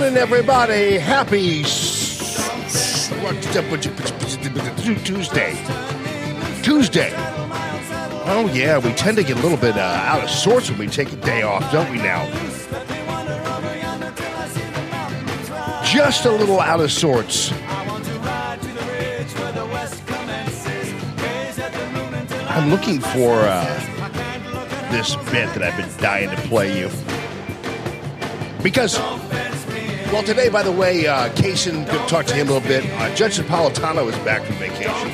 Morning, everybody. Happy Tuesday. Tuesday. Oh, yeah, we tend to get a little bit uh, out of sorts when we take a day off, don't we now? Just a little out of sorts. I'm looking for uh, this bit that I've been dying to play you. Because, well, today, by the way, uh, Kaysen, good to talk to him a little bit. Uh, Judge Napolitano is back from vacation.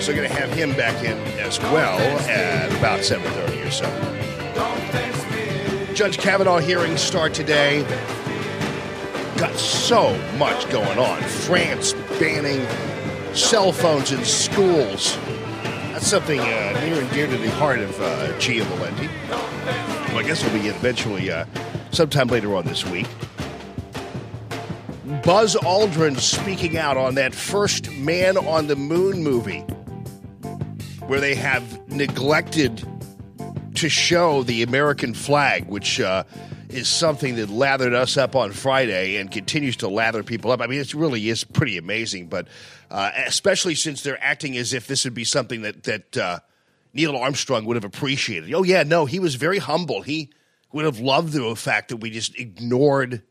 So going to have him back in as well at about 7.30 or so. Judge Kavanaugh hearings start today. Got so much going on. France banning cell phones in schools. That's something uh, near and dear to the heart of uh, Gia Valenti. Well, I guess we'll be eventually uh, sometime later on this week. Buzz Aldrin speaking out on that first Man on the Moon movie, where they have neglected to show the American flag, which uh, is something that lathered us up on Friday and continues to lather people up. I mean, it really is pretty amazing, but uh, especially since they're acting as if this would be something that that uh, Neil Armstrong would have appreciated. Oh yeah, no, he was very humble. He would have loved the fact that we just ignored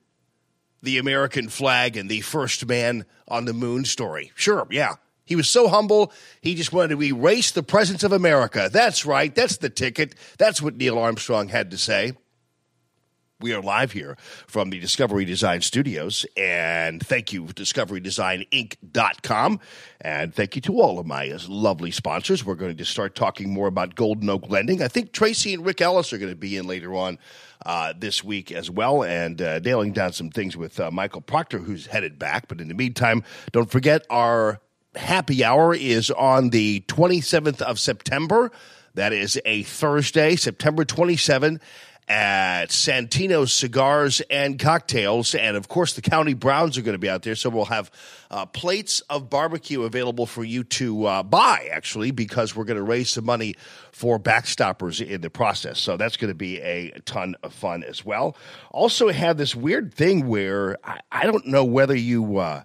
the American flag and the first man on the moon story. Sure, yeah. He was so humble, he just wanted to erase the presence of America. That's right, that's the ticket. That's what Neil Armstrong had to say. We are live here from the Discovery Design Studios. And thank you, DiscoveryDesignInc.com. And thank you to all of my uh, lovely sponsors. We're going to start talking more about Golden Oak Lending. I think Tracy and Rick Ellis are going to be in later on uh, this week as well and uh, nailing down some things with uh, Michael Proctor, who's headed back. But in the meantime, don't forget our happy hour is on the 27th of September. That is a Thursday, September 27th at Santino's Cigars and Cocktails. And of course, the County Browns are going to be out there. So we'll have uh, plates of barbecue available for you to uh, buy, actually, because we're going to raise some money for backstoppers in the process. So that's going to be a ton of fun as well. Also, have this weird thing where I, I don't know whether you. Uh,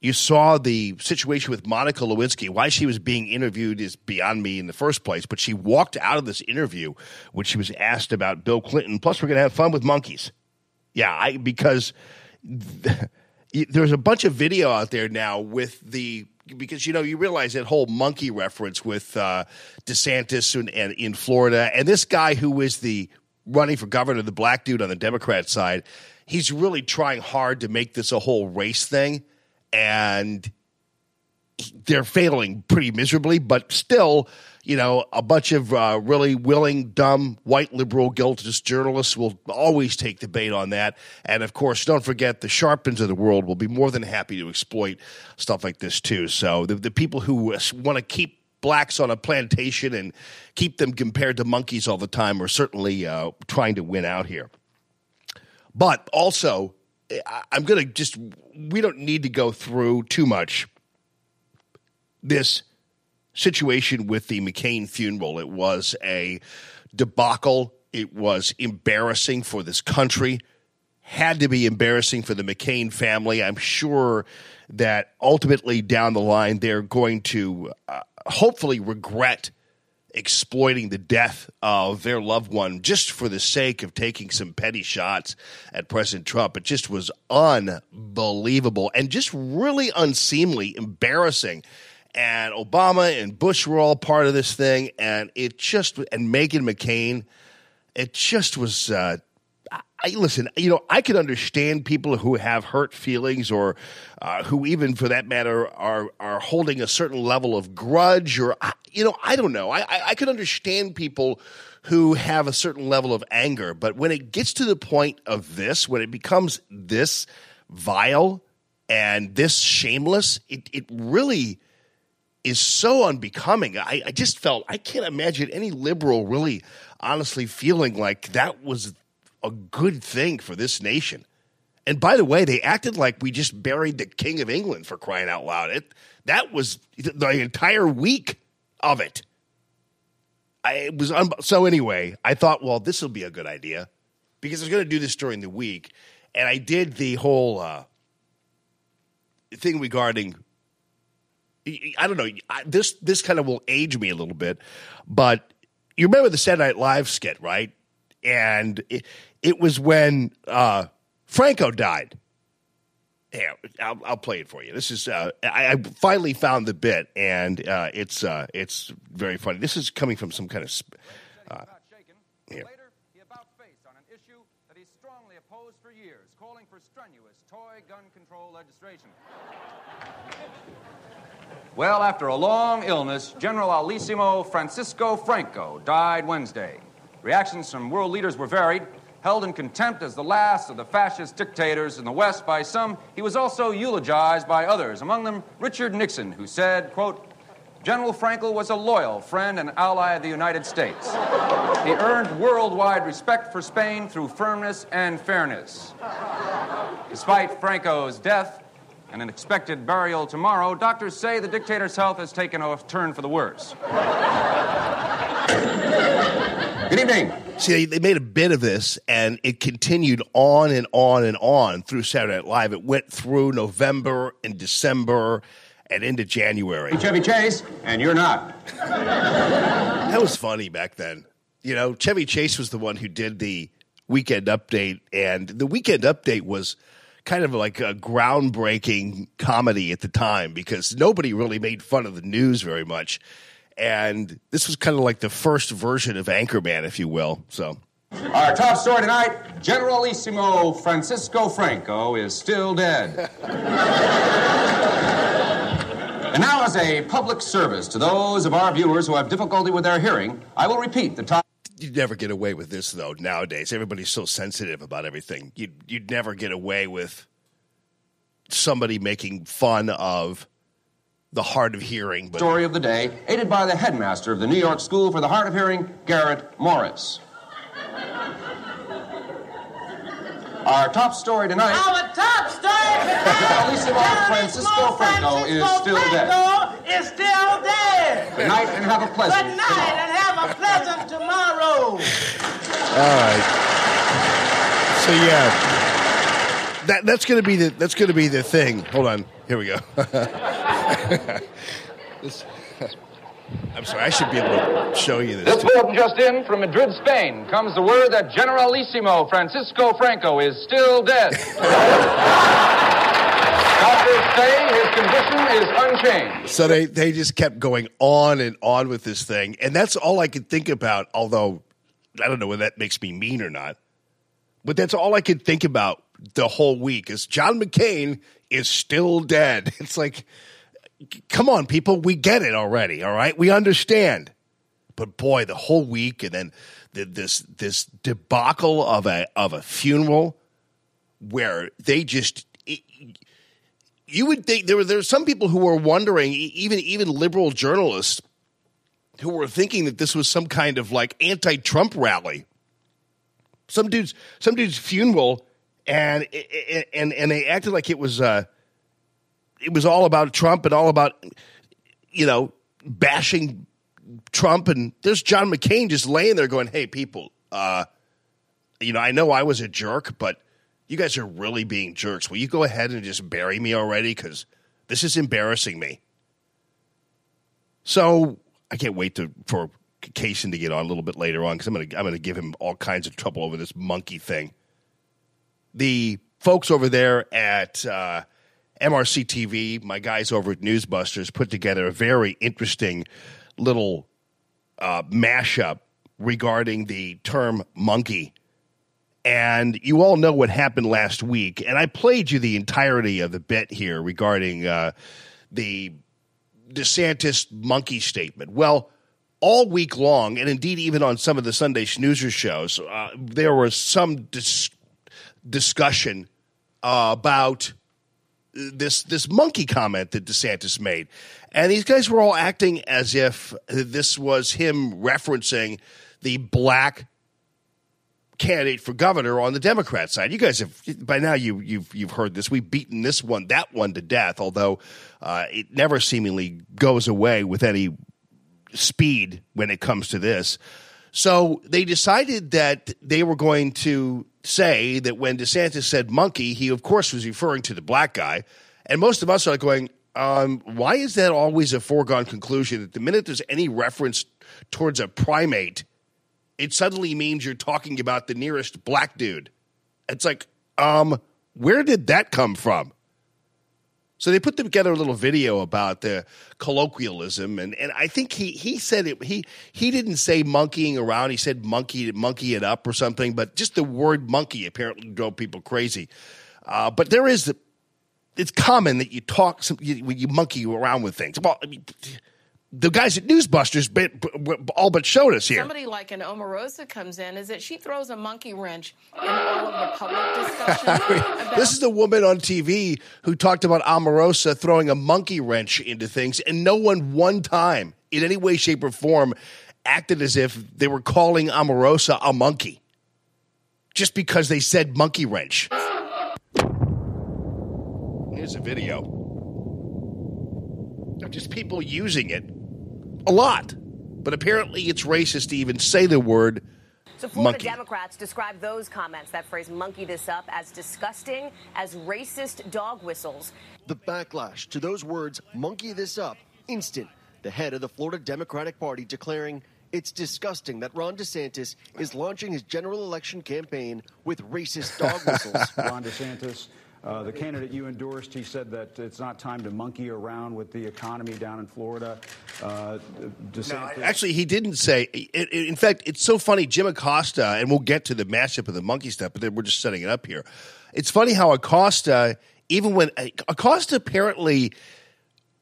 you saw the situation with Monica Lewinsky. Why she was being interviewed is beyond me in the first place, but she walked out of this interview when she was asked about Bill Clinton. Plus, we're going to have fun with monkeys. Yeah, I, because there's a bunch of video out there now with the because you know you realize that whole monkey reference with uh, DeSantis and, and in Florida, and this guy who is the running for governor, the black dude on the Democrat side, he's really trying hard to make this a whole race thing and they're failing pretty miserably, but still, you know, a bunch of uh, really willing, dumb, white liberal, guiltless journalists will always take the bait on that. And of course, don't forget the Sharptons of the world will be more than happy to exploit stuff like this too. So the, the people who want to keep blacks on a plantation and keep them compared to monkeys all the time are certainly uh, trying to win out here. But also, I'm going to just, we don't need to go through too much this situation with the McCain funeral. It was a debacle. It was embarrassing for this country. Had to be embarrassing for the McCain family. I'm sure that ultimately down the line, they're going to uh, hopefully regret exploiting the death of their loved one just for the sake of taking some petty shots at President Trump. It just was unbelievable and just really unseemly, embarrassing. And Obama and Bush were all part of this thing, and it just and Meghan McCain, it just was uh, I, listen, you know, I can understand people who have hurt feelings or uh, who, even for that matter, are are holding a certain level of grudge or, you know, I don't know. I, I, I can understand people who have a certain level of anger, but when it gets to the point of this, when it becomes this vile and this shameless, it, it really is so unbecoming. I, I just felt I can't imagine any liberal really honestly feeling like that was a good thing for this nation. And by the way, they acted like we just buried the King of England for crying out loud. It that was the entire week of it. I, it was un- so anyway. I thought, well, this will be a good idea. because I was going to do this during the week, and I did the whole uh, thing regarding. I don't know. This this kind of will age me a little bit, but you remember the Saturday Night Live skit, right? And it, it was when uh, Franco died. Yeah, I'll, I'll, play it for you. This is uh, I, I, finally found the bit, and uh, it's uh, it's very funny. This is coming from some kind of. Sp- uh, here. Later, he about faced on an issue that he strongly opposed for years, calling for strenuous toy gun control legislation. Well, after a long illness, Generalissimo Francisco Franco died Wednesday. Reactions from world leaders were varied held in contempt as the last of the fascist dictators in the West by some, he was also eulogized by others, among them Richard Nixon, who said, quote, General Franco was a loyal friend and ally of the United States. He earned worldwide respect for Spain through firmness and fairness. Despite Franco's death and an expected burial tomorrow, doctors say the dictator's health has taken a turn for the worse. Good evening. See, they made a bit of this, and it continued on and on and on through Saturday Night Live. It went through November and December and into January. Chevy Chase, and you're not. that was funny back then. You know, Chevy Chase was the one who did the weekend update, and the weekend update was kind of like a groundbreaking comedy at the time because nobody really made fun of the news very much and this was kind of like the first version of Anchorman, if you will. So. Our top story tonight Generalissimo Francisco Franco is still dead. and now, as a public service to those of our viewers who have difficulty with their hearing, I will repeat the top. You'd never get away with this, though, nowadays. Everybody's so sensitive about everything. You'd, you'd never get away with somebody making fun of the hard of hearing. But... Story of the day, aided by the headmaster of the New York School for the Hard of Hearing, Garrett Morris. Our top story tonight. Our top story tonight. Alicia Francisco Franco is still dead. Is still dead. Good night and have a pleasant. Good night tomorrow. and have a pleasant tomorrow. All right. So yeah, that that's gonna be the that's gonna be the thing. Hold on. Here we go. this, I'm sorry, I should be able to show you this. This bulletin just in from Madrid, Spain, comes the word that Generalissimo Francisco Franco is still dead. Doctors say his condition is unchanged. So they, they just kept going on and on with this thing. And that's all I could think about, although I don't know whether that makes me mean or not. But that's all I could think about the whole week is John McCain is still dead. It's like, come on, people, we get it already. All right, we understand. But boy, the whole week and then the, this this debacle of a of a funeral where they just. It, you would think there were there were some people who were wondering, even even liberal journalists, who were thinking that this was some kind of like anti-Trump rally. Some dude's some dude's funeral and and and they acted like it was uh, it was all about Trump and all about you know bashing Trump and there's John McCain just laying there going, "Hey people, uh, you know, I know I was a jerk, but you guys are really being jerks. Will you go ahead and just bury me already cuz this is embarrassing me." So, I can't wait to for Kaysen to get on a little bit later on cuz I'm to I'm to give him all kinds of trouble over this monkey thing the folks over there at uh, MRC TV, my guys over at Newsbusters, put together a very interesting little uh, mashup regarding the term monkey. And you all know what happened last week. And I played you the entirety of the bit here regarding uh, the DeSantis monkey statement. Well, all week long, and indeed even on some of the Sunday snoozer shows, uh, there was some dis- discussion uh, about this this monkey comment that DeSantis made, and these guys were all acting as if this was him referencing the black candidate for governor on the Democrat side. You guys have by now you you've you've heard this. We've beaten this one, that one to death. Although uh, it never seemingly goes away with any speed when it comes to this. So they decided that they were going to say that when DeSantis said monkey, he of course was referring to the black guy. And most of us are going, um, why is that always a foregone conclusion that the minute there's any reference towards a primate, it suddenly means you're talking about the nearest black dude? It's like, um, where did that come from? So they put together a little video about the colloquialism, and, and I think he he said it. He he didn't say monkeying around. He said monkey monkey it up or something. But just the word monkey apparently drove people crazy. Uh, but there is, it's common that you talk some, you, you monkey around with things. Well, I mean, the guys at Newsbusters all but showed us here. Somebody like an Omarosa comes in, is that she throws a monkey wrench in all of the public discussion. about- This is the woman on TV who talked about Omarosa throwing a monkey wrench into things, and no one one time, in any way, shape, or form, acted as if they were calling Omarosa a monkey just because they said monkey wrench. Here's a video of just people using it a lot. But apparently, it's racist to even say the word So Florida Monkey. Democrats describe those comments, that phrase monkey this up, as disgusting, as racist dog whistles. The backlash to those words, monkey this up, instant. The head of the Florida Democratic Party declaring it's disgusting that Ron DeSantis is launching his general election campaign with racist dog whistles. Ron DeSantis, uh, the candidate you endorsed, he said that it's not time to monkey around with the economy down in Florida. Uh, DeSantis. Actually, he didn't say. i- i- In fact, it's so funny. Jim Acosta, and we'll get to the mashup of the monkey stuff, but then we're just setting it up here. It's funny how Acosta, even when Acosta apparently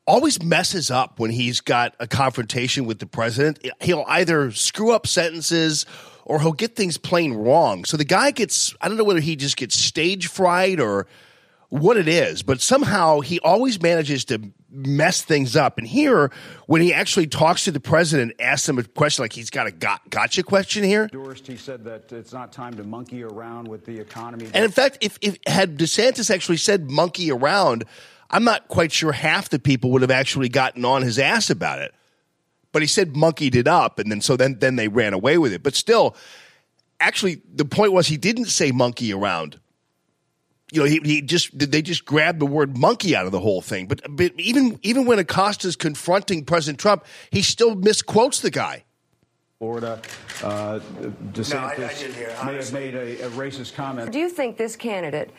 always messes up when he's got a confrontation with the president. He'll either screw up sentences or he'll get things plain wrong. So the guy gets, I don't know whether he just gets stage fright or what it is, but somehow he always manages to mess things up. And here, when he actually talks to the president, asks him a question like he's got a got, gotcha question here. endorsed, he said that it's not time to monkey around with the economy. And in fact, if, if had DeSantis actually said monkey around, I'm not quite sure half the people would have actually gotten on his ass about it. But he said monkeyed it up, and then so then then they ran away with it. But still, actually, the point was he didn't say monkey around. You know, he, he just they just grabbed the word monkey out of the whole thing. But, but even even when Acosta's confronting President Trump, he still misquotes the guy. Florida, uh, DeSantis may have made a, a racist comment. Do you think this candidate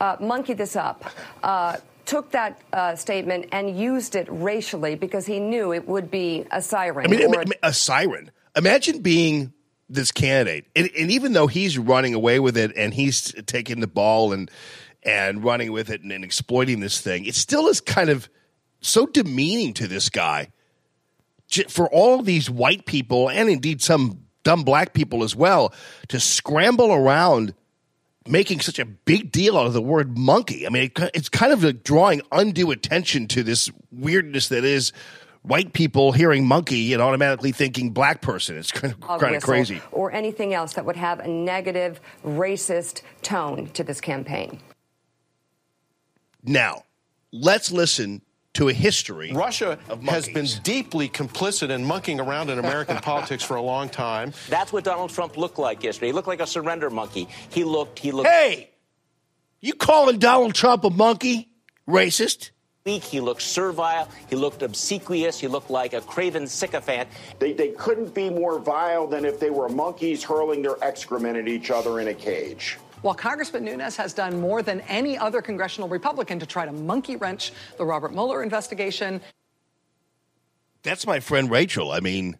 uh, monkeyed this up, uh, took that uh, statement and used it racially because he knew it would be a siren? I mean, or- I mean, a siren. Imagine being this candidate, and, and even though he's running away with it and he's taking the ball and and running with it and, and exploiting this thing, it still is kind of so demeaning to this guy. For all these white people and indeed some dumb black people as well to scramble around making such a big deal out of the word monkey. I mean, it, it's kind of like drawing undue attention to this weirdness that is white people hearing monkey and automatically thinking black person. It's kind of, kind of crazy. Or anything else that would have a negative, racist tone to this campaign. Now, let's listen to a history. Russia of has been deeply complicit in monkeying around in American politics for a long time. That's what Donald Trump looked like yesterday. He looked like a surrender monkey. He looked, he looked Hey, you calling Donald Trump a monkey? Racist? Weak. He looked servile. He looked obsequious. He looked like a craven sycophant. They, they couldn't be more vile than if they were monkeys hurling their excrement at each other in a cage. While Congressman Nunes has done more than any other congressional Republican to try to monkey wrench the Robert Mueller investigation, That's my friend Rachel. I mean,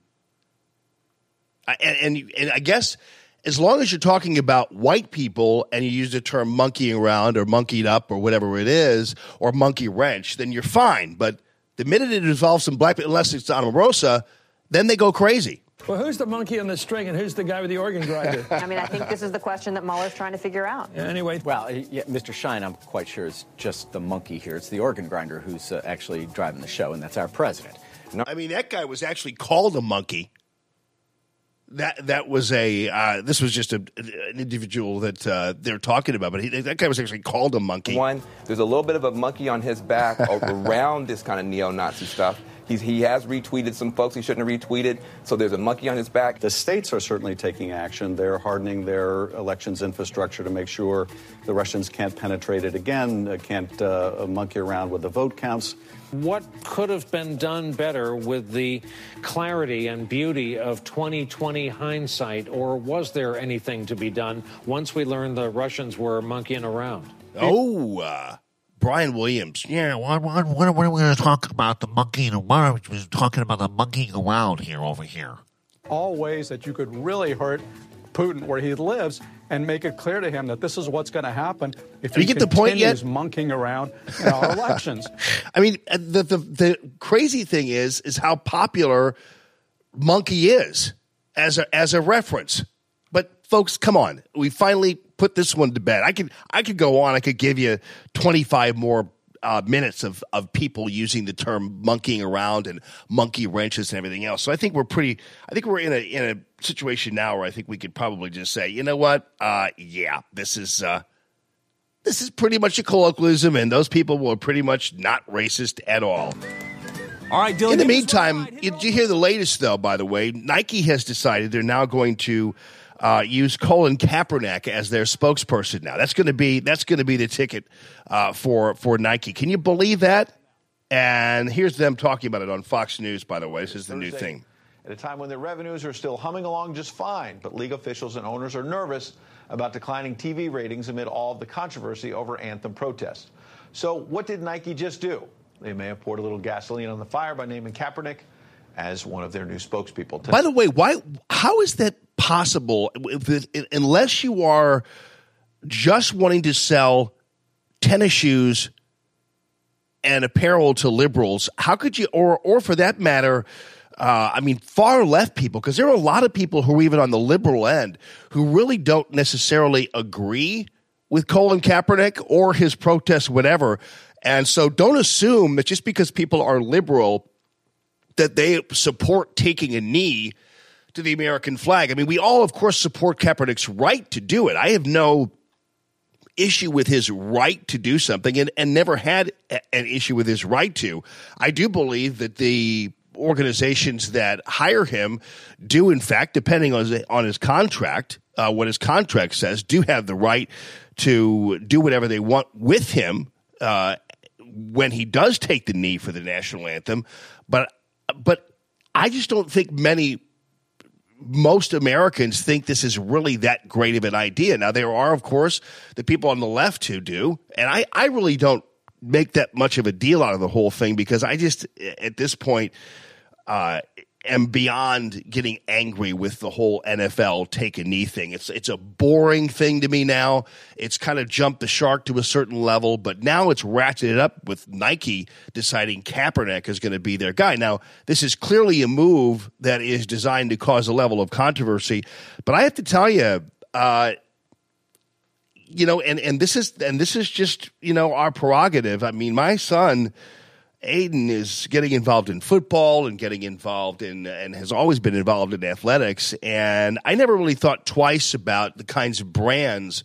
I, and, and and I guess as long as you're talking about white people and you use the term monkeying around or monkeyed up or whatever it is or monkey wrench, then you're fine. But the minute it involves some black people, unless it's Omarosa, then they go crazy. Well, who's the monkey on the string and who's the guy with the organ grinder? I mean, I think this is the question that Mueller's trying to figure out. anyway, Well, yeah, Mr. Shine, I'm quite sure is just the monkey here. It's the organ grinder who's uh, actually driving the show, and that's our president. No, I mean, that guy was actually called a monkey. That that was a uh, this was just a, an individual that uh, they're talking about, but he, that guy was actually called a monkey. One, there's a little bit of a monkey on his back around this kind of neo-Nazi stuff. He's, he has retweeted some folks he shouldn't have retweeted. So there's a monkey on his back. The states are certainly taking action. They're hardening their elections infrastructure to make sure the Russians can't penetrate it again, uh, can't uh, monkey around with the vote counts. What could have been done better with the clarity and beauty of 2020 hindsight, or was there anything to be done once we learned the Russians were monkeying around? Oh, uh, Brian Williams. Yeah, what, what, what, what are we going to talk about the monkeying around? We're talking about the monkeying around here over here. All ways that you could really hurt Putin where he lives and make it clear to him that this is what's going to happen if Have you he get the point yet? continues monkeying around in our elections. I mean, uh, the, the the crazy thing is is how popular Monkey is as a as a reference. But folks, come on, we finally put this one to bed. I could I could go on. I could give you twenty five more. Uh, minutes of, of people using the term monkeying around and monkey wrenches and everything else. So I think we're pretty. I think we're in a in a situation now where I think we could probably just say, you know what? Uh, yeah, this is uh, this is pretty much a colloquialism, and those people were pretty much not racist at all. All right, Dylan. In the meantime, did you hear the latest though? By the way, Nike has decided they're now going to uh, use Colin Kaepernick as their spokesperson. Now that's going to be that's going to be the ticket uh, for for Nike. Can you believe that? And here's them talking about it on Fox News. By the way, this is the new thing. At a time when their revenues are still humming along just fine, but league officials and owners are nervous about declining TV ratings amid all of the controversy over anthem protests. So, what did Nike just do? They may have poured a little gasoline on the fire by naming Kaepernick as one of their new spokespeople. By the way, why? How is that possible? Unless you are just wanting to sell tennis shoes and apparel to liberals, how could you, or or for that matter, uh, I mean, far left people, because there are a lot of people who are even on the liberal end who really don't necessarily agree with Colin Kaepernick or his protests, whatever. And so don't assume that just because people are liberal that they support taking a knee to the American flag. I mean, we all, of course, support Kaepernick's right to do it. I have no issue with his right to do something and, and never had a- an issue with his right to. I do believe that the organizations that hire him do, in fact, depending on his, on his contract, uh, what his contract says, do have the right to do whatever they want with him uh, when he does take the knee for the national anthem. But but I just don't think many most Americans think this is really that great of an idea. Now, there are, of course, the people on the left who do, and I, I really don't make that much of a deal out of the whole thing because I just, at this point, uh, am beyond getting angry with the whole NFL take a knee thing. It's it's a boring thing to me now. It's kind of jumped the shark to a certain level, but now it's ratcheted up with Nike deciding Kaepernick is going to be their guy. Now, this is clearly a move that is designed to cause a level of controversy, but I have to tell you, uh, you know, and and this is and this is just you know our prerogative. I mean, my son. Aiden is getting involved in football and getting involved in and has always been involved in athletics. And I never really thought twice about the kinds of brands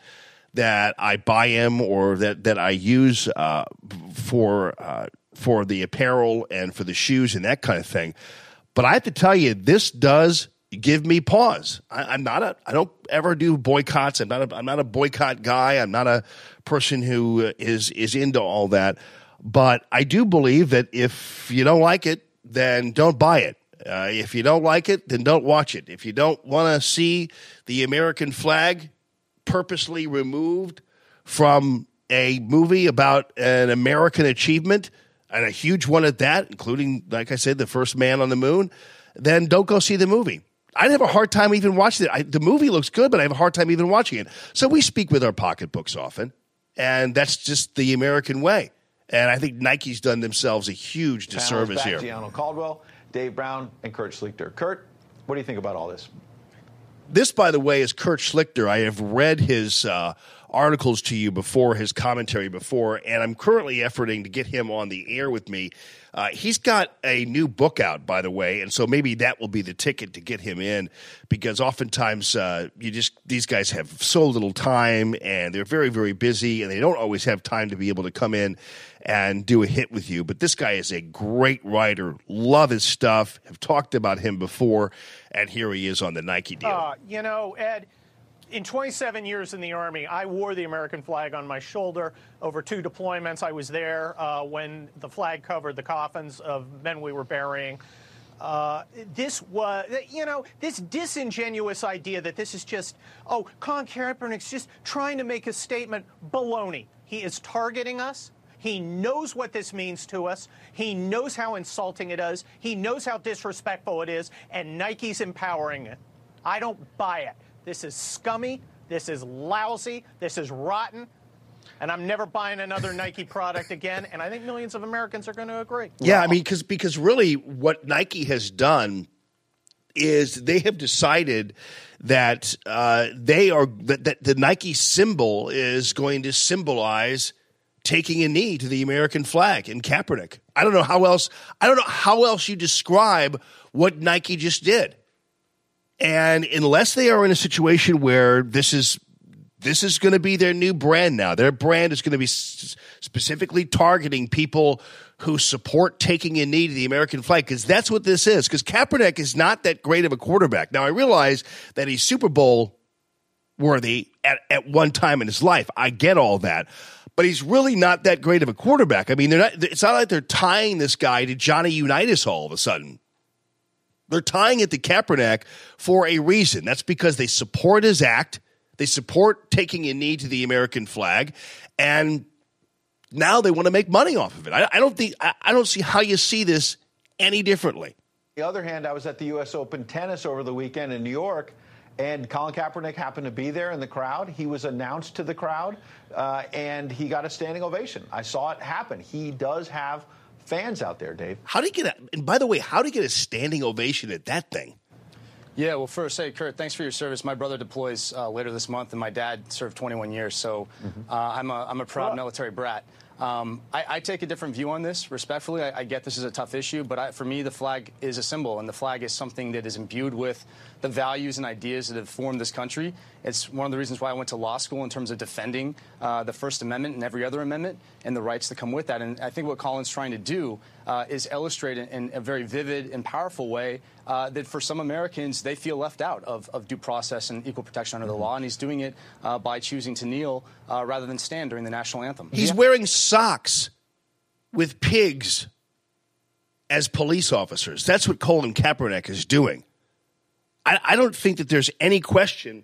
that I buy him or that that I use uh, for uh, for the apparel and for the shoes and that kind of thing. But I have to tell you, this does give me pause. I, I'm not a. I don't ever do boycotts. I'm not. A, I'm not a boycott guy. I'm not a person who is is into all that. But I do believe that if you don't like it, then don't buy it. Uh, if you don't like it, then don't watch it. If you don't want to see the American flag purposely removed from a movie about an American achievement and a huge one at that, including, like I said, the first man on the moon, then don't go see the movie. I'd have a hard time even watching it. I, the movie looks good, but I have a hard time even watching it. So we speak with our pocketbooks often, and that's just the American way. And I think Nike's done themselves a huge disservice back, here. Gianno Caldwell, Dave Brown, and Kurt Schlichter. Kurt, what do you think about all this? This, by the way, is Kurt Schlichter. I have read his uh, articles to you before his commentary before, and I'm currently efforting to get him on the air with me. Uh, he's got a new book out, by the way, and so maybe that will be the ticket to get him in because oftentimes uh, you just these guys have so little time and they're very very busy and they don't always have time to be able to come in and do a hit with you. But this guy is a great writer, love his stuff, have talked about him before, and here he is on the Nike deal. Uh, you know, Ed, in 27 years in the Army, I wore the American flag on my shoulder over two deployments. I was there uh, when the flag covered the coffins of men we were burying. Uh, this was, you know, this disingenuous idea that this is just, oh, Colin Kaepernick's just trying to make a statement. Baloney. He is targeting us. He knows what this means to us. He knows how insulting it is. He knows how disrespectful it is, and Nike's empowering it. I don't buy it. This is scummy. This is lousy. This is rotten. And I'm never buying another Nike product again. And I think millions of Americans are going to agree. Yeah, I mean, because because really, what Nike has done is they have decided that uh, they are that, that the Nike symbol is going to symbolize taking a knee to the American flag and Kaepernick. I don't know how else. I don't know how else you describe what Nike just did. And unless they are in a situation where this is this is going to be their new brand now. Their brand is going to be s- specifically targeting people who support taking a knee to the American flag because that's what this is. Because Kaepernick is not that great of a quarterback. Now I realize that he's Super Bowl worthy at, at one time in his life. I get all that. But he's really not that great of a quarterback. I mean, they're not, it's not like they're tying this guy to Johnny Unitas all of a sudden. They're tying it to Kaepernick for a reason. That's because they support his act. They support taking a knee to the American flag, and now they want to make money off of it. I, I don't think I, I don't see how you see this any differently. The other hand, I was at the U.S. Open tennis over the weekend in New York, and Colin Kaepernick happened to be there in the crowd. He was announced to the crowd, uh, and he got a standing ovation. I saw it happen. He does have fans out there, Dave. How do you get a, and by the way, how do you get a standing ovation at that thing? Yeah, well, first, hey, Kurt, thanks for your service. My brother deploys uh, later this month, and my dad served 21 years, so uh, I'm, a, I'm a proud military brat. Um, I, I, take a different view on this, respectfully. I, I get this is a tough issue, but I, for me, the flag is a symbol, and the flag is something that is imbued with the values and ideas that have formed this country. It's one of the reasons why I went to law school in terms of defending uh, the First Amendment and every other amendment and the rights that come with that. And I think what Colin's trying to do uh, is illustrate in, in, a very vivid and powerful way uh, that for some Americans, they feel left out of, of due process and equal protection under the law. And he's doing it uh, by choosing to kneel uh, rather than stand during the national anthem. He's wearing socks with pigs as police officers. That's what Colin Kaepernick is doing. I, I don't think that there's any question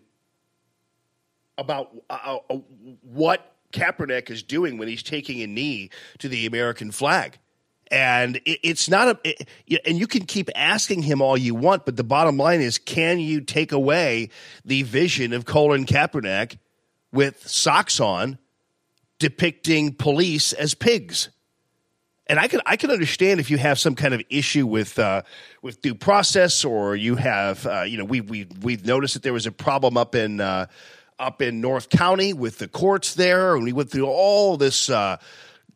about uh, uh, what Kaepernick is doing when he's taking a knee to the American flag. And it, it's not a, it, and you can keep asking him all you want, but the bottom line is, can you take away the vision of Colin Kaepernick with socks on, depicting police as pigs? And I can I can understand if you have some kind of issue with uh, with due process, or you have uh, you know we we we've noticed that there was a problem up in uh, up in North County with the courts there, and we went through all this uh,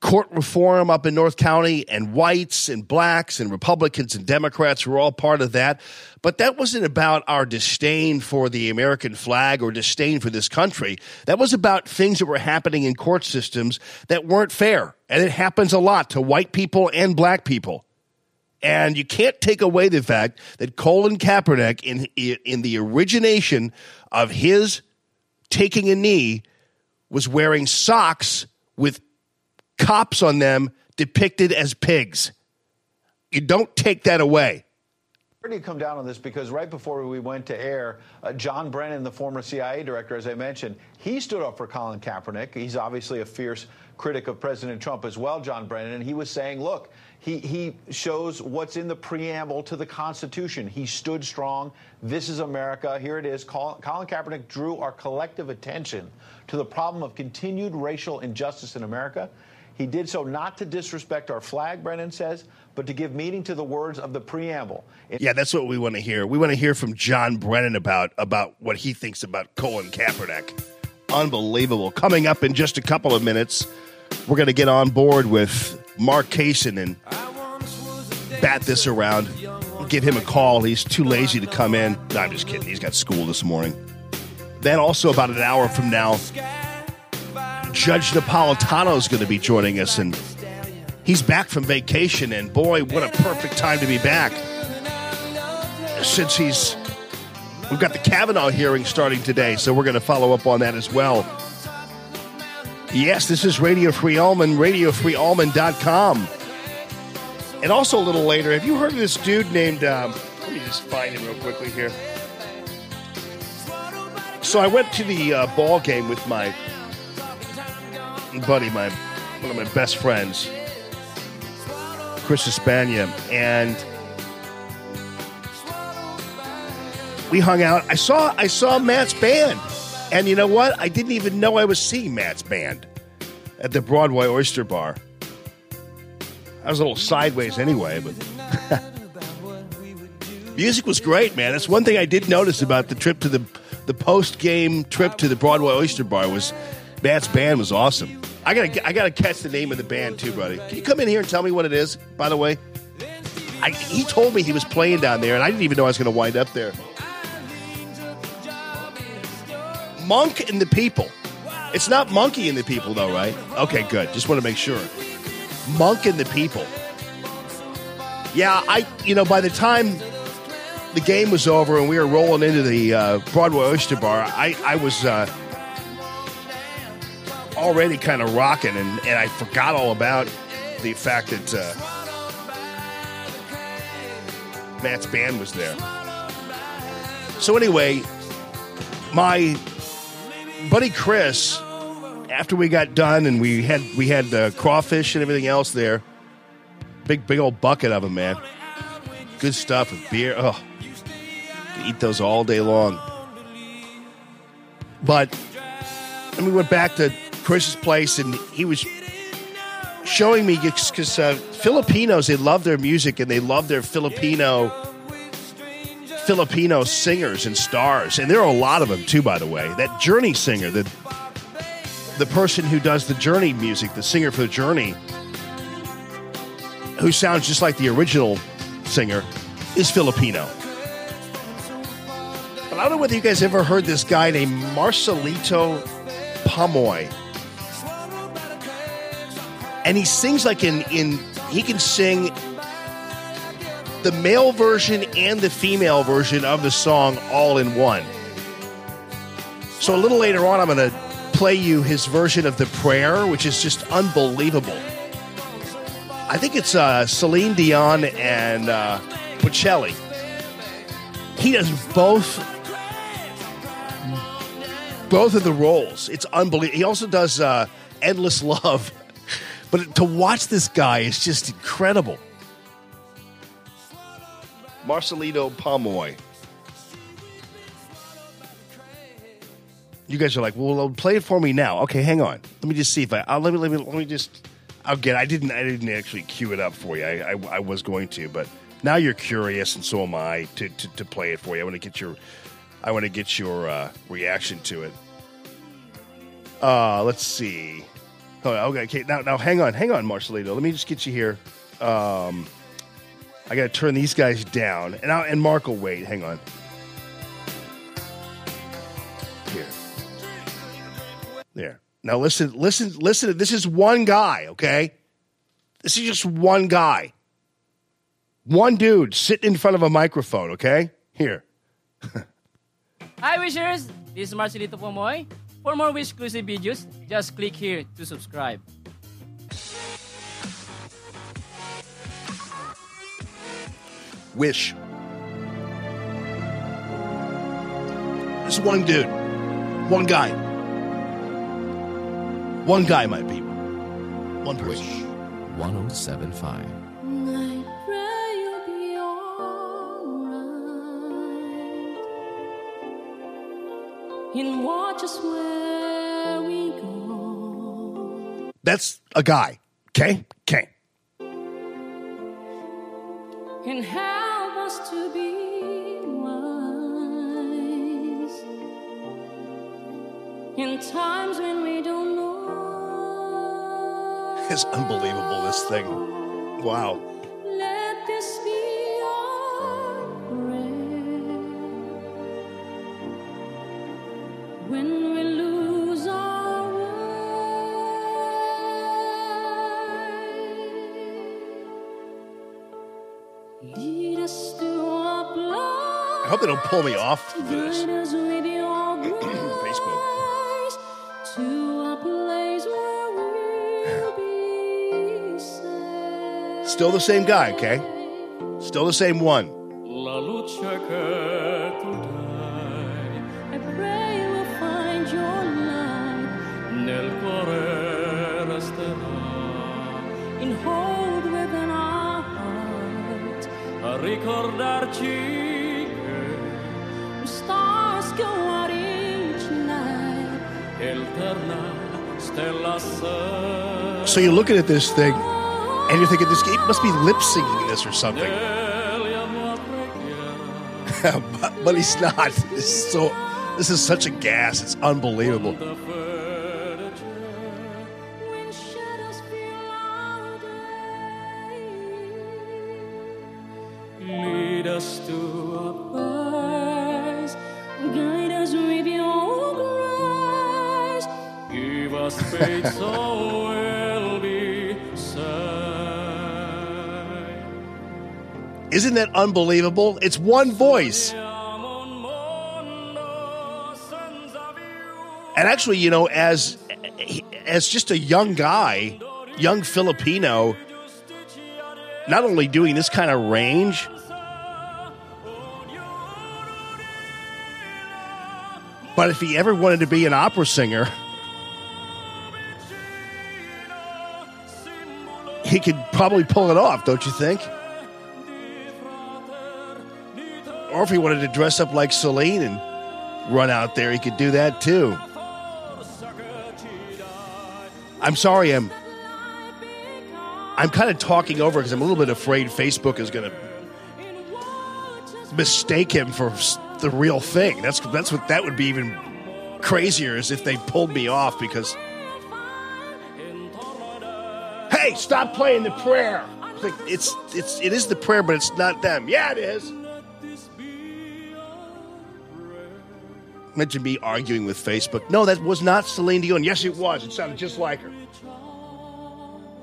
court reform up in North County, and whites and blacks and Republicans and Democrats were all part of that. But that wasn't about our disdain for the American flag or disdain for this country. That was about things that were happening in court systems that weren't fair. And it happens a lot to white people and black people. And you can't take away the fact that Colin Kaepernick, in, in the origination of his taking a knee, was wearing socks with cops on them depicted as pigs. You don't take that away. Where do you come down on this? Because right before we went to air, uh, John Brennan, the former CIA director, as I mentioned, he stood up for Colin Kaepernick. He's obviously a fierce critic of President Trump as well, John Brennan. And he was saying, look, he, he shows what's in the preamble to the Constitution. He stood strong. This is America. Here it is. Colin, Colin Kaepernick drew our collective attention to the problem of continued racial injustice in America. He did so not to disrespect our flag, Brennan says, but to give meaning to the words of the preamble. Yeah, that's what we want to hear. We want to hear from John Brennan about about what he thinks about Colin Kaepernick. Unbelievable. Coming up in just a couple of minutes, we're going to get on board with Mark Kaysen and bat this around. Give him a call. He's too lazy to come in. No, I'm just kidding. He's got school this morning. Then, also about an hour from now, Judge Napolitano is going to be joining us, and he's back from vacation. And boy, what a perfect time to be back since he's we've got the Kavanaugh hearing starting today, so we're going to follow up on that as well. Yes, this is Radio Free Allman, RadioFreeAllman.com. And also a little later, have you heard of this dude named? Um, let me just find him real quickly here. So I went to the uh, ball game with my buddy, my one of my best friends, Chris Espana, and we hung out. I saw I saw Matt's band, and you know what? I didn't even know I was seeing Matt's band at the Broadway Oyster Bar. I was a little sideways anyway, but music was great, man. That's one thing I did notice about the trip to the the post game trip to the Broadway Oyster Bar was Matt's band was awesome. I gotta I gotta catch the name of the band too, buddy. Can you come in here and tell me what it is? By the way, I, he told me he was playing down there, and I didn't even know I was going to wind up there. Monk and the People. It's not Monkey and the People, though, right? Okay, good. Just want to make sure. Monk and the People. Yeah, I, you know, by the time the game was over and we were rolling into the uh, Broadway Oyster Bar, I, I was uh, already kind of rocking, and, and I forgot all about the fact that uh, Matt's band was there. So, anyway, my buddy Chris, after we got done and we had we had uh, crawfish and everything else there, big big old bucket of them, man. Good stuff with beer. Oh, eat those all day long. But then we went back to Chris's place and he was showing me because uh, Filipinos they love their music and they love their Filipino Filipino singers and stars, and there are a lot of them too. By the way, that Journey singer, the the person who does the Journey music, the singer for the Journey, who sounds just like the original singer, is Filipino. But I don't know whether you guys ever heard this guy named Marcelito Pomoy. And he sings like in in he can sing the male version and the female version of the song all in one. So a little later on, I'm going to play you his version of the prayer, which is just unbelievable. I think it's uh, Celine Dion and uh. He does both both of the roles. It's unbelievable. He also does uh, Endless Love. But to watch this guy is just incredible. Marcelino Pomoy. You guys are like, well, play it for me now. Okay, hang on. Let me just see if I. I'll, let me let me let me just. I'll get. I didn't. I didn't actually cue it up for you. I, I, I was going to, but now you're curious, and so am I to, to, to play it for you. I want to get your. I want to get your uh, reaction to it. Uh, let's see. Oh, okay, okay. Now, now, hang on, hang on, Marcelino. Let me just get you here. Um, I got to turn these guys down, and I, and Mark will wait. Hang on. Here. There. Now listen, listen, listen. This is one guy, okay? This is just one guy. One dude sitting in front of a microphone, okay? Here. Hi, Wishers! This is Marcelito Pomoy. For more Wish exclusive videos, just click here to subscribe. Wish. This one dude. One guy. One guy, my people. One person. 1075. And watch us where we go. That's a guy. Okay? Okay. And help us to be wise. In times when we don't know. It's unbelievable, this thing. Wow. Let this be I hope they don't pull me off of this. Guide us with your Facebook. grace to a place where we'll be safe. Still the same guy, okay? Still the same one. Ricordarci che the stars go out. Eterna stella. So you're looking at this thing, and you're thinking, this it must be lip syncing this or something. but, but he's not. This is so. This is such a gas. It's unbelievable. Isn't that unbelievable? It's one voice. And actually, you know, as as just a young guy, young Filipino, not only doing this kind of range, but if he ever wanted to be an opera singer, he could probably pull it off, don't you think? Or if he wanted to dress up like Celine and run out there, he could do that too. I'm sorry, I'm I'm kind of talking over because I'm a little bit afraid Facebook is going to mistake him for the real thing. That's that's what that would be even crazier is if they pulled me off because Hey, stop playing the prayer. It's it's it is the prayer, but it's not them. Yeah, it is. Imagine me arguing with Facebook. No, that was not Celine Dion. Yes, it was. It sounded just like her.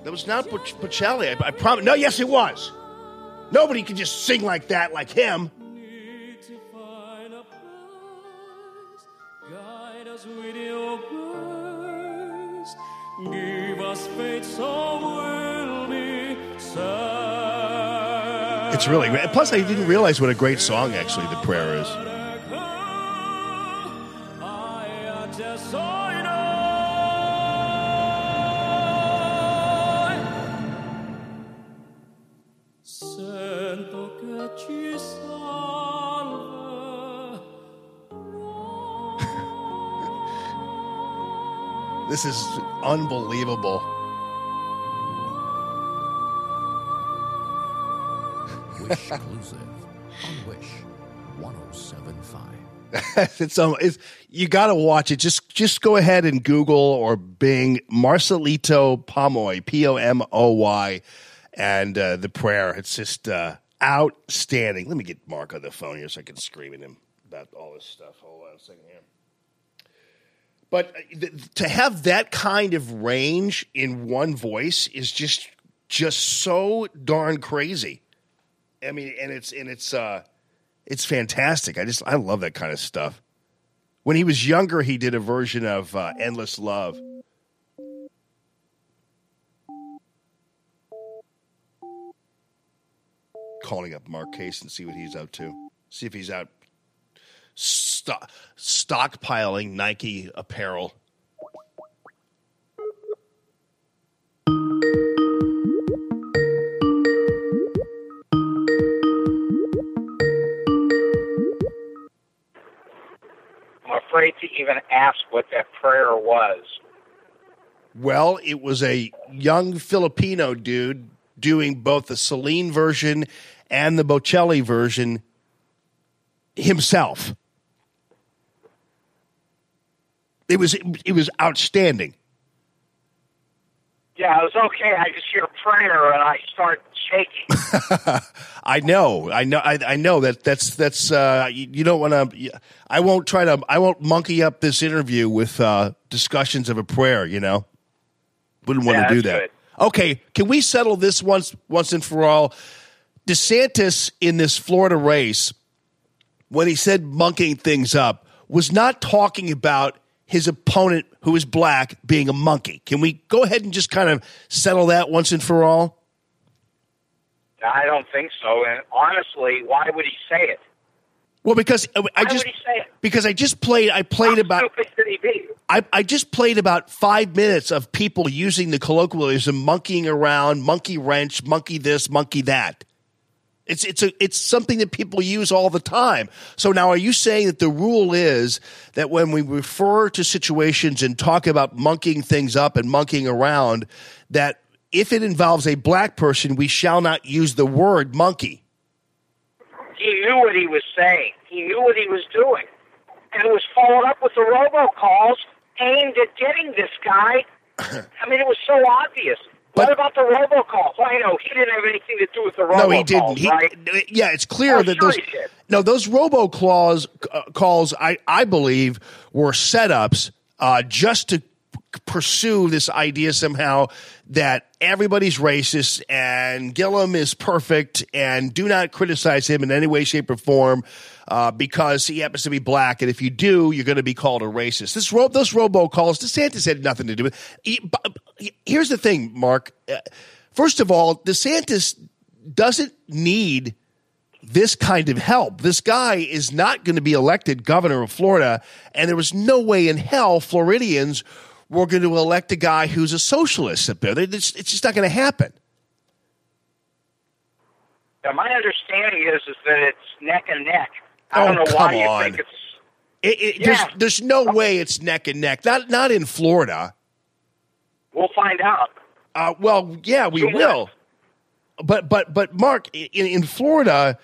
That was not Boc- Bocelli. I, I promise. No, yes, it was. Nobody can just sing like that, like him. Guide us with your grace. Give us faith so we'll be saved. It's really great. Plus, I didn't realize what a great song actually the prayer is. This is unbelievable. Wish exclusive on Wish 1075. it's um, it's, you got to watch it. Just just go ahead and Google or Bing Marcelito Pomoy P O M O Y, and uh, the prayer. It's just uh, outstanding. Let me get Mark on the phone here so I can scream at him about all this stuff. Hold on a second here. But uh, to have that kind of range in one voice is just just so darn crazy. I mean, and it's and it's uh it's fantastic. I just I love that kind of stuff. When he was younger, he did a version of uh, "Endless Love." Calling up Mark Case and see what he's up to. See if he's out sto- stockpiling Nike apparel. I'm afraid to even ask what that prayer was. Well, it was a young Filipino dude doing both the Celine version and the Bocelli version himself. It was it was outstanding. Yeah, it was okay. I just hear prayer and I start shaking. I know, I know, I, I know that that's that's uh, you, you don't want to. I won't try to. I won't monkey up this interview with uh, discussions of a prayer. You know, wouldn't want Yeah, to do that. Okay, can we settle this once once and for all? DeSantis in this Florida race, when he said monkeying things up, was not talking about his opponent who is black being a monkey. Can we go ahead and just kind of settle that once and for all? I don't think so. And honestly, why would he say it? Well, because I Why just would he say it? because I just played. I played about. He be? I, I just played about five minutes of people using the colloquialism, monkeying around, monkey wrench, monkey this, monkey that. It's it's a it's something that people use all the time. So now, are you saying that the rule is that when we refer to situations and talk about monkeying things up and monkeying around, that if it involves a black person, we shall not use the word monkey? He knew what he was saying. He knew what he was doing. And it was followed up with the robocalls aimed at getting this guy. I mean, it was so obvious. What about the robocalls? I know he didn't have anything to do with the robocalls, No, he didn't. He, right? Yeah, it's clear Oh, that sure those no those robocalls uh, calls I I believe were setups uh, just to pursue this idea somehow that everybody's racist and Gillum is perfect and do not criticize him in any way, shape, or form uh, because he happens to be black. And if you do, you're going to be called a racist. This ro- those robocalls, DeSantis had nothing to do with. But here's the thing, Mark. Uh, First of all, DeSantis doesn't need this kind of help. This guy is not going to be elected governor of Florida, and there was no way in hell Floridians were going to elect a guy who's a socialist up there. It's just not going to happen. Now, my understanding is is that it's neck and neck. I Oh, don't know come why you on. think it's. It, it, Yeah. there's, there's no way it's neck and neck. Not not in Florida. We'll find out. Uh, well, yeah, we Two will. But but but Mark, in, in Florida,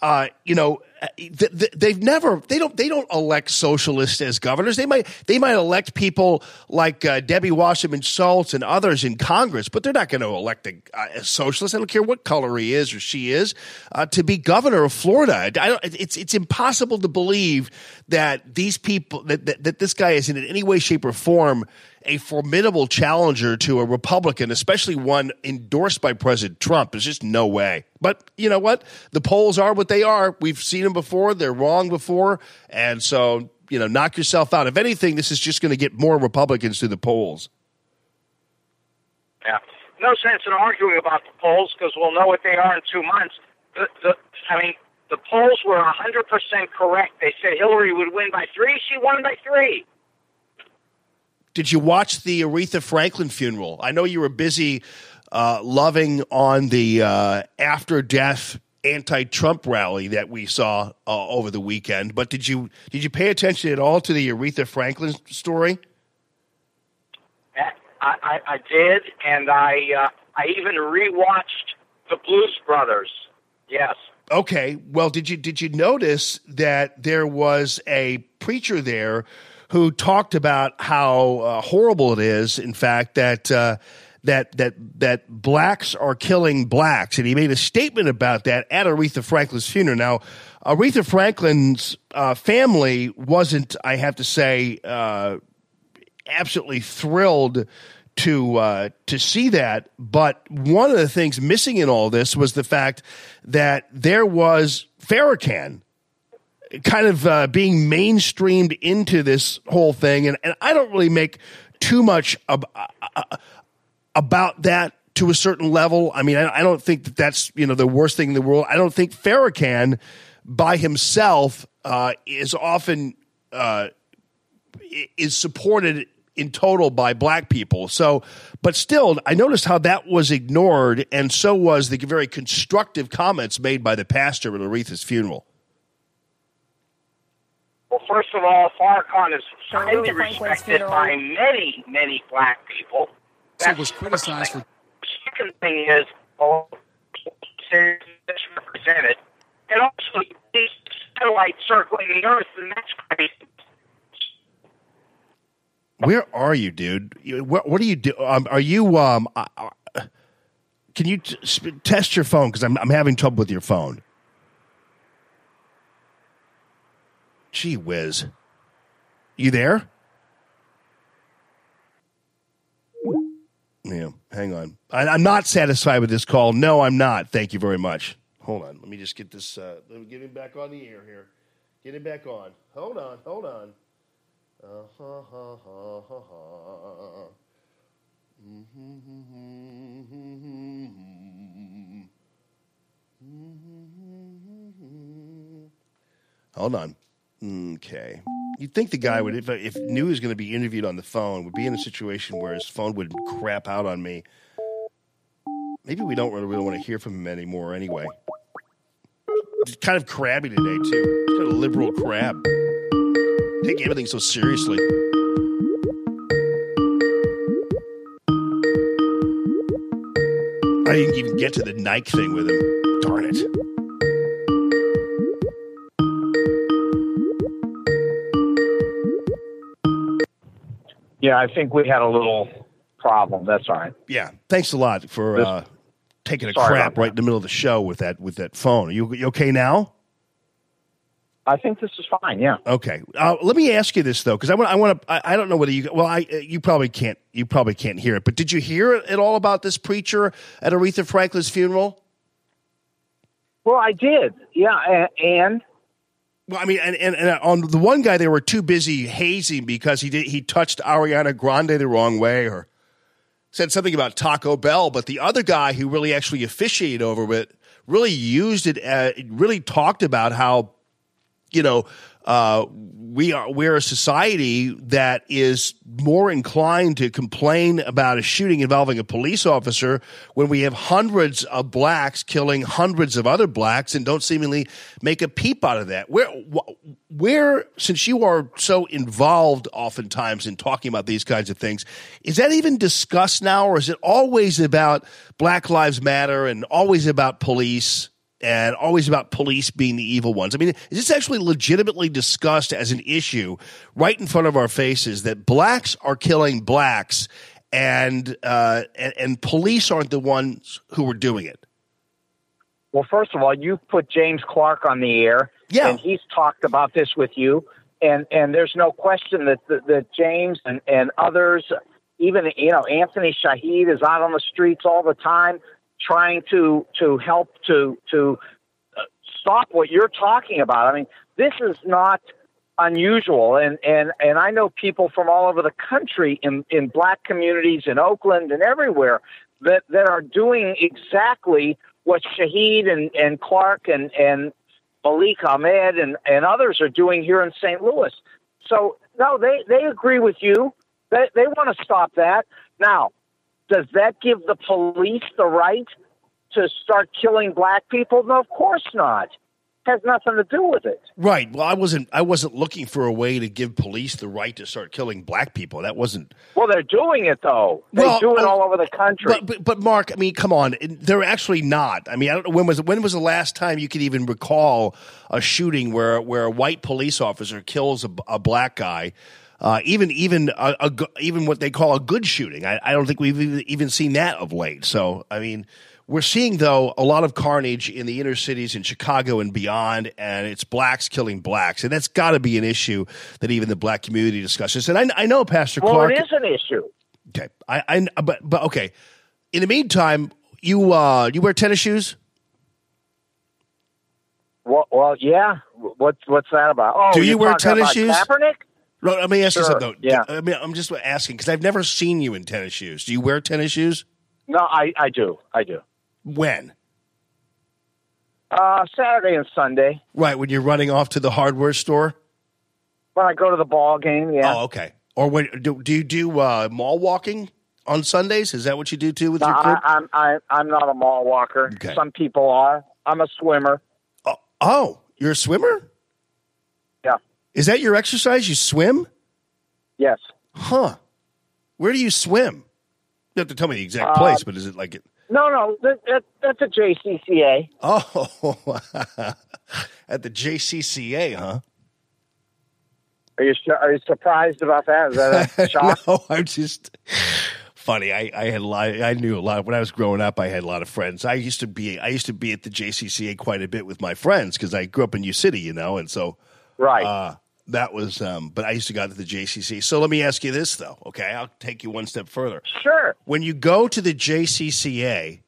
uh, you know, th- th- they've never they don't they don't elect socialists as governors. They might they might elect people like uh, Debbie Wasserman Schultz and others in Congress, but they're not going to elect a, a socialist. I don't care what color he is or she is uh, to be governor of Florida. It's it's impossible to believe that these people that, that that this guy is in any way, shape, or form a formidable challenger to a Republican, especially one endorsed by President Trump. There's just no way. But you know what? The polls are what they are. We've seen them before. They're wrong before. And so, you know, knock yourself out. If anything, this is just going to get more Republicans to the polls. Yeah, no sense in arguing about the polls because we'll know what they are in two months. The, the, I mean, the polls were 100% correct. They said Hillary would win by three. She won by three. Did you watch the Aretha Franklin funeral? I know you were busy uh, loving on the uh, after death anti-Trump rally that we saw uh, over the weekend, but did you did you pay attention at all to the Aretha Franklin story? I, I, I did, and I uh, I even rewatched the Blues Brothers. Yes. Okay. Well, did you did you notice that there was a preacher there who talked about how uh, horrible it is, in fact, that uh, that that that blacks are killing blacks, and he made a statement about that at Aretha Franklin's funeral. Now, Aretha Franklin's uh, family wasn't, I have to say, uh, absolutely thrilled to uh, to see that. But one of the things missing in all this was the fact that there was Farrakhan kind of uh, being mainstreamed into this whole thing, and, and I don't really make too much ab- uh, about that to a certain level. I mean, I, I don't think that that's you know the worst thing in the world. I don't think Farrakhan by himself uh, is often uh, is supported in total by black people. So, but still, I noticed how that was ignored, and so was the very constructive comments made by the pastor at Aretha's funeral. Well, first of all, Farrakhan is highly respected by many, many black people. So was criticized for Second thing is, oh, misrepresented, and also these satellites circling the Earth, and that's crazy. Where are you, dude? What, what are you do? Um, are you? Um, uh, uh, can you t- test your phone? Because I'm I'm having trouble with your phone. Gee whiz, you there? Yeah, hang on. I, I'm not satisfied with this call. No, I'm not. Thank you very much. Hold on. Let me just get this. Uh, let me get him back on the air here. Get him back on. Hold on. Hold on. Hold on. Okay. You'd think the guy would, if, if knew was going to be interviewed on the phone, would be in a situation where his phone would crap out on me. Maybe we don't really, really want to hear from him anymore anyway. He's kind of crabby today, too. He's kind of liberal crab. Take everything so seriously. I didn't even get to the Nike thing with him. Darn it. Yeah, I think we had a little problem. That's all right. Yeah. Thanks a lot for uh, taking a Sorry crap right in the middle of the show with that with that phone. Are you, you okay now? I think this is fine. Yeah. Okay. Uh, let me ask you this though, because I want I want to. I, I don't know whether you. Well, I uh, you probably can't. You probably can't hear it. But did you hear at all about this preacher at Aretha Franklin's funeral? Well, I did. Yeah, and Well, I mean, and, and, and on the one guy, they were too busy hazing because he did he touched Ariana Grande the wrong way or said something about Taco Bell. But the other guy who really actually officiated over it really used it. Uh, really talked about how you know uh, we are we're a society that is more inclined to complain about a shooting involving a police officer when we have hundreds of blacks killing hundreds of other blacks and don't seemingly make a peep out of that. Where where since you are so involved oftentimes in talking about these kinds of things, is that even discussed now, or is it always about Black Lives Matter and always about police? And always about police being the evil ones. I mean, is this actually legitimately discussed as an issue right in front of our faces that blacks are killing blacks and uh, and, and police aren't the ones who are doing it? well, first of all, you've put James Clark on the air, Yeah. and he's talked about this with you, and and there's no question that that, that James and and others, even you know Anthony Shahid is out on the streets all the time trying to to help to to uh, stop what you're talking about. I mean, this is not unusual and and and I know people from all over the country in in black communities in Oakland and everywhere that that are doing exactly what Shahid and and Clark and and Malik Ahmed and and others are doing here in St. Louis. So no, they they agree with you. They they want to stop that. Now, does that give the police the right to start killing black people? No, of course not. Has nothing to do with it. Right. Well, I wasn't. I wasn't looking for a way to give police the right to start killing black people. That wasn't. Well, they're doing it though. They Well, do it all over the country. But, but but Mark, I mean, come on, they're actually not. I mean, I don't know when was when was the last time you could even recall a shooting where where a white police officer kills a, a black guy. Uh, even even a, a even what they call a good shooting. I, I don't think we've even, even seen that of late. So I mean, we're seeing though a lot of carnage in the inner cities in Chicago and beyond, and it's blacks killing blacks, and that's got to be an issue that even the black community discusses. And I, I know Pastor well, Clark. it is an issue. Okay, I, I but but okay. In the meantime, you uh you wear tennis shoes. Well, well, yeah. What's what's that about? Oh, Do you wear tennis shoes? Kaepernick? Let me ask you something. Though. yeah. I mean, I'm just asking because I've never seen you in tennis shoes. Do you wear tennis shoes? No, I I do. I do. When? Uh, Saturday and Sunday Right when you're running off to the hardware store. when I go to the ball game. Yeah. Oh, okay. Or when do, do you do uh, mall walking on Sundays? Is that what you do too with No, your I, group? I'm I, I'm not a mall walker. Okay. Some people are. I'm a swimmer. oh, you're a swimmer. Is that your exercise? You swim? Yes. Huh. Where do you swim? You have to tell me the exact Uh, place, but is it like it? No, no, that, that, that's a JCCA. Oh, at the JCCA, huh? Are you are you surprised about that? Is that a shock? no, I'm just funny. I, I had a lot. I knew a lot when I was growing up. I had a lot of friends. I used to be. I used to be at the JCCA quite a bit with my friends because I grew up in U City, you know, and so right. Uh, that was. Um, but I used to go to the JCC. So let me ask you this, though. Okay, I'll take you one step further. Sure. When you go to the JCCA,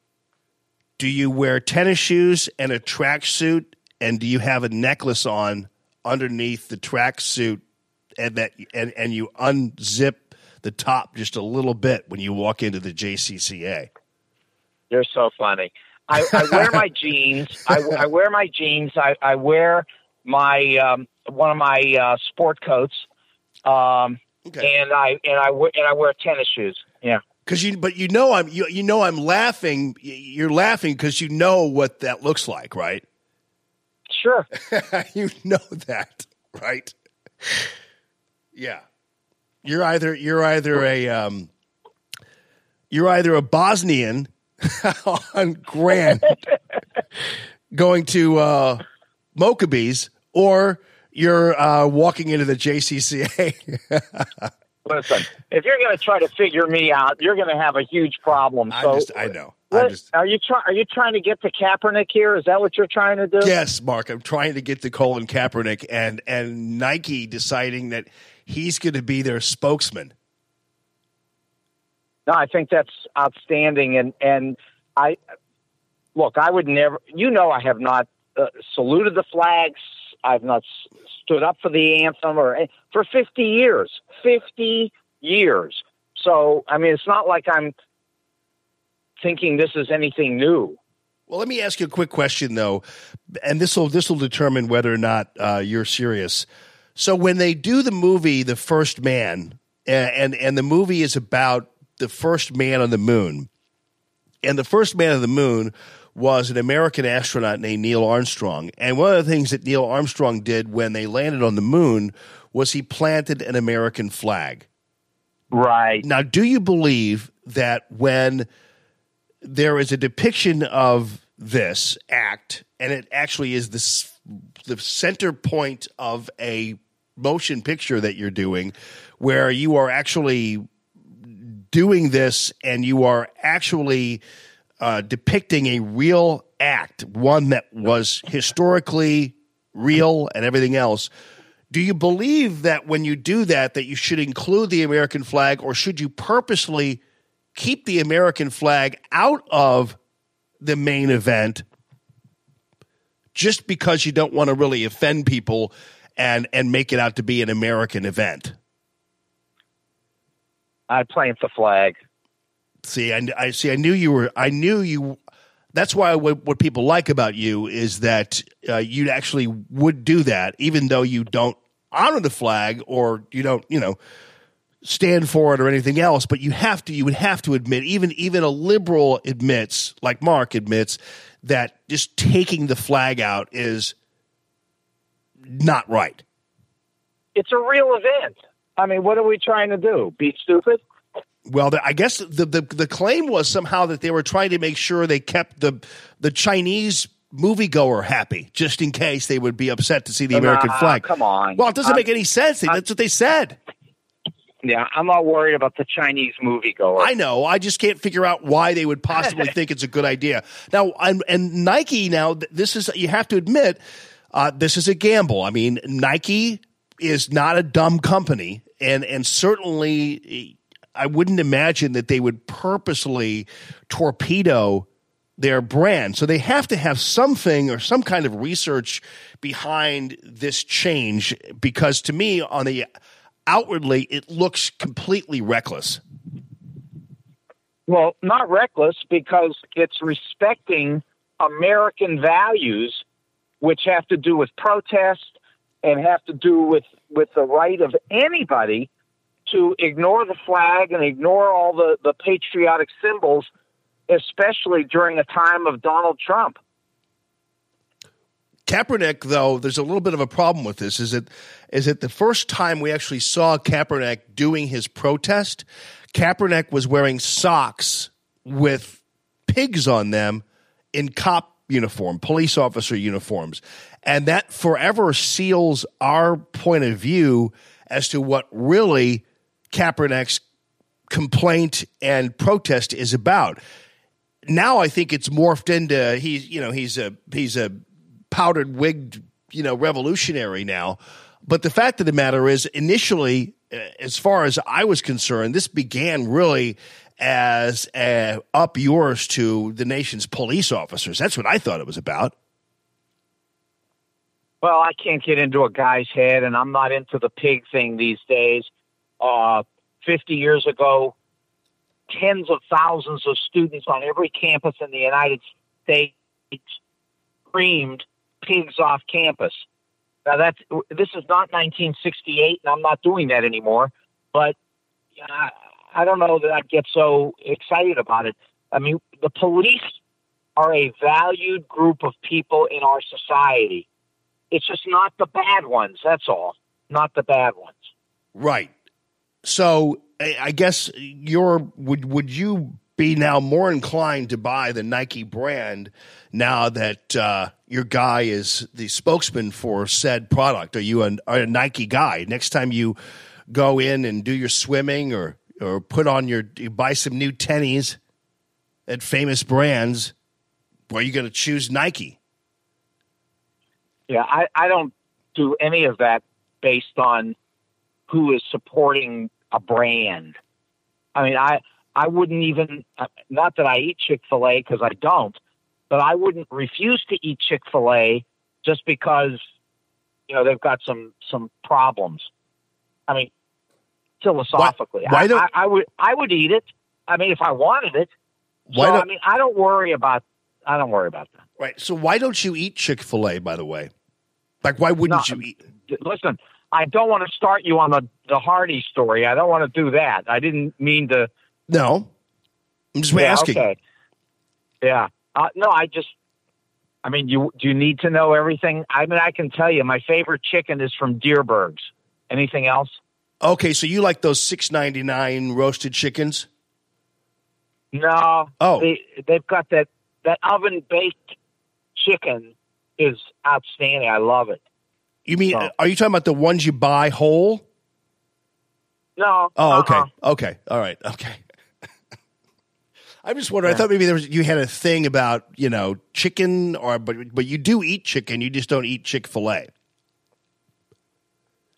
do you wear tennis shoes and a tracksuit, and do you have a necklace on underneath the tracksuit, and that and and you unzip the top just a little bit when you walk into the JCCA? You're so funny. I, I wear my jeans. I, I wear my jeans. I, I wear my um, one of my uh, sport coats, um, and I and I and I wear tennis shoes. Yeah. Because you, but you know, I'm you, you know I'm laughing. You're laughing because you know what that looks like, right? Sure. you know that, right? Yeah. You're either you're either a um, you're either a Bosnian on Grand going to uh, Mokabe's, or you're uh, walking into the JCCA. Listen, if you're going to try to figure me out, you're going to have a huge problem. I So, just I know. what- are you trying? Are you trying to get to Kaepernick here? Is that what you're trying to do? Yes, Mark. I'm trying to get to Colin Kaepernick and and Nike deciding that he's going to be their spokesman. No, I think that's outstanding, and and I look. I would never. You know, I have not uh, saluted the flags. I've not stood up for the anthem or for fifty years. Fifty years. So I mean, it's not like I'm thinking this is anything new. Well, let me ask you a quick question though, and this will this will determine whether or not uh, you're serious. So when they do the movie The First Man, and, and and the movie is about the first man on the moon, and the first man on the moon was an American astronaut named Neil Armstrong. And one of the things that Neil Armstrong did when they landed on the moon was he planted an American flag. Right. Now, do you believe that when there is a depiction of this act, and it actually is this, the center point of a motion picture that you're doing, where you are actually doing this and you are actually uh, depicting a real act, one that was historically real and everything else. Do you believe that when you do that, that you should include the American flag, or should you purposely keep the American flag out of the main event just because you don't want to really offend people and and make it out to be an American event? I plant the flag. See, I, I see. I knew you were. I knew you. That's why what, what people like about you is that uh, you actually would do that, even though you don't honor the flag or you don't, you know, stand for it or anything else. But you have to. You would have to admit, even even a liberal admits, like Mark admits, that just taking the flag out is not right. It's a real event. I mean, what are we trying to do? Be stupid? Well, I guess the, the the claim was somehow that they were trying to make sure they kept the the Chinese moviegoer happy, just in case they would be upset to see the American Nah, flag. come on. Well, it doesn't I'm- make any sense. That's what they said. Yeah, I'm not worried about the Chinese moviegoer. I know. I just can't figure out why they would possibly think it's a good idea. Now, and, and Nike. Now, this is you have to admit, uh, this is a gamble. I mean, Nike is not a dumb company, and and certainly, I wouldn't imagine that they would purposely torpedo their brand. So they have to have something or some kind of research behind this change because to me on the outwardly it looks completely reckless. Well, not reckless because it's respecting American values, which have to do with protest and have to do with, with the right of anybody to ignore the flag and ignore all the, the patriotic symbols, especially during a time of Donald Trump. Kaepernick, though, there's a little bit of a problem with this. Is it is it the first time we actually saw Kaepernick doing his protest? Kaepernick was wearing socks with pigs on them in cop uniform, police officer uniforms, and that forever seals our point of view as to what really Kaepernick's complaint and protest is about. Now I think it's morphed into he's you know he's a he's a powdered wigged you know revolutionary now. But the fact of the matter is, initially, uh, as far as I was concerned, this began really as a up yours to the nation's police officers. That's what I thought it was about. Well, I can't get into a guy's head, and I'm not into the pig thing these days. Uh, 50 years ago, tens of thousands of students on every campus in the United States screamed pigs off campus. Now that's this is not 1968, and I'm not doing that anymore. But I, I don't know that I'd get so excited about it. I mean, the police are a valued group of people in our society. It's just not the bad ones. That's all. Not the bad ones. Right. So I guess you're would would you be now more inclined to buy the Nike brand now that uh, your guy is the spokesman for said product? Are you a, a Nike guy? Next time you go in and do your swimming or or put on your you buy some new tennies at famous brands, are you going to choose Nike? Yeah, I, I don't do any of that based on who is supporting a brand. I mean, I I wouldn't even uh, not that I eat Chick Fil A because I don't, but I wouldn't refuse to eat Chick Fil A just because you know they've got some some problems. I mean, philosophically, why I, don't- I, I would I would eat it. I mean, if I wanted it. Why so, don't- I mean, I don't worry about I don't worry about that. Right. So why don't you eat Chick Fil A? By the way, like why wouldn't No, you eat? Listen, I don't want to start you on the the Hardy story. I don't want to do that. I didn't mean to. No, I'm just Yeah, asking. Okay. Yeah. Uh, no, I just. I mean, you do you need to know everything? I mean, I can tell you, my favorite chicken is from Dierbergs. Anything else? Okay, so you like those six ninety nine roasted chickens? No. Oh. They they've got that that oven baked chicken is outstanding. I love it. You mean oh. are you talking about the ones you buy whole? No. Oh, uh-uh. okay, uh-uh. okay, all right, okay. I'm just wondering. I thought maybe there was you had a thing about you know chicken, or but but you do eat chicken. You just don't eat Chick Fil A.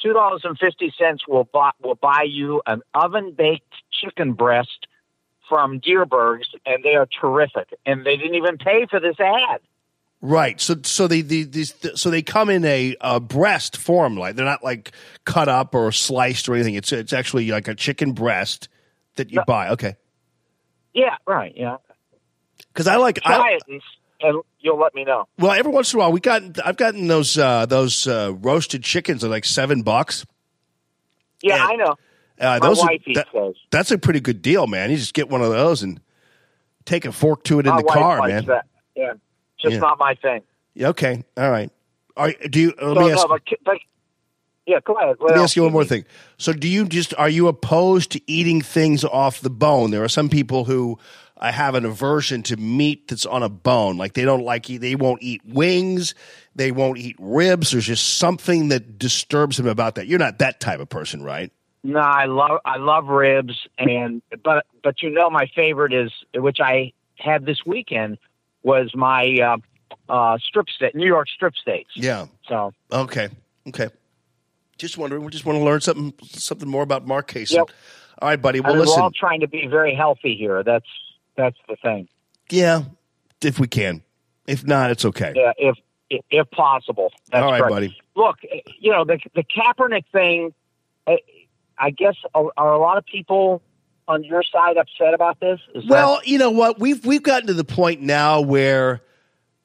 two dollars and fifty cents will buy will buy you an oven baked chicken breast from Dierbergs, and they are terrific. And they didn't even pay for this ad. Right. So so they, they these so they come in a, a breast form. Like they're not like cut up or sliced or anything. It's it's actually like a chicken breast that you buy. Okay. Yeah, right. Yeah, Because I like try I, it and, and you'll let me know. Well, every once in a while, we got I've gotten those uh, those uh, roasted chickens at like seven bucks. Yeah, I know. Uh, My those are- wife eats that- those. That's a pretty good deal, man. You just get one of those and take a fork to it in My the car, man. That. Yeah, just Yeah. not my thing. Okay, all right. Are, do you? Let So, me no, but, but yeah, go ahead. What Let me ask you one more thing. So, do you just are you opposed to eating things off the bone? There are some people who uh, have an aversion to meat that's on a bone. Like they don't like they won't eat wings, they won't eat ribs. There's just something that disturbs them about that. You're not that type of person, right? No, I love I love ribs, and but but you know my favorite is which I had this weekend was my uh, uh, strip state, New York strip states. Yeah. So Okay. Okay. Just wondering. We just want to learn something something more about Mark Kaysen. Yep. All right, buddy. I Well, mean, listen. we're all trying to be very healthy here. That's that's the thing. yeah, if we can. If not, it's okay. Yeah, if if, if possible. That's All right, correct. buddy. Look, you know the the Kaepernick thing. I, I guess are a lot of people on your side upset about this? Is Well, you know what? We've we've gotten to the point now where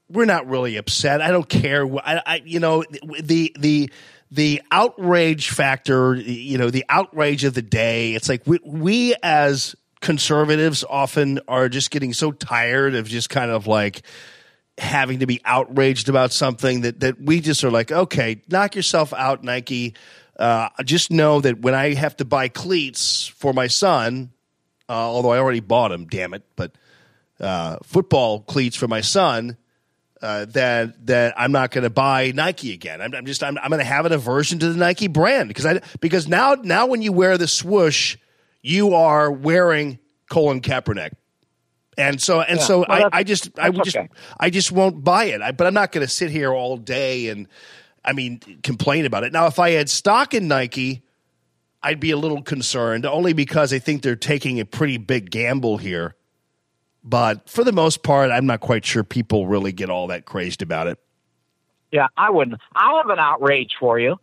we're not really upset. I don't care. I, I you know the the the outrage factor. You know the outrage of the day. It's like we we as conservatives often are just getting so tired of just kind of like having to be outraged about something that that we just are like, okay, knock yourself out, Nike. Uh, I just know that when I have to buy cleats for my son, uh, although I already bought them, damn it, but uh, football cleats for my son, uh, that that I'm not going to buy Nike again. I'm, I'm just I'm, I'm going to have an aversion to the Nike brand because I because now now when you wear the swoosh, you are wearing Colin Kaepernick. And so and Yeah. so Well, I, I just I just okay. I just won't buy it. I, but I'm not going to sit here all day and I mean complain about it. Now if I had stock in Nike, I'd be a little concerned only because I think they're taking a pretty big gamble here. But for the most part, I'm not quite sure people really get all that crazed about it. Yeah, I wouldn't. I have an outrage for you.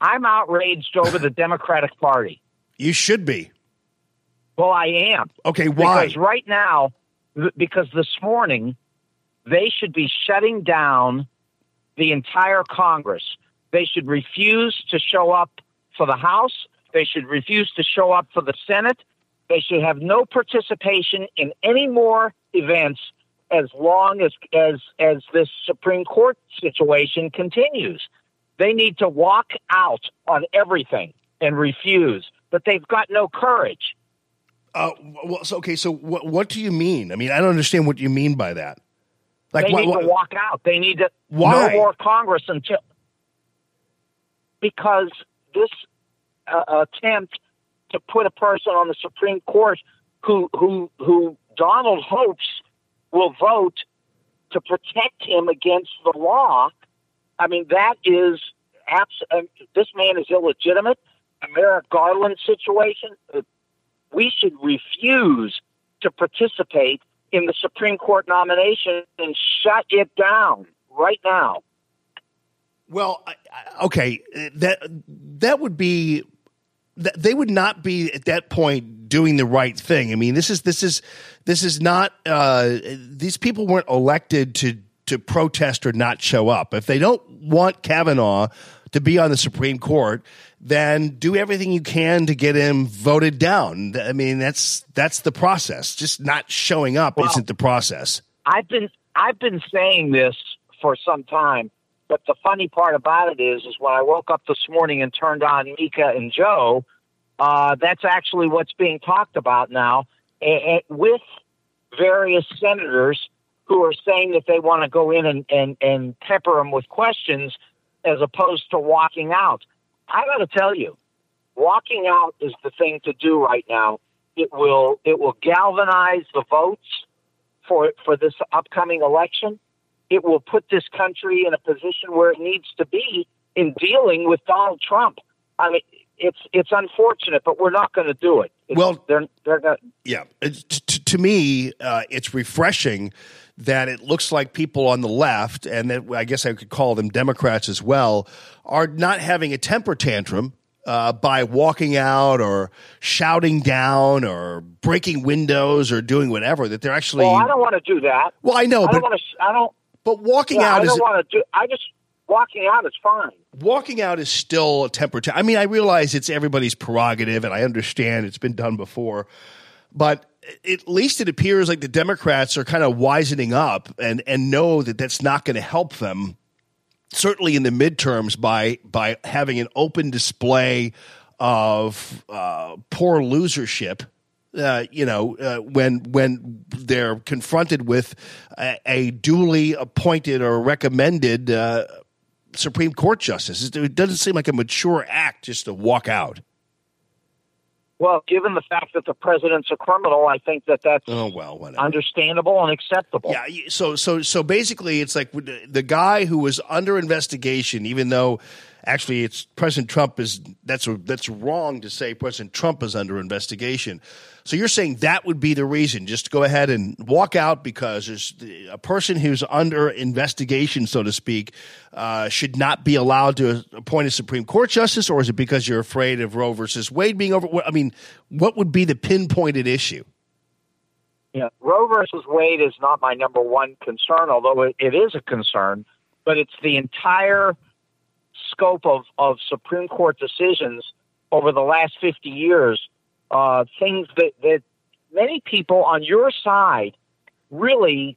I'm outraged over the Democratic Party. You should be. Well, I am. Okay, why? Because right now, because this morning, they should be shutting down the entire Congress. They should refuse to show up for the House. They should refuse to show up for the Senate. They should have no participation in any more events as long as as as this Supreme Court situation continues. They need to walk out on everything and refuse, but they've got no courage. Uh, well, so, okay, so what what do you mean? I mean, I don't understand what you mean by that. Like, they what, need what- to walk out. They need to Why? no more Congress until because this uh, attempt to put a person on the Supreme Court who who who Donald hopes will vote to protect him against the law. I mean, that is abs- uh, this man is illegitimate. Merrick Garland situation. uh, We should refuse to participate in the Supreme Court nomination and shut it down right now. Well, okay, that that would be that they would not be at that point doing the right thing. I mean, this is this is this is not uh, these people weren't elected to to protest or not show up. If they don't want Kavanaugh to be on the Supreme Court, then do everything you can to get him voted down. I mean, that's that's the process. Just not showing up isn't the process. I've been I've been saying this for some time, but the funny part about it is, is when I woke up this morning and turned on Mika and Joe, uh, that's actually what's being talked about now, and, with various senators who are saying that they want to go in and, and, and pepper them with questions as opposed to walking out. I got to tell you, walking out is the thing to do right now. It will it will galvanize the votes for for this upcoming election. It will put this country in a position where it needs to be in dealing with Donald Trump. I mean, it's it's unfortunate, but we're not going to do it. It's- Well- they're they're gonna Yeah, It's- t- t- to me, uh, it's refreshing that it looks like people on the left, and that I guess I could call them Democrats as well, are not having a temper tantrum uh, by walking out or shouting down or breaking windows or doing whatever. That they're actually. Well, I don't want to do that. Well, I know, I but- don't want to. I don't. But walking yeah, out I is don't want to do. I just walking out is fine. walking out is still a temper tantrum. I mean, I realize it's everybody's prerogative, and I understand it's been done before, but at least it appears like the Democrats are kind of wisening up and and know that that's not going to help them. Certainly in the midterms, by by having an open display of uh, poor losership. Uh, you know, uh, when when they're confronted with a, a duly appointed or recommended uh, Supreme Court justice. It doesn't seem like a mature act just to walk out. Well, given the fact that the president's a criminal, I think that that's Oh well, whatever. understandable and acceptable. Yeah. So so so basically, it's like the the guy who was under investigation, even though actually it's President Trump is that's that's wrong to say President Trump is under investigation. So you're saying that would be the reason, just to go ahead and walk out because there's a person who's under investigation, so to speak, uh, should not be allowed to appoint a Supreme Court justice, or is it because you're afraid of Roe versus Wade being over? I mean, what would be the pinpointed issue? Yeah, Roe versus Wade is not my number one concern, although it, it is a concern. But it's the entire scope of, of Supreme Court decisions over the last 50 years, uh, things that, that many people on your side really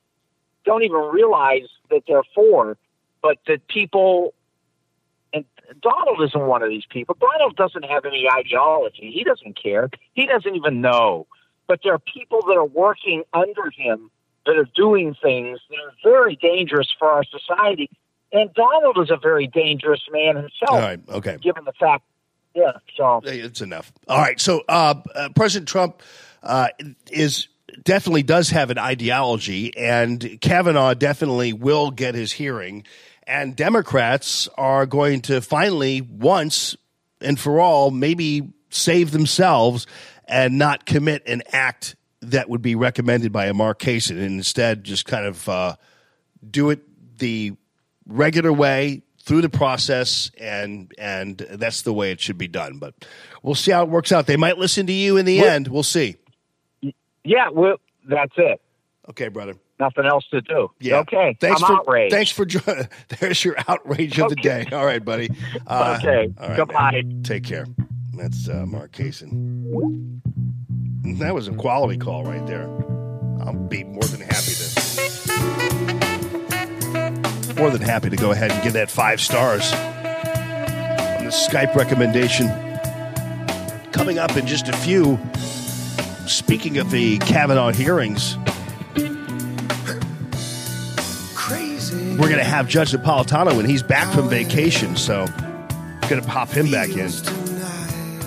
don't even realize that they're for, but that people, and Donald isn't one of these people. Donald doesn't have any ideology. He doesn't care. He doesn't even know. But there are people that are working under him that are doing things that are very dangerous for our society. And Donald is a very dangerous man himself. All right, okay. Given the fact, yeah. So it's enough. All right. So uh, uh, President Trump uh, is definitely does have an ideology, and Kavanaugh definitely will get his hearing. And Democrats are going to finally, once and for all, maybe save themselves and not commit an act that would be recommended by a Mark Kaysen, and instead just kind of uh, do it the regular way through the process and and that's the way it should be done but we'll see how it works out they might listen to you in the end we'll see yeah, well, that's it. okay brother Nothing else to do. yeah Okay. thanks I'm for outraged. thanks for joining there's your outrage of the day all right buddy Uh, Okay. all right, Goodbye. man. take care that's uh, mark Kaysen. that was a quality call right there i'll be more than happy to more than happy to go ahead and give that five stars on the Skype recommendation. Coming up in just a few, speaking of the Kavanaugh hearings, Crazy. we're going to have Judge Napolitano when he's back from vacation, so going to pop him back in.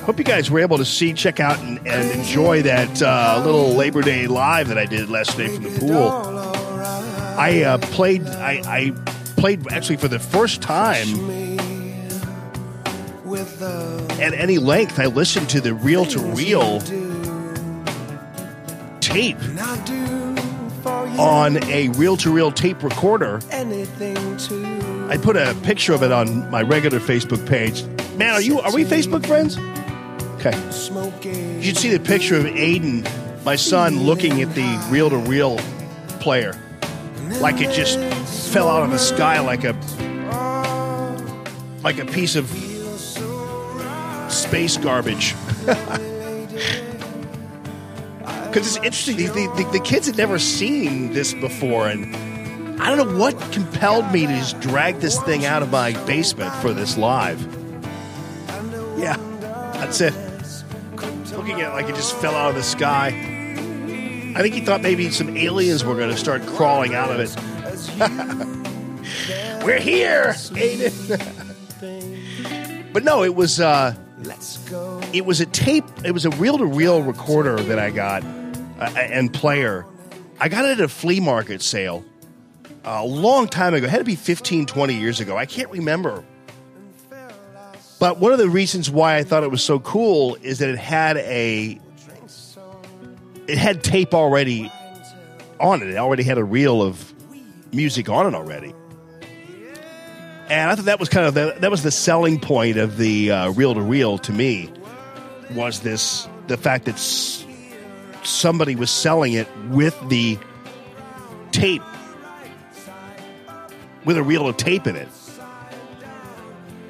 Hope you guys were able to see, check out, and, and enjoy that uh, little Labor Day live that I did last night from the pool. I uh, played. I, I played actually for the first time at any length. I listened to the reel to reel tape on a reel to reel tape recorder. I put a picture of it on my regular Facebook page. Man, are you? Are we Facebook friends? Okay. You should see the picture of Aiden, my son, looking at the reel to reel player like it just fell out of the sky like a like a piece of space garbage. Because it's interesting, the, the, the kids had never seen this before, and I don't know what compelled me to just drag this thing out of my basement for this live. Yeah, that's it. Looking at it like it just fell out of the sky. I think he thought maybe some aliens were going to start crawling out of it. We're here, Aiden. but no, it was uh, it was a tape. It was a reel to reel recorder that I got uh, and player. I got it at a flea market sale uh, a long time ago. It had to be 15, 20 years ago. I can't remember. But one of the reasons why I thought it was so cool is that it had a it had tape already on it. It already had a reel of music on it already. And I thought that was kind of the, that was the selling point of the reel to reel to me was this the fact that s- somebody was selling it with the tape with a reel of tape in it.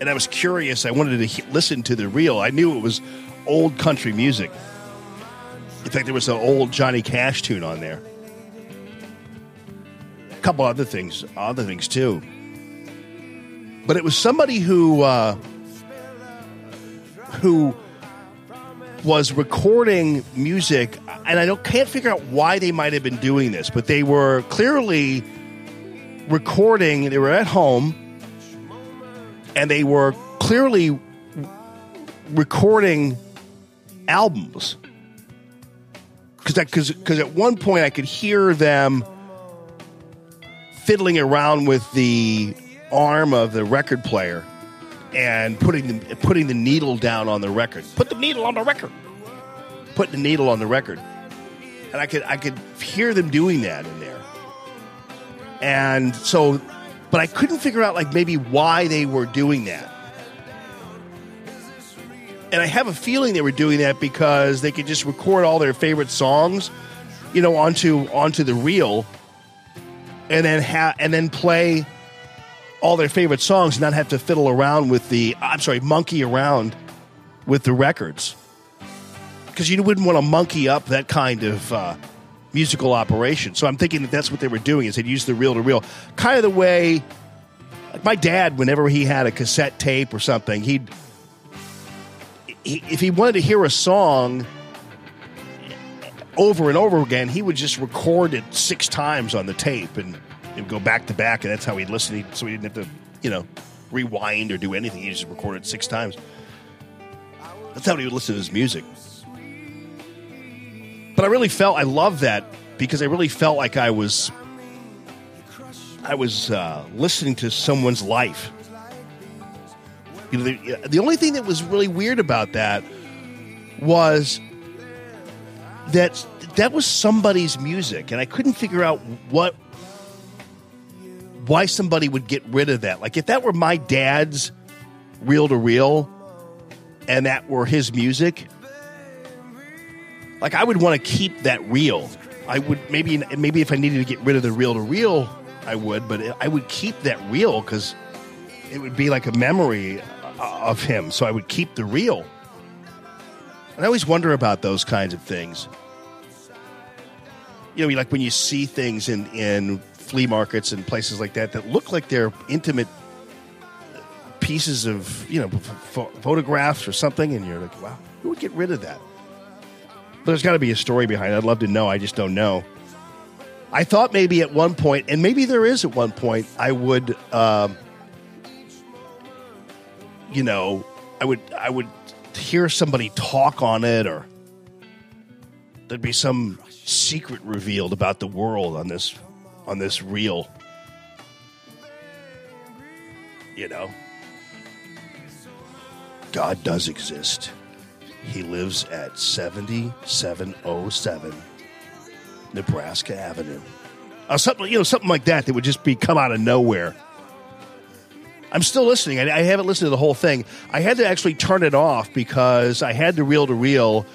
And I was curious. I wanted to he- listen to the reel. I knew it was old country music. In fact, there was an old Johnny Cash tune on there. Couple other things, other things too. But it was somebody who uh, who was recording music, and I don't can't figure out why they might have been doing this, but they were clearly recording. They were at home, and they were clearly recording albums because because at one point I could hear them fiddling around with the arm of the record player and putting the putting the needle down on the record. Put the needle on the record. Putting the needle on the record, and I could I could hear them doing that in there. And so, but I couldn't figure out like maybe why they were doing that. And I have a feeling they were doing that because they could just record all their favorite songs, you know, onto onto the reel, and then ha- and then play all their favorite songs, not have to fiddle around with the I'm sorry, monkey around with the records, because you wouldn't want to monkey up that kind of uh, musical operation. So I'm thinking that that's what they were doing is they'd use the reel to reel, kind of the way like my dad, whenever he had a cassette tape or something, he'd he, if he wanted to hear a song over and over again, he would just record it six times on the tape and it go back to back, and that's how he'd listen. He, so he didn't have to, you know, rewind or do anything. He just recorded six times. That's how he would listen to his music. But I really felt I love that because I really felt like I was I was uh, listening to someone's life. You know, the, the only thing that was really weird about that was that that was somebody's music, and I couldn't figure out what why somebody would get rid of that. Like if that were my dad's reel to reel, and that were his music, like I would want to keep that reel. I would maybe maybe if I needed to get rid of the reel to reel, I would, but I would keep that reel because it would be like a memory uh, of him. So I would keep the reel. And I always wonder about those kinds of things. You know, like when you see things in in flea markets and places like that that look like they're intimate pieces of you know ph- photographs or something, and you're like, wow, who would get rid of that? But there's got to be a story behind it. I'd love to know. I just don't know. I thought maybe at one point, and maybe there is at one point, I would, um, you know, I would, I would hear somebody talk on it, or there'd be some secret revealed about the world on this, on this reel. You know, God does exist. He lives at 7707 Nebraska Avenue. Uh, something, you know, something like that that would just be come out of nowhere. I'm still listening. I, I haven't listened to the whole thing. I had to actually turn it off because I had to reel to reel.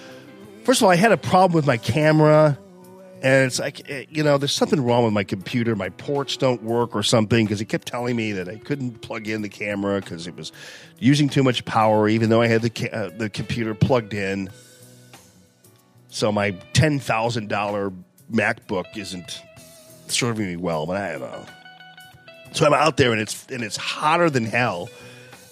First of all, I had a problem with my camera, and it's like eh, you know, there's something wrong with my computer. My ports don't work or something because it kept telling me that I couldn't plug in the camera because it was using too much power, even though I had the uh, the computer plugged in. So my ten thousand dollar MacBook isn't serving me well, but I don't know. So I'm out there and it's and it's hotter than hell.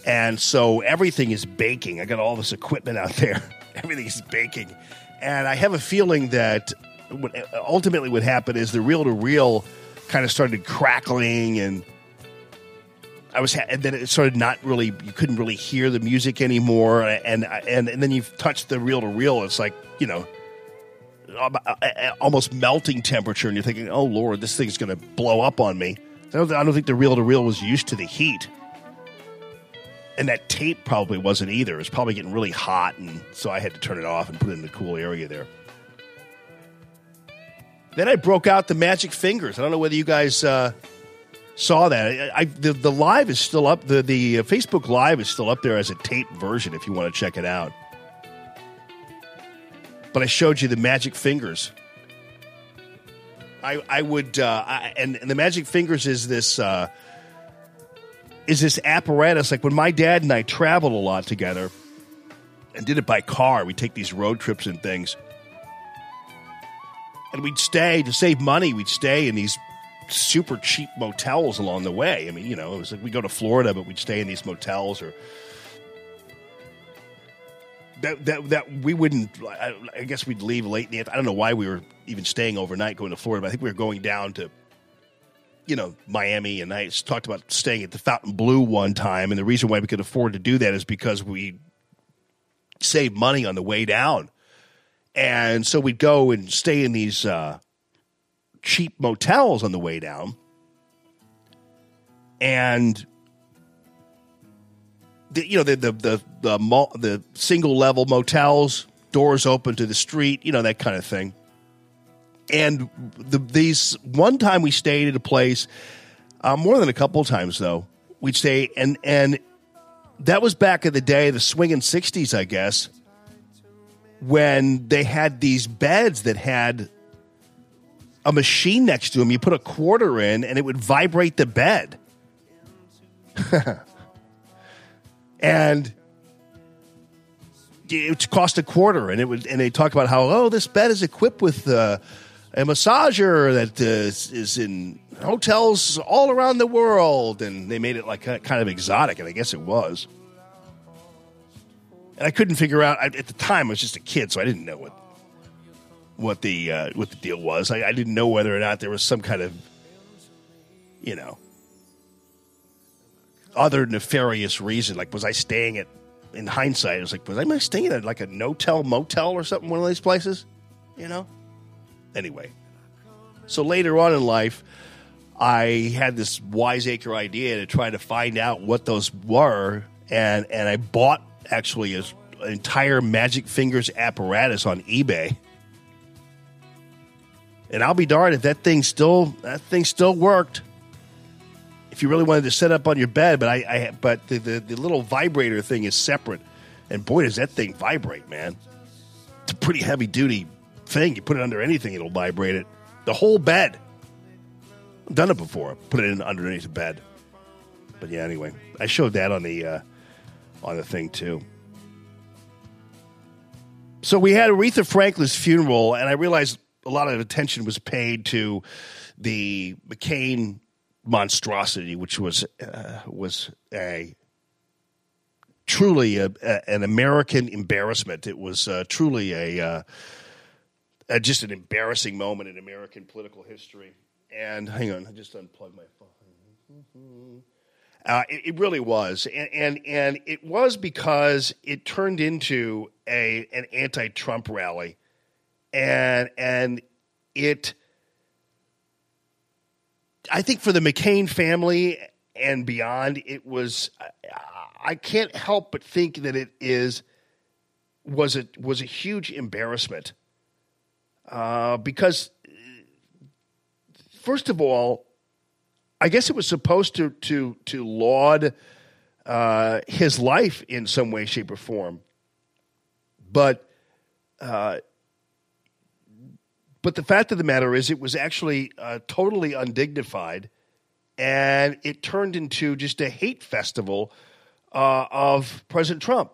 And so everything is baking. I got all this equipment out there. Everything's baking. And I have a feeling that what ultimately what happened is the reel to reel kind of started crackling and I was, ha- and then it started not really. You couldn't really hear the music anymore, and and and then you've touched the reel to reel. It's like you know, um, almost melting temperature, and you're thinking, "Oh Lord, this thing's going to blow up on me." I don't, I don't think the reel to reel was used to the heat, and that tape probably wasn't either. It was probably getting really hot, and so I had to turn it off and put it in the cool area there. Then I broke out the magic fingers. I don't know whether you guys uh, saw that. I, I, the, the live is still up. The the uh, Facebook live is still up there as a tape version if you want to check it out. But I showed you the magic fingers. I I would uh, I, and, and the magic fingers is this uh, is this apparatus like when my dad and I traveled a lot together and did it by car. We take these road trips and things and we'd stay to save money. We'd stay in these super cheap motels along the way. I mean, you know, it was like we go to Florida, but we'd stay in these motels or that that that we wouldn't. I, I guess we'd leave late in the. I don't know why we were even staying overnight going to Florida. But I think we were going down to. You know, Miami, and I talked about staying at the Fontainebleau one time, and the reason why we could afford to do that is because we saved money on the way down. And so we'd go and stay in these uh, cheap motels on the way down. And the, you know the the the the, mall, the single level motels, doors open to the street, you know that kind of thing. And the, these one time we stayed at a place, uh, more than a couple times though. We'd stay and and that was back in the day, the swinging '60s, I guess when they had these beds that had a machine next to them. You put a quarter in and it would vibrate the bed. and it cost a quarter and it would and they talk about how oh this bed is equipped with uh, a massager that uh, is- in hotels all around the world and they made it like kind of exotic and I guess it was and I couldn't figure out I, at the time I was just a kid so I didn't know what what the uh, what the deal was. I, I didn't know whether or not there was some kind of, you know, other nefarious reason. Like, was I staying at? In hindsight, it was like, was I staying at like a no-tell motel or something? One of these places, you know. Anyway, so later on in life, I had this wiseacre idea to try to find out what those were, and and I bought actually a, an entire Magic Fingers apparatus on eBay. And I'll be darned if that thing still that thing still worked. If you really wanted to set up on your bed, but I, I but the, the the little vibrator thing is separate, and boy does that thing vibrate, man! It's a pretty heavy duty thing. You put it under anything, it'll vibrate it. The whole bed. I've done it before. Put it in underneath the bed. But yeah, anyway, I showed that on the uh, on the thing too. So we had Aretha Franklin's funeral, and I realized a lot of attention was paid to the McCain monstrosity, which was uh, was a truly a, a, an American embarrassment. It was uh, truly a uh, uh, just an embarrassing moment in American political history. And hang on, I just unplugged my phone. Uh, it, it, really was, and, and and it was because it turned into a an anti-Trump rally, and and it. I think for the McCain family and beyond, it was. I can't help but think that it is was a was a huge embarrassment uh, because first of all, I guess it was supposed to to to laud uh, his life in some way, shape, or form, but uh, but the fact of the matter is, it was actually uh, totally undignified, and it turned into just a hate festival uh, of President Trump,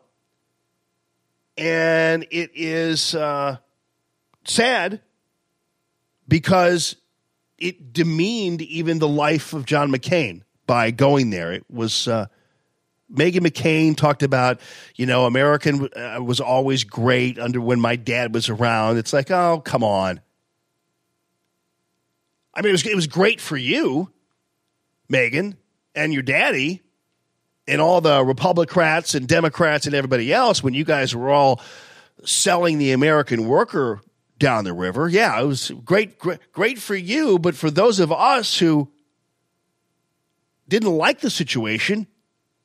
and it is uh, sad because it demeaned even the life of John McCain by going there. It was uh, Meghan McCain talked about, you know, American uh, was always great under when my dad was around. It's like, oh, come on. I mean, it was it was great for you, Megan, and your daddy, and all the Republicans and Democrats and everybody else when you guys were all selling the American worker down the river. Yeah, it was great, great, great for you, but for those of us who didn't like the situation,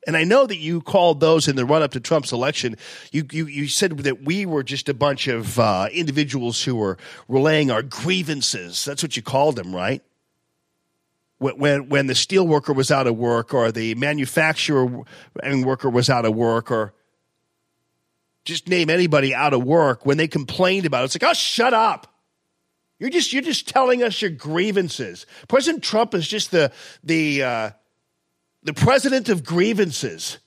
and I know that you called those in the run up to Trump's election. You, you, you said that we were just a bunch of uh, individuals who were relaying our grievances. That's what you called them, right? When, when, the steel worker was out of work, or the manufacturer and worker was out of work, or just name anybody out of work when they complained about it. It's like, oh, shut up. You're just you're just telling us your grievances. President Trump is just the the uh, the president of grievances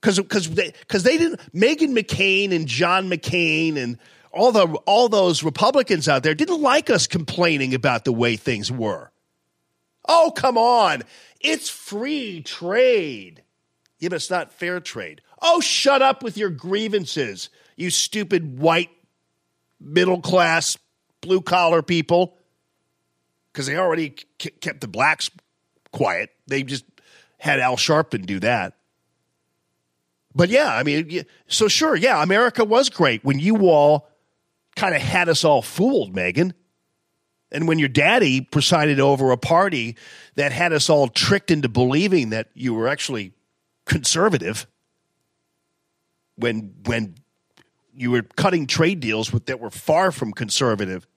because because they because they didn't Megan McCain and John McCain and all the all those Republicans out there didn't like us complaining about the way things were. Oh come on, it's free trade. Yeah, but it's not fair trade. Oh, shut up with your grievances, you stupid white middle class blue collar people. Because they already kept the blacks quiet. They just had Al Sharpton do that. But yeah, I mean, so sure, yeah, America was great when you all kind of had us all fooled, Megan. And when your daddy presided over a party that had us all tricked into believing that you were actually conservative when when you were cutting trade deals with, that were far from conservative,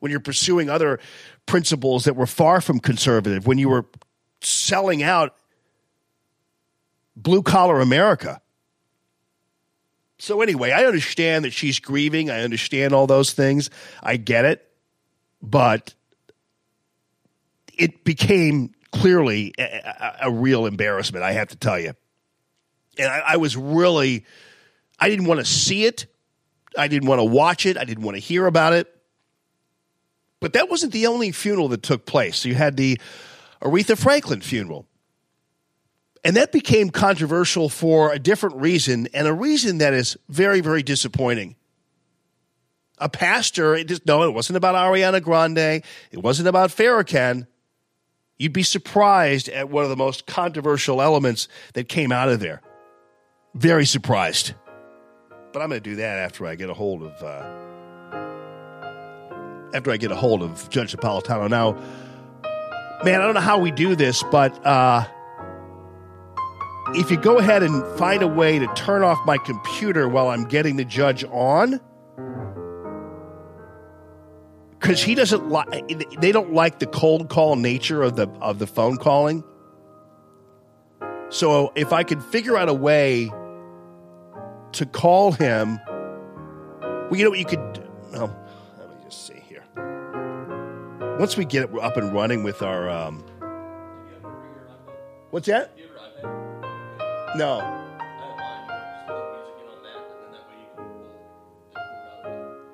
when you're pursuing other principles that were far from conservative, when you were selling out blue collar America. So, anyway, I understand that she's grieving. I understand all those things. I get it. But it became clearly a, a, a real embarrassment, I have to tell you and I, I was really, I didn't want to see it. I didn't want to watch it. I didn't want to hear about it. But that wasn't the only funeral that took place. You had the Aretha Franklin funeral. And that became controversial for a different reason, and a reason that is very, very disappointing. a pastor. It just, no, it wasn't about Ariana Grande. It wasn't about Farrakhan. You'd be surprised at one of the most controversial elements that came out of there. Very surprised. But I'm going to do that after I get a hold of uh, after I get a hold of Judge Napolitano. Now, man, I don't know how we do this, but uh, if you go ahead and find a way to turn off my computer while I'm getting the judge on, because he doesn't like they don't like the cold call nature of the of the phone calling. So if I could figure out a way to call him, well, you know what you could. Well, let me just see. Once we get it up and running with our, um, what's that? No.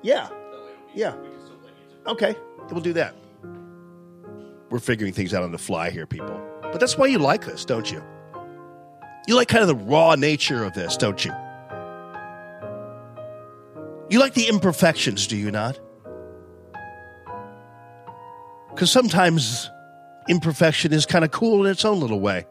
Yeah. Yeah. Okay. We'll do that. We're figuring things out on the fly here, people. But that's why you like us, don't you? You like kind of the raw nature of this, don't you? You like the imperfections, do you not? Because sometimes imperfection is kind of cool in its own little way.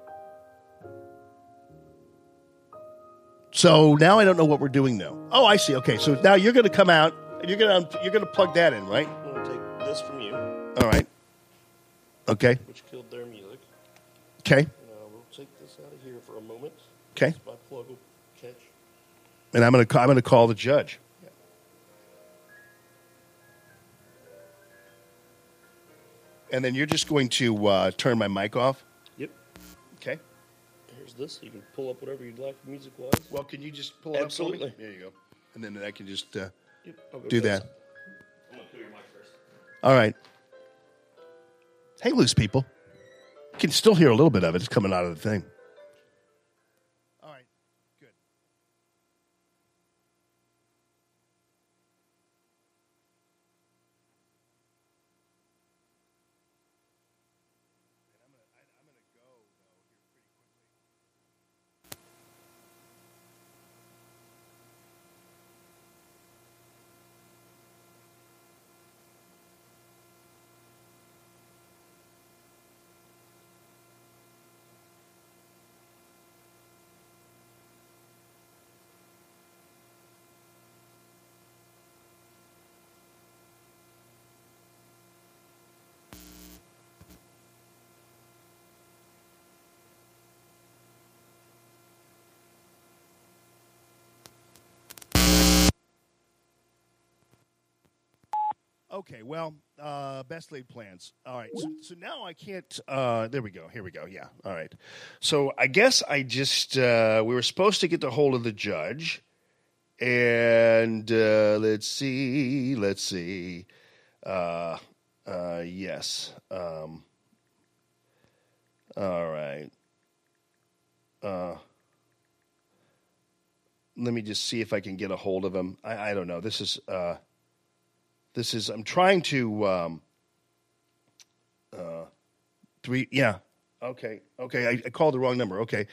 So now I don't know what we're doing though. Oh, I see. Okay, so now you're going to come out and you're going to you're going to plug that in, right? I'm going to take this from you, All right. Okay. which killed their music. Okay. And, uh, we'll take this out of here for a moment. Okay. My plug will catch. And I'm going to I'm going to call the judge. And then you're just going to uh, turn my mic off. Yep. Okay. Here's this. You can pull up whatever you'd like music wise. Well, can you just pull it up? Absolutely. There you go. And then I can just uh, Yep, do that. I'm going to your mic first. All right. Hey, loose, people. You can still hear a little bit of it. It's coming out of the thing. Okay, well, uh, best laid plans. All right, so, so now I can't. Uh, there we go. Here we go. Yeah. All right. So I guess I just uh, we were supposed to get the hold of the judge, and uh, let's see, let's see. Uh, uh, yes. Um, all right. Uh, let me just see if I can get a hold of him. I, I don't know. This is. Uh, this is I'm trying to um uh three yeah okay okay I, I called the wrong number okay.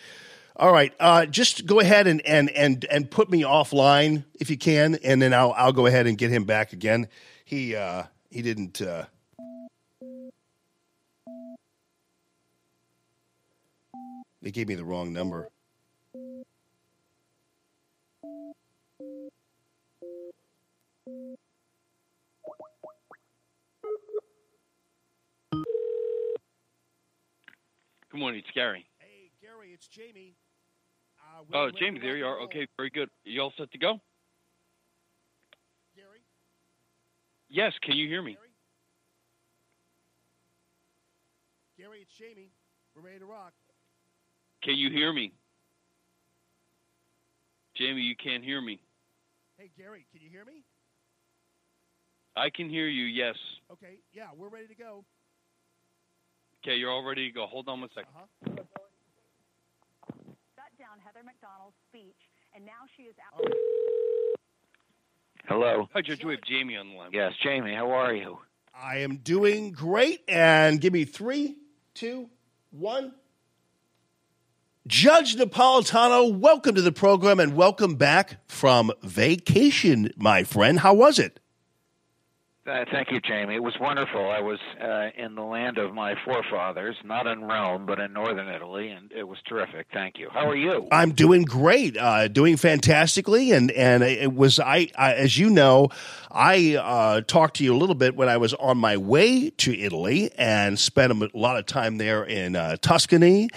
All right uh just go ahead and and and and put me offline if you can and then I'll I'll go ahead and get him back again. He uh he didn't uh they gave me the wrong number Good morning, it's Gary. Hey, Gary, it's Jamie. Uh, Oh, Jamie, there you are. Okay, very good. You all set to go? Gary? Yes, can you hear me? Gary, it's Jamie. We're ready to rock. Can you hear me? Jamie, you can't hear me. Hey, Gary, can you hear me? I can hear you, yes. Okay, yeah, we're ready to go. Okay, you're all ready to go. Hold on one second. Uh-huh. Shut down Heather Mac Donald's speech, and now she is out. Hello. Hi, Judge. We have Jamie on the line. Yes, Jamie, how are you? I am doing great. And give me three, two, one. Judge Napolitano, welcome to the program and welcome back from vacation, my friend. How was it? Uh, thank you, Jamie. It was wonderful. I was uh, in the land of my forefathers, not in Rome, but in northern Italy, and it was terrific. Thank you. How are you? I'm doing great, uh, doing fantastically, and and it was I, I as you know, I uh, talked to you a little bit when I was on my way to Italy and spent a lot of time there in uh, Tuscany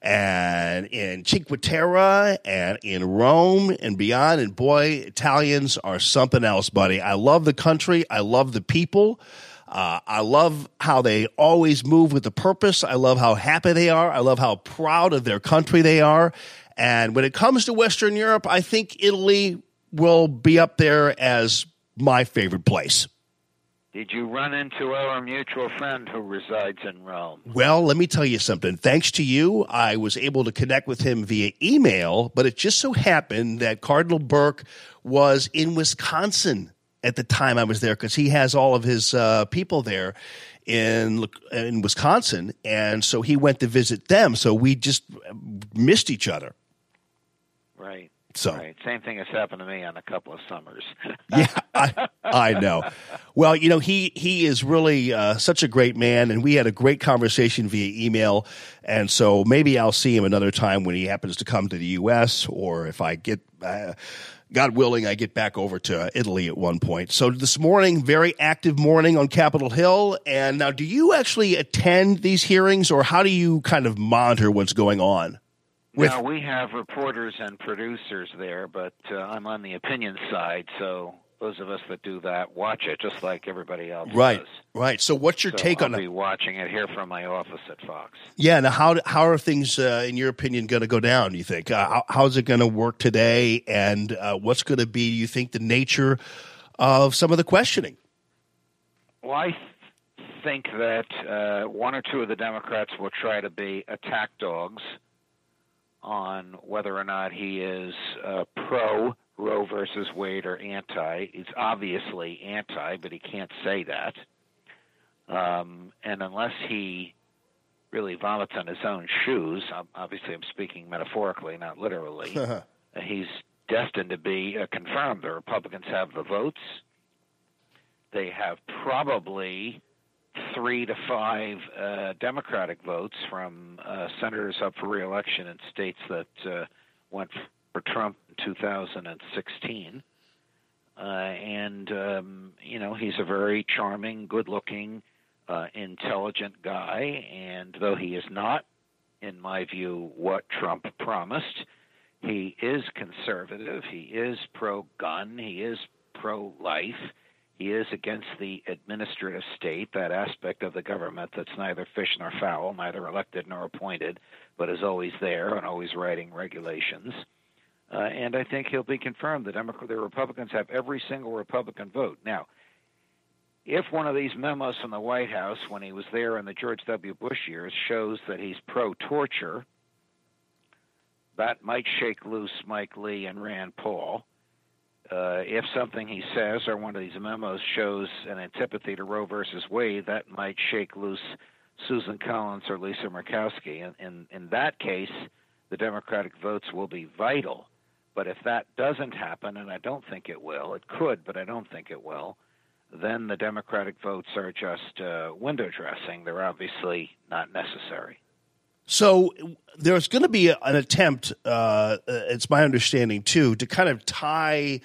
and in Cinque Terre and in Rome and beyond. And boy, Italians are something else, buddy. I love the country. I love the people. Uh, I love how they always move with a purpose. I love how happy they are. I love how proud of their country they are. And when it comes to Western Europe, I think Italy will be up there as my favorite place. Did you run into our mutual friend who resides in Rome? Well, let me tell you something. Thanks to you, I was able to connect with him via email, but it just so happened that Cardinal Burke was in Wisconsin at the time I was there because he has all of his uh, people there in in Wisconsin, and so he went to visit them. So we just missed each other. Right. So right. Same thing has happened to me on a couple of summers. yeah, I, I know. Well, you know, he he is really uh, such a great man, and we had a great conversation via email. And so maybe I'll see him another time when he happens to come to the U.S. or if I get. Uh, God willing, I get back over to Italy at one point. So this morning, very active morning on Capitol Hill. And now, do you actually attend these hearings, or how do you kind of monitor what's going on? With- now we have reporters and producers there, but uh, I'm on the opinion side, so those of us that do that watch it just like everybody else right, does. right. So, what's your So take I'll on be it? watching it here from my office at Fox. Yeah. Now, how how are things, uh, in your opinion, going to go down? Do you think? Uh, how, how's it going to work today? And uh, what's going to be? Do you think the nature of some of the questioning? Well, I think that uh, one or two of the Democrats will try to be attack dogs on whether or not he is uh, pro Roe versus Wade or anti. He's obviously anti, but he can't say that. Um, and unless he really vomits on his own shoes, obviously I'm speaking metaphorically, not literally, uh, he's destined to be uh, confirmed. The Republicans have the votes. They have probably three to five uh, Democratic votes from uh, senators up for reelection in states that uh, went for Trump in 2016. Uh, and, um, you know, he's a very charming, good looking, uh, intelligent guy. And though he is not, in my view, what Trump promised, he is conservative. He is pro gun. He is pro life. He is against the administrative state, that aspect of the government that's neither fish nor fowl, neither elected nor appointed, but is always there and always writing regulations. Uh, and I think he'll be confirmed. The, Democrat, the Republicans have every single Republican vote. Now, if one of these memos from the White House, when he was there in the George W. Bush years, shows that he's pro torture, that might shake loose Mike Lee and Rand Paul. Uh, if something he says or one of these memos shows an antipathy to Roe versus Wade, that might shake loose Susan Collins or Lisa Murkowski. And in, in that case, the Democratic votes will be vital. But if that doesn't happen, and I don't think it will, it could, but I don't think it will, then the Democratic votes are just uh, window dressing. They're obviously not necessary. So there's going to be an attempt, uh, it's my understanding too, to kind of tie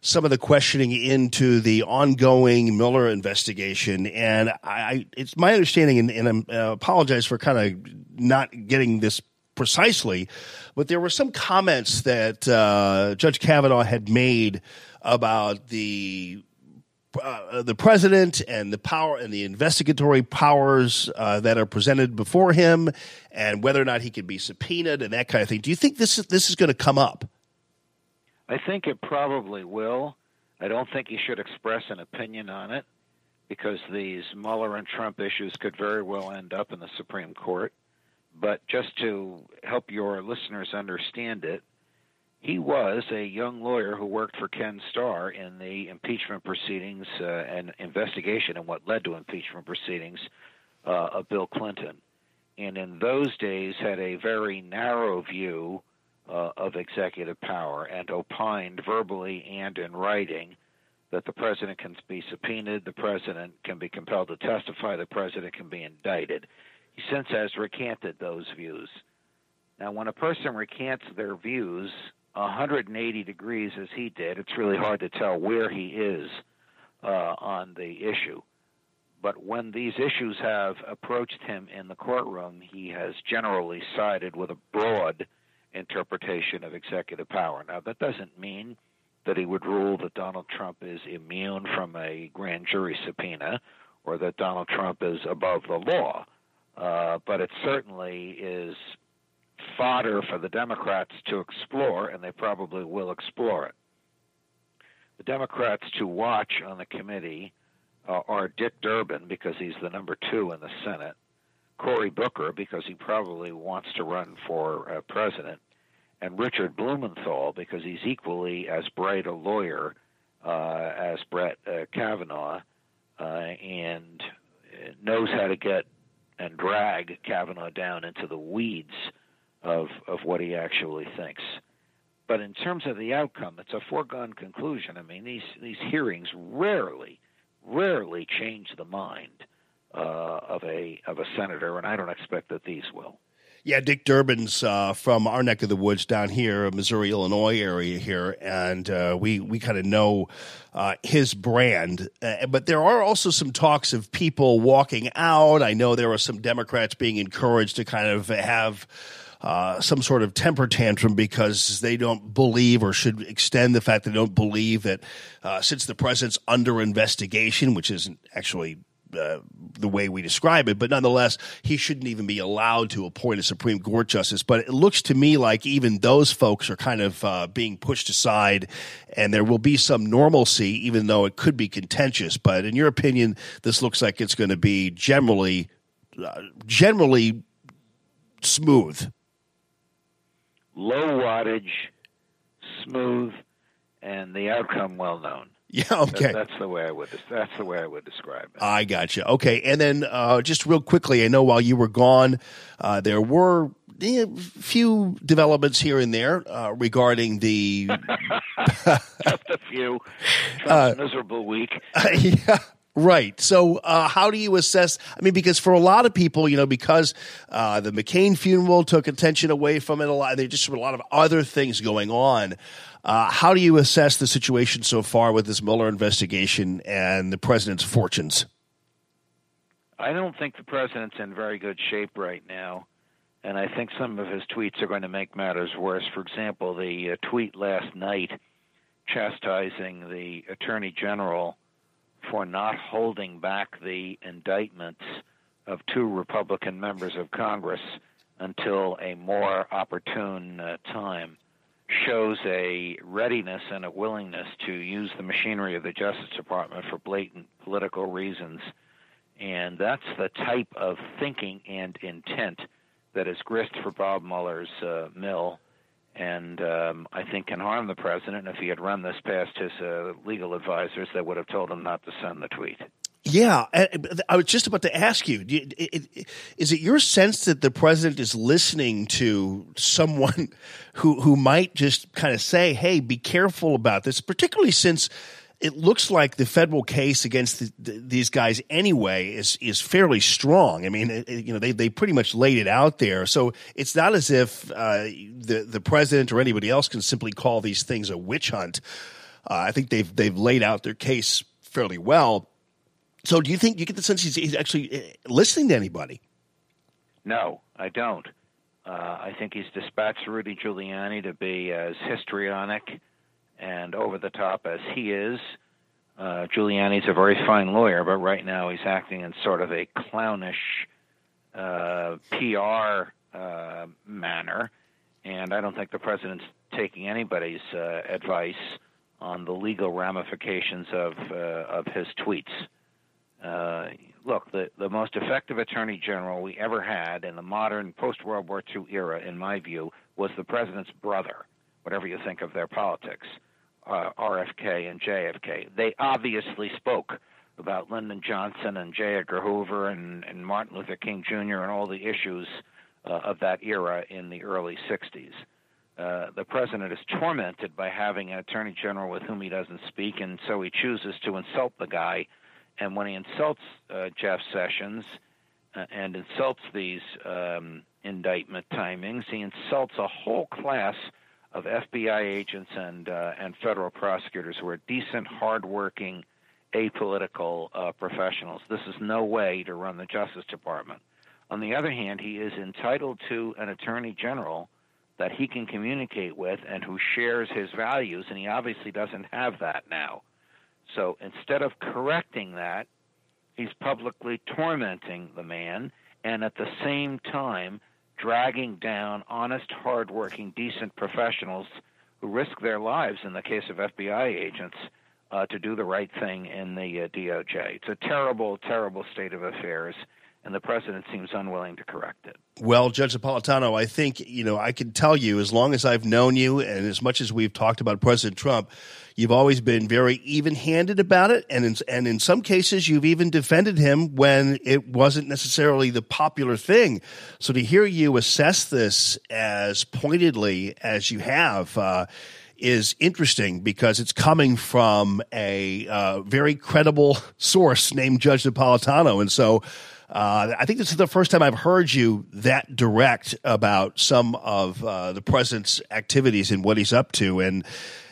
some of the questioning into the ongoing Mueller investigation. And I, I it's my understanding, and, and I uh, apologize for kind of not getting this precisely, but there were some comments that uh, Judge Kavanaugh had made about the uh, the president and the power and the investigatory powers uh, that are presented before him, and whether or not he can be subpoenaed and that kind of thing. Do you think this is this is going to come up? I think it probably will. I don't think he should express an opinion on it because these Mueller and Trump issues could very well end up in the Supreme Court. But just to help your listeners understand it, he was a young lawyer who worked for Ken Starr in the impeachment proceedings uh, and investigation and what led to impeachment proceedings uh, of Bill Clinton. And in those days had a very narrow view uh, of executive power and opined verbally and in writing that the president can be subpoenaed, the president can be compelled to testify, the president can be indicted. He since has recanted those views. Now, when a person recants their views 180 degrees as he did, it's really hard to tell where he is uh, on the issue. But when these issues have approached him in the courtroom, he has generally sided with a broad interpretation of executive power. Now, that doesn't mean that he would rule that Donald Trump is immune from a grand jury subpoena or that Donald Trump is above the law. Uh, but it certainly is fodder for the Democrats to explore, and they probably will explore it. The Democrats to watch on the committee uh, are Dick Durbin, because he's the number two in the Senate, Cory Booker, because he probably wants to run for uh, president, and Richard Blumenthal, because he's equally as bright a lawyer uh, as Brett uh, Kavanaugh uh, and knows how to get and drag Kavanaugh down into the weeds of of what he actually thinks. But in terms of the outcome, it's a foregone conclusion. I mean, these these hearings rarely, rarely change the mind uh, of a of a senator, and I don't expect that these will. Yeah, Dick Durbin's uh, from our neck of the woods down here, Missouri, Illinois area here, and uh, we we kind of know uh, his brand. Uh, but there are also some talks of people walking out. I know there are some Democrats being encouraged to kind of have. Uh, some sort of temper tantrum because they don't believe or should extend the fact they don't believe that uh, since the president's under investigation, which isn't actually uh, the way we describe it, but nonetheless, he shouldn't even be allowed to appoint a Supreme Court justice. But it looks to me like even those folks are kind of uh, being pushed aside, and there will be some normalcy, even though it could be contentious. But in your opinion, this looks like it's going to be generally, uh, generally smooth. Low wattage, smooth, and the outcome well known. Yeah, okay. That, that's the way I would. That's the way I would describe it. I got you. Okay, and then uh, just real quickly, I know while you were gone, uh, there were a few developments here and there uh, regarding the just a few. Uh, miserable week. yeah. Right. So, uh, how do you assess? I mean, because for a lot of people, you know, because uh, the McCain funeral took attention away from it a lot, there's just were a lot of other things going on. Uh, how do you assess the situation so far with this Mueller investigation and the president's fortunes? I don't think the president's in very good shape right now, and I think some of his tweets are going to make matters worse. For example, the uh, tweet last night chastising the attorney general for not holding back the indictments of two Republican members of Congress until a more opportune uh, time shows a readiness and a willingness to use the machinery of the Justice Department for blatant political reasons. And that's the type of thinking and intent that is grist for Bob Mueller's uh, mill, and um, I think can harm the president. If he had run this past his uh, legal advisors, they would have told him not to send the tweet. Yeah, I was just about to ask you: Is it your sense that the president is listening to someone who who might just kind of say, "Hey, be careful about this," particularly since it looks like the federal case against the, the, these guys anyway is is fairly strong. I mean, it, you know, they they pretty much laid it out there, so it's not as if uh, the the president or anybody else can simply call these things a witch hunt. Uh, I think they've they've laid out their case fairly well. So, do you think you get the sense he's, he's actually uh, listening to anybody? No, I don't. Uh, I think he's dispatched Rudy Giuliani to be as histrionic and over the top as he is. Uh, Giuliani's a very fine lawyer, but right now he's acting in sort of a clownish uh, PR uh, manner, and I don't think the president's taking anybody's uh, advice on the legal ramifications of uh, of his tweets. Uh, look, the, the most effective attorney general we ever had in the modern post World War II era, in my view, was the president's brother, whatever you think of their politics, uh, RFK and JFK. They obviously spoke about Lyndon Johnson and J. Edgar Hoover and, and Martin Luther King Jr. and all the issues uh, of that era in the early 60s. uh, the president is tormented by having an attorney general with whom he doesn't speak, and so he chooses to insult the guy. And when he insults uh, Jeff Sessions uh, and insults these um, indictment timings, he insults a whole class of FBI agents and uh, and federal prosecutors who are decent, hardworking, apolitical uh, professionals. This is no way to run the Justice Department. On the other hand, he is entitled to an attorney general that he can communicate with and who shares his values, and he obviously doesn't have that now. So instead of correcting that, he's publicly tormenting the man and at the same time dragging down honest, hardworking, decent professionals who risk their lives in the case of FBI agents uh, to do the right thing in the uh, DOJ. It's a terrible, terrible state of affairs, and the president seems unwilling to correct it. Well, Judge Napolitano, I think, you know, I can tell you as long as I've known you and as much as we've talked about President Trump, you've always been very even handed about it. And in, and in some cases, you've even defended him when it wasn't necessarily the popular thing. So to hear you assess this as pointedly as you have, uh, is interesting because it's coming from a uh, very credible source named Judge Napolitano. And so uh, I think this is the first time I've heard you that direct about some of uh, the president's activities and what he's up to, and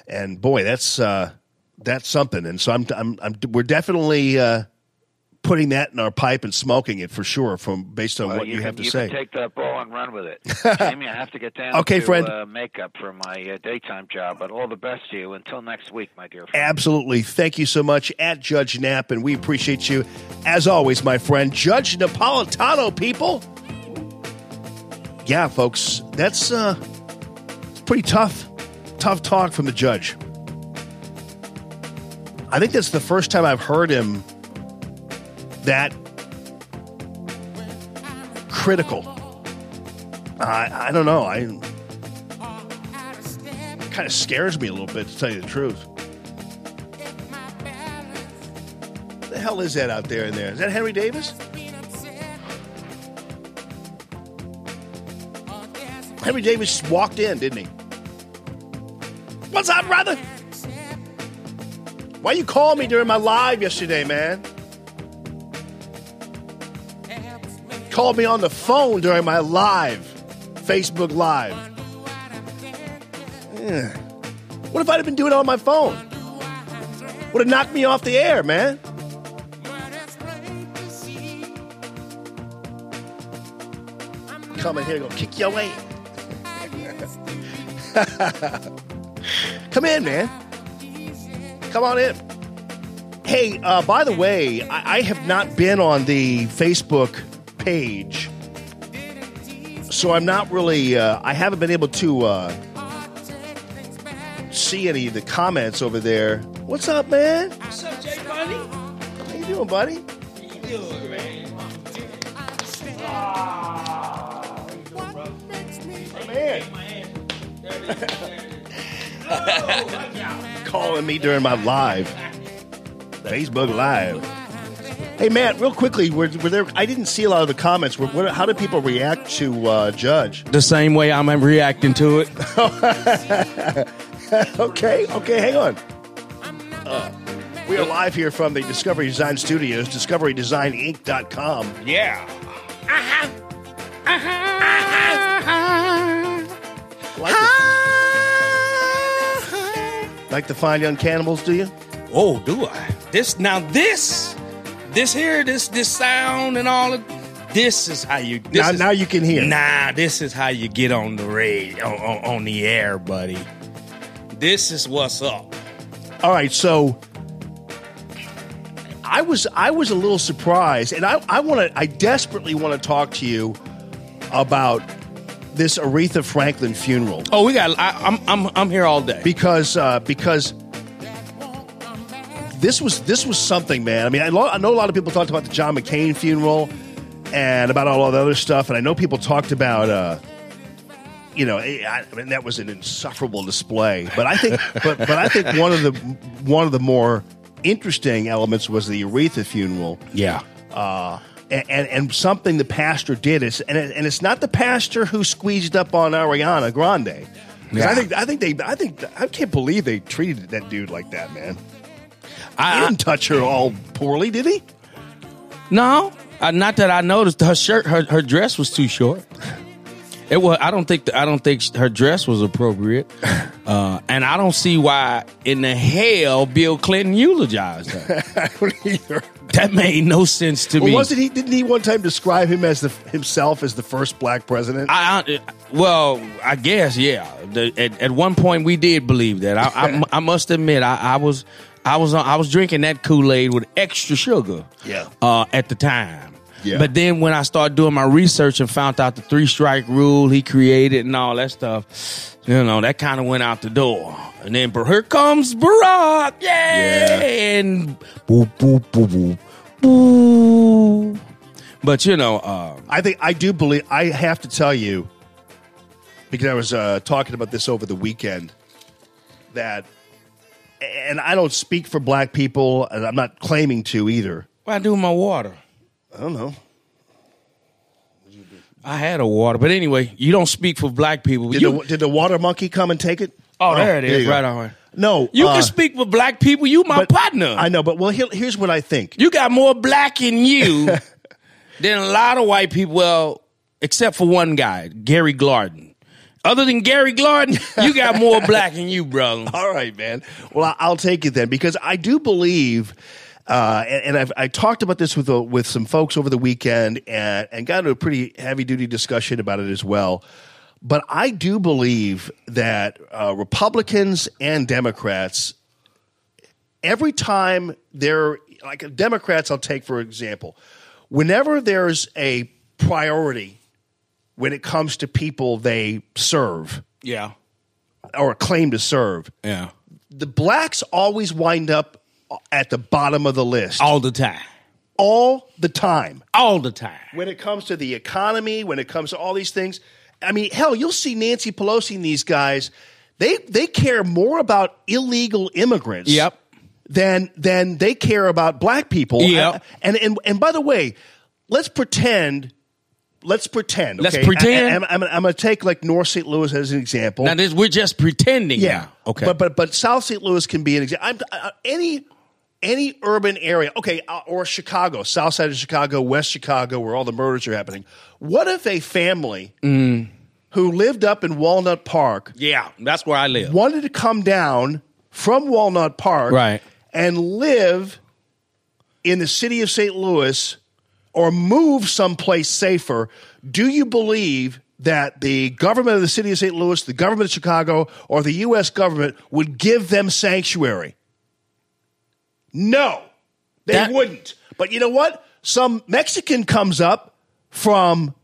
and boy, that's uh, that's something. And so I'm, I'm, I'm we're definitely uh, putting that in our pipe and smoking it for sure, from based on Well, what you, can, have to you say. can take that ball and run with it. Jamie, I have to get down Okay, to friend. Uh, makeup for my uh, daytime job, but all the best to you. Until next week, my dear friend. Absolutely. Thank you so much at Judge Knapp, and we appreciate you as always, my friend. Judge Napolitano, people. Yeah, folks, that's uh pretty tough. Tough talk from the judge. I think that's the first time I've heard him that critical. I I don't know. I kind of scares me a little bit to tell you the truth. the hell is that out there in there? Is that Henry Davis? Henry Davis walked in, didn't he? What's up, brother? Why you call me during my live yesterday, man? Called me on the phone during my live, Facebook Live. Yeah. What if I'd have been doing it on my phone? Would have knocked me off the air, man. Come in here, gonna kick your ass. Come in, man. Come on in. Hey, uh, by the way, I, I have not been on the Facebook page, so I'm not really. Uh, I haven't been able to uh, see any of the comments over there. What's up, man? What's up, Jay Bunny? How you doing, buddy? Good, man. calling me during my live Facebook Live. Hey Matt, real quickly, were, were there? I didn't see a lot of the comments. Were, what, how do people react to uh, Judge? The same way I'm reacting to it. okay, okay, hang on. Uh, we are live here from the Discovery Design Studios, discoverydesigninc.com. Yeah. Like, it. like the fine young cannibals, do you? Oh, do I? This now this this here this this sound and all of this is how you Now- is- now you can hear. Nah, this is how you get on the radio on, on, on the air, buddy. This is what's up. All right, so I was I was a little surprised, and I I want to I desperately want to talk to you about this Aretha Franklin funeral. Oh, we got. I, I'm I'm I'm here all day because uh, because this was this was something, man. I mean, I, lo- I know a lot of people talked about the John McCain funeral and about all the other stuff, and I know people talked about. Uh, you know, I, I mean that was an insufferable display. But I think, but but I think one of the one of the more interesting elements was the Aretha funeral. Yeah. Uh, and, and and something the pastor did is, and it, and it's not the pastor who squeezed up on Ariana Grande. 'Cause I think I think they I think I can't believe they treated that dude like that, man. I, he didn't touch her all poorly, did he? No, uh, not that I noticed. Her shirt, her her dress was too short. It was. I don't think. I don't think her dress was appropriate, uh, and I don't see why in the hell Bill Clinton eulogized her. I don't either. That made no sense to Well, me. wasn't he? Didn't he one time describe him as the himself as the first black president? I, I well, I guess yeah. The, at, at one point, we did believe that. I, I, I must admit, I, I was, I was, I was drinking that Kool Aid with extra sugar. Yeah. Uh, at the time. Yeah. But then when I started doing my research and found out the three strike rule he created and all that stuff, you know, that kind of went out the door. And then, here comes Barack, yay! And boop, boop, boop, boop, boo. But you know, uh, I think I do believe. I have to tell you because I was uh, talking about this over the weekend that, and I don't speak for black people, and I'm not claiming to either. what I do with my water? I don't know. I had a water, but anyway, you don't speak for black people. Did, You- the, did the water monkey come and take it? Oh, there it is, go. right on. No, You uh, can speak for black people. You my partner. I know, but well, here, here's what I think. You got more black in you than a lot of white people. Well, except for one guy, Gary Glardon. Other than Gary Glardon, you got more black in you, brother. All right, man. Well, I'll take it then because I do believe, uh, and, and I've I talked about this with uh, with some folks over the weekend, and, and got into a pretty heavy duty discussion about it as well. But I do believe that uh, Republicans and Democrats, every time they're like Democrats, I'll take for example, whenever there's a priority when it comes to people they serve Yeah, or claim to serve, yeah, the blacks always wind up at the bottom of the list all the time, all the time. all the time. When it comes to the economy, when it comes to all these things, I mean, hell, you'll see Nancy Pelosi and these guys. They they care more about illegal immigrants. Yep. Than than they care about black people. Yep. And and and by the way, let's pretend. Let's pretend. Let's pretend? I, am I'm going to take like North St. Louis as an example. Now this, we're just pretending. Yeah. now. Okay. But but but South St. Louis can be an example. Uh, any any urban area, okay, uh, or Chicago, South side of Chicago, West Chicago, where all the murders are happening. What if a family who lived up in Walnut Park yeah, that's where I live. wanted to come down from Walnut Park, Right. and live in the city of St. Louis or move someplace safer, do you believe that the government of the city of St. Louis, the government of Chicago, or the U.S. government would give them sanctuary? No, they That- wouldn't. But you know what? Some Mexican comes up from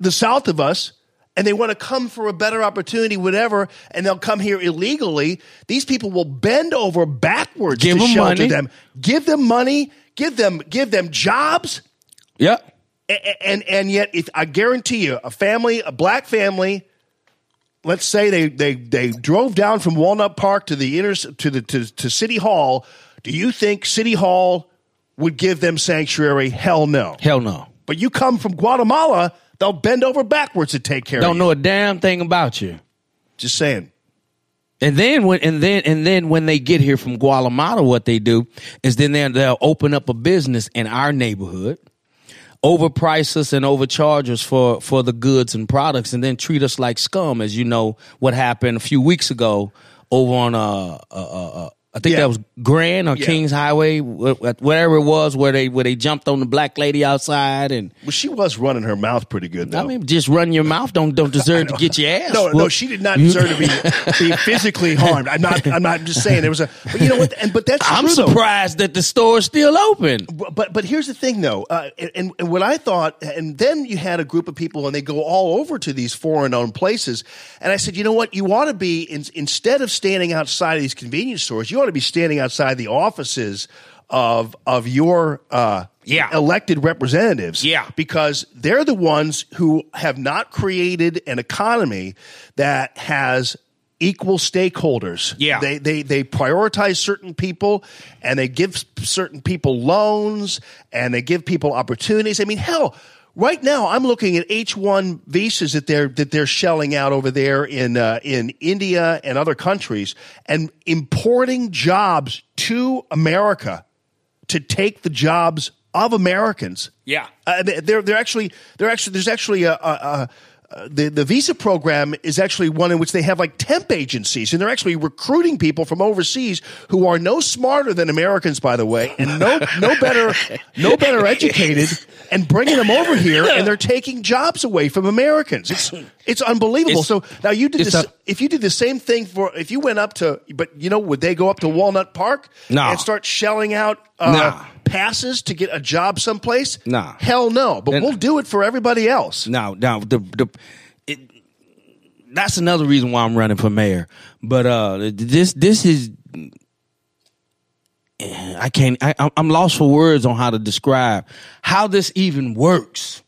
the south of us and they want to come for a better opportunity, whatever, and they'll come here illegally, these people will bend over backwards Give to shelter money. them, give them money, give them give them jobs, Yep. A- a- and and yet, if I guarantee you, a family, a black family, let's say they they they drove down from Walnut Park to the inner to the to, to City Hall. Do you think City Hall would give them sanctuary? Hell no. Hell no. But you come from Guatemala, they'll bend over backwards to take care of you. Don't know a damn thing about you. Just saying. And then when and then and then when they get here from Guatemala, what they do is then they'll, they'll open up a business in our neighborhood, overprice us and overcharge us for for the goods and products, and then treat us like scum. As you know, what happened a few weeks ago over on uh uh, uh, uh I think Yeah. that was Grand or Yeah. Kings Highway, wh- wh- whatever it was, where they where they jumped on the black lady outside and. Well, she was running her mouth pretty good, though. I mean, just run your mouth. Don't don't deserve to get your ass. no, no, she did not deserve to be, be physically harmed. I'm not. I'm not just saying there was a. But you know what? And but that's I'm true, though. surprised that the store's still open. But but here's the thing, though, uh, and, and what I thought, and then you had a group of people, and they go all over to these foreign-owned places, and I said, you know what, you ought to be in, instead of standing outside of these convenience stores, you ought to be standing outside the offices of of your uh, Yeah. elected representatives, Yeah. because they're the ones who have not created an economy that has equal stakeholders. Yeah. They they they prioritize certain people and they give certain people loans and they give people opportunities. I mean, hell, right now I'm looking at H1 visas that they're that they're shelling out over there in uh, in India and other countries and importing jobs to America to take the jobs of Americans. Yeah. Uh, they- they're they're actually they're actually there's actually a, a, a uh, the the visa program is actually one in which they have like temp agencies and they're actually recruiting people from overseas who are no smarter than Americans by the way and no no better no better educated and bringing them over here and they're taking jobs away from Americans it's it's unbelievable It's- so now you did this a- if you did the same thing for if you went up to but you know would they go up to Walnut Park No. and start shelling out uh, Nah. Passes to get a job someplace Nah. hell no but we'll do it for everybody else Now, now the the it, that's another reason why I'm running for mayor. But uh, this this is I can't. I, I'm- I'm lost for words on how to describe how this even works.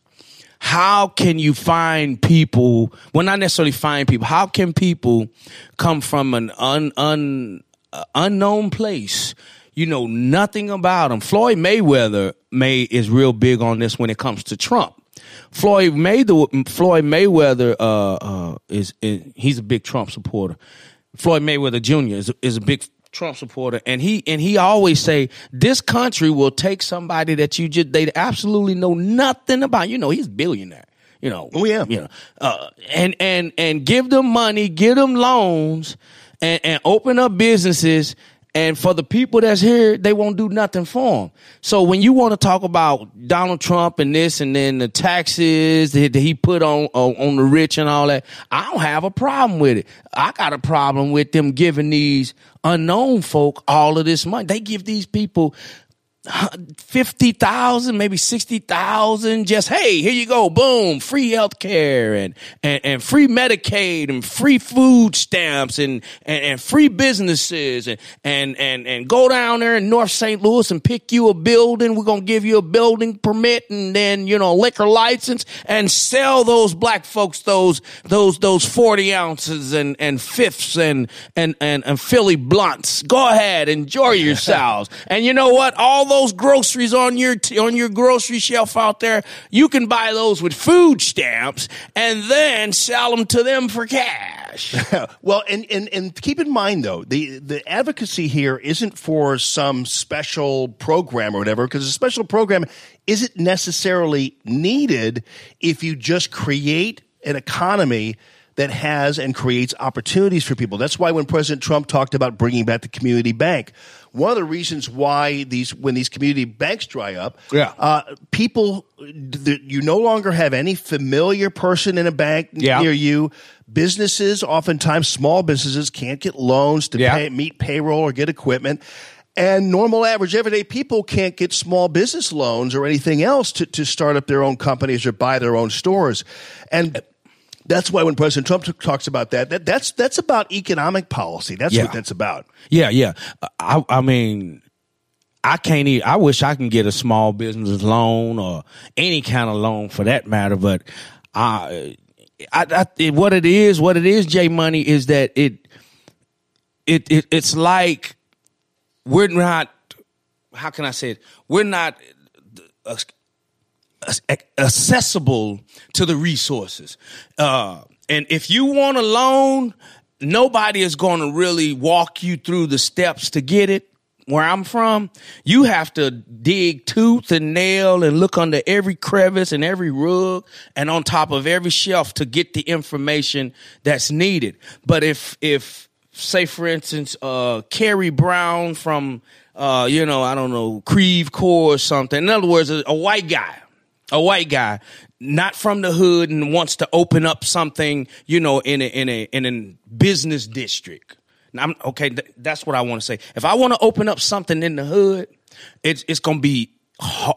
How can you find people? Well, not necessarily find people. How can people come from an un, un, uh, unknown place? You know nothing about them. Floyd Mayweather may is real big on this when it comes to Trump. Floyd Mayweather, Floyd Mayweather uh, uh, is, is he's a big Trump supporter. Floyd Mayweather Jr. is a, is a big Trump supporter, and he and he always say this country will take somebody that you just they absolutely know nothing about. You know, he's a billionaire. You know, oh yeah, you know, uh, and and and give them money, give them loans, and and open up businesses. And for the people that's here, they won't do nothing for them. So when you want to talk about Donald Trump and this, and then the taxes that he put on on the rich and all that, I don't have a problem with it. I got a problem with them giving these unknown folk all of this money. They give these people fifty thousand, maybe sixty thousand. Just hey, here you go, boom, free health care and, and and free Medicaid and free food stamps and and, and free businesses and, and and and go down there in North St. Louis and pick you a building. We're gonna give you a building permit and then you know liquor license and sell those black folks those those those forty ounces and and fifths and and and, and Philly blunts. Go ahead, enjoy yourselves. and you know what? All those groceries on your t- on your grocery shelf out there, you can buy those with food stamps and then sell them to them for cash. well, and, and and keep in mind though, the the advocacy here isn't for some special program or whatever, because a special program isn't necessarily needed if you just create an economy that has and creates opportunities for people. That's why when President Trump talked about bringing back the community bank, one of the reasons why these when these community banks dry up, Yeah. uh, people you no longer have any familiar person in a bank Yeah. near you. Businesses, oftentimes small businesses, can't get loans to Yeah. pay, meet payroll or get equipment. And normal, average, everyday people can't get small business loans or anything else to, to start up their own companies or buy their own stores. And that's why when President Trump t- talks about that, that that's that's about economic policy. That's Yeah. what that's about. Yeah, yeah. I, I mean, I can't even, I wish I can get a small business loan or any kind of loan for that matter, but I, I, I it, what it is, what it is, J Money, is that it, it, it, it's like we're not, how can I say it? We're not uh, accessible to the resources. Uh, and if you want a loan, nobody is going to really walk you through the steps to get it. Where I'm from, you have to dig tooth and nail and look under every crevice and every rug and on top of every shelf to get the information that's needed. But if, if, say for instance, uh, Kerry Brown from, uh, you know, I don't know, Creve Coeur or something. In other words, a, a white guy, a white guy, not from the hood and wants to open up something, you know, in a, in a, in a business district. Now, I'm, okay, th- that's what I want to say. If I want to open up something in the hood, it's, it's to be,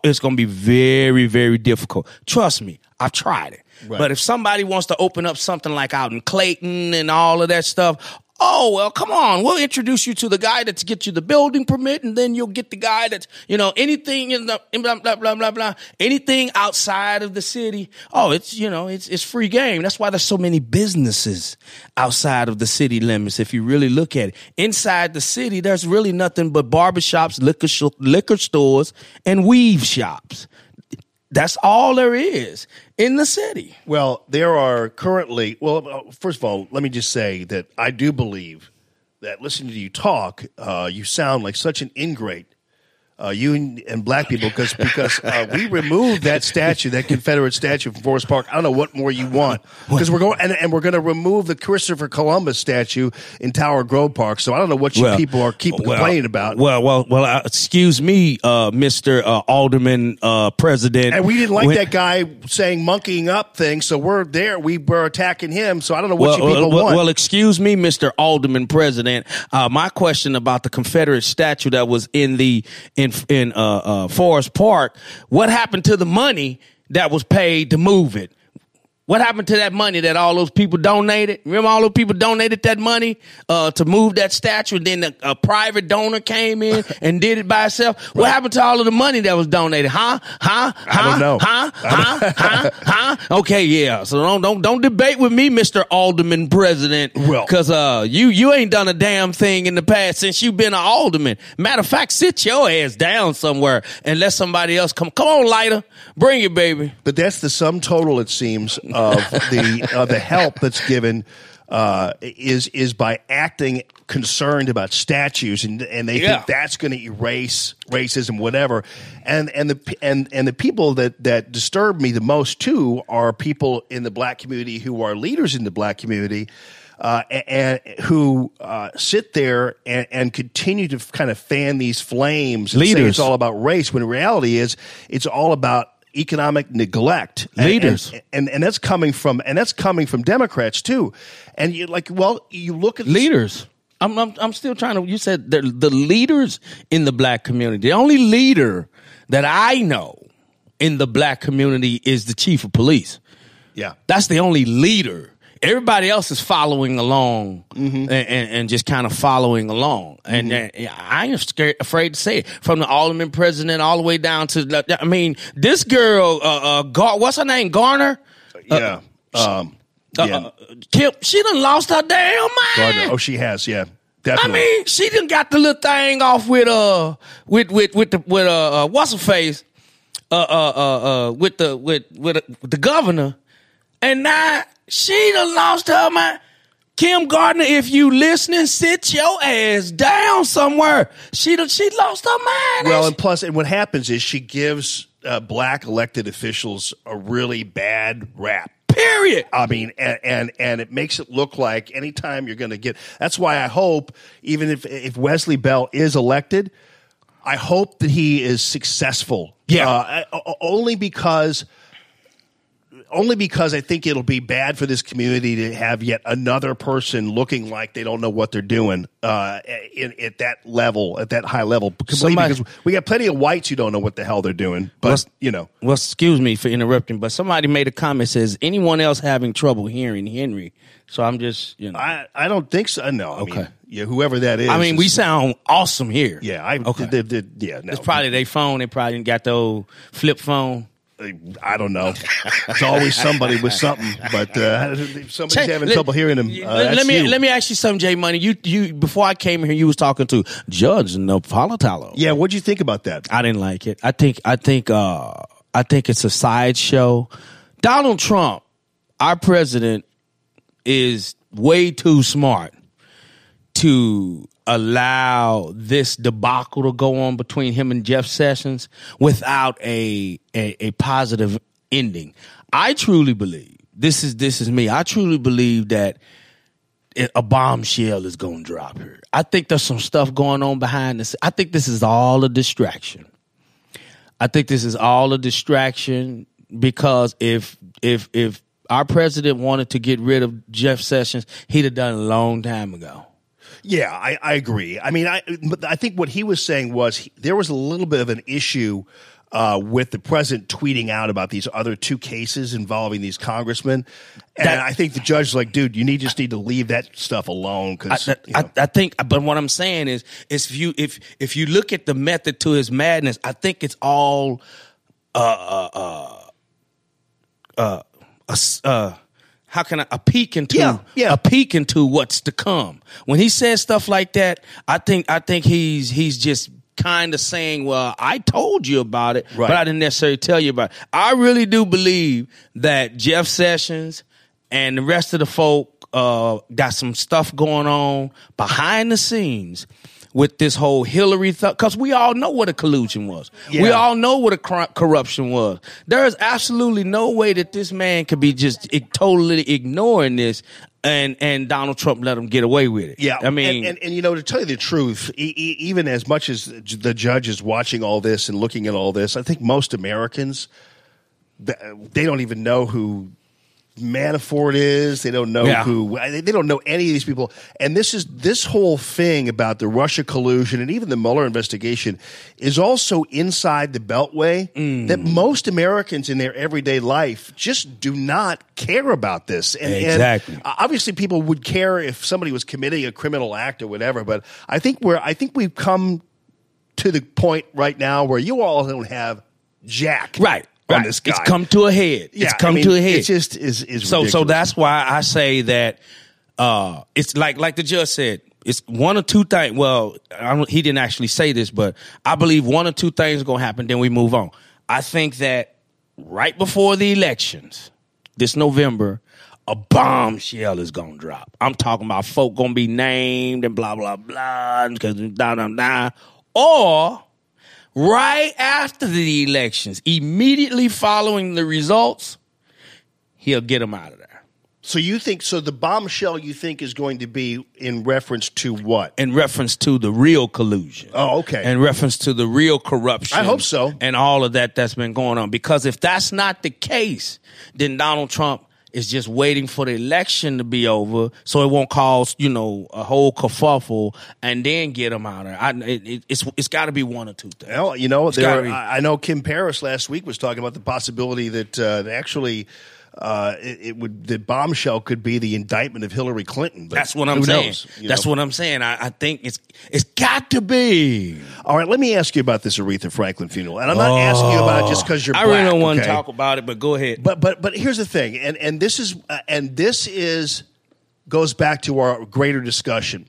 it's to be very, very difficult. Trust me, I've tried it. Right. But if somebody wants to open up something like out in Clayton and all of that stuff, Oh well, come on. We'll introduce you to the guy that's get you the building permit, and then you'll get the guy that's you know anything in the blah blah blah blah blah. Anything outside of the city. Oh, it's you know it's it's free game. That's why there's so many businesses outside of the city limits. If you really look at it, inside the city, there's really nothing but barbershops, liquor sh- liquor stores, and weave shops. That's all there is in the city. Well, there are currently, well, uh, first of all, let me just say that I do believe that listening to you talk, uh, you sound like such an ingrate. Uh, you and, and black people, because because uh, we removed that statue, that Confederate statue from Forest Park. I don't know what more you want, because we're going and, and we're going to remove the Christopher Columbus statue in Tower Grove Park. So I don't know what you Well, people are keep well, complaining about. Well, well, well. Uh, excuse me, uh, Mister uh, Alderman uh, President. And we didn't like When- that guy saying monkeying up things, so we're there. We were attacking him. So I don't know what well, you people want. well, excuse me, Mr. Alderman President. Uh, my question about the Confederate statue that was in the in in uh, uh, Forest Park. What happened to the money that was paid to move it? What happened to that money that all those people donated? Remember, all those people donated that money uh, to move that statue, and then a, a private donor came in and did it by itself. What happened to all of the money that was donated? Huh? Huh? Huh? I don't know. Huh? Huh? huh? Huh? Okay, yeah. So don't don't don't debate with me, Mister Alderman President. Well, because uh, you you ain't done a damn thing in the past since you've been an alderman. Matter of fact, sit your ass down somewhere and let somebody else come. Come on, lighter, bring it, baby. But that's the sum total, it seems, of the uh, the help that's given uh, is is by acting concerned about statues, and and they Yeah. think that's going to erase racism, whatever. And and the and and the people that that disturb me the most too are people in the black community who are leaders in the black community. Uh, and, and who uh, sit there and, and continue to kind of fan these flames and say Leaders. it's all about race when the reality is it's all about economic neglect Leaders. and, and and that's coming from and that's coming from democrats too and you like well you look at leaders I'm, I'm I'm still trying to. You said the the leaders in the black community. The only leader that I know in the black community is the chief of police. Yeah, that's the only leader. Everybody else is following along and, and, and just kind of following along. And uh, I am scared, afraid to say it. From the alderman president all the way down to, the- I mean, this girl, uh, uh, Gar- what's her name? Garner? yeah um Uh, yeah uh, Kim, she done lost her damn mind. Gardner. oh she has yeah definitely I mean, she done got the little thing off with uh with with with the with uh, uh what's her face uh uh uh uh with the with with, uh, with the governor, and now she done lost her mind. Kim Gardner, if you listening, sit your ass down somewhere. She done, she lost her mind. well and plus and what happens is she gives uh, black elected officials a really bad rap period i mean and, and and it makes it look like anytime you're going to get that's why i hope even if if wesley bell is elected i hope that he is successful yeah uh, only because only because I think it'll be bad for this community to have yet another person looking like they don't know what they're doing uh, in, at that level, at that high level. Somebody- because we got plenty of whites who don't know what the hell they're doing. But Well, you know, Well, excuse me for interrupting, but somebody made a comment says anyone else having trouble hearing Henry. So I'm just, you know. I, I don't think so. No, I Okay. mean, yeah, whoever that is. I mean, we sound awesome here. Yeah, I Okay. the- the- yeah, no. It's probably their phone. They probably got the old flip phone. I don't know. It's always somebody with something, but uh, somebody's Check- having let- trouble hearing him. Uh, let, let me you. let me ask you something, Jay Money. You you before I came here, you was talking to Judge Napolitano. Yeah, what'd you think about that? I didn't like it. I think I think uh I think it's a sideshow. Donald Trump, our president, is way too smart to allow this debacle to go on between him and Jeff Sessions without a a, a positive ending. I truly believe this is this is me. I truly believe that a bombshell is going to drop here. I think there's some stuff going on behind this. I think this is all a distraction. I think this is all a distraction because if if if our president wanted to get rid of Jeff Sessions, he'd have done it a long time ago. Yeah, I, I agree. I mean, I but I think what he was saying was he, there was a little bit of an issue uh, with the president tweeting out about these other two cases involving these congressmen. And I think the judge is like, dude, you need just need to leave that stuff alone because I, I, I think, but what I'm saying is, is if you if if you look at the method to his madness, I think it's all uh uh uh uh, uh how can I a peek into Yeah, yeah. a peek into what's to come. When he says stuff like that, I think I think he's he's just kind of saying, "Well, I told you about it, Right. but I didn't necessarily tell you about it." I really do believe that Jeff Sessions and the rest of the folk uh, got some stuff going on behind the scenes with this whole Hillary thing, because we all know what a collusion was. We all know what a cor- corruption was. There is absolutely no way that this man could be just totally ignoring this, and and Donald Trump let him get away with it. Yeah, I mean, and, and, and you know, to tell you the truth, e- e- even as much as the judge is watching all this and looking at all this, I think most Americans they don't even know who Manafort is. They don't know Yeah. who. They don't know any of these people. And this is this whole thing about the Russia collusion and even the Mueller investigation is also inside the Beltway Mm. that most Americans in their everyday life just do not care about this. And, and Exactly. obviously, people would care if somebody was committing a criminal act or whatever. But I think we're I think we've come to the point right now where you all don't have jack right. On this guy. It's come to a head. Yeah, it's come I mean, to a head. It just is is so so that's why I say that uh it's like like the judge said it's one or two things well I don't, he didn't actually say this but I believe one or two things are going to happen then we move on I think that right before the elections this November a bombshell is going to drop I'm talking about folk going to be named and blah blah blah because da da da or right after the elections immediately following the results he'll get them out of there So you think so? The bombshell you think is going to be in reference to what? in reference to the real collusion. Oh, okay. In reference to the real corruption. I hope so. And all of that that's been going on. Because if that's not the case, then Donald Trump is just waiting for the election to be over so it won't cause, you know, a whole kerfuffle and then get him out of. I, it, it, it's it's got to be one or two things. Well, you know, there. gotta Are, be. I I know Kim Paris last week was talking about the possibility that uh, that actually. Uh, it, it would the bombshell could be the indictment of Hillary Clinton. That's what I'm saying. knows, That's know? what I'm saying. I, I think it's it's got to be. All right, let me ask you about this Aretha Franklin funeral, and I'm not asking you about it just because you're. Oh. I really black, don't want to okay? talk about it, but go ahead. But but but here's the thing, and and this is uh, and this is goes back to our greater discussion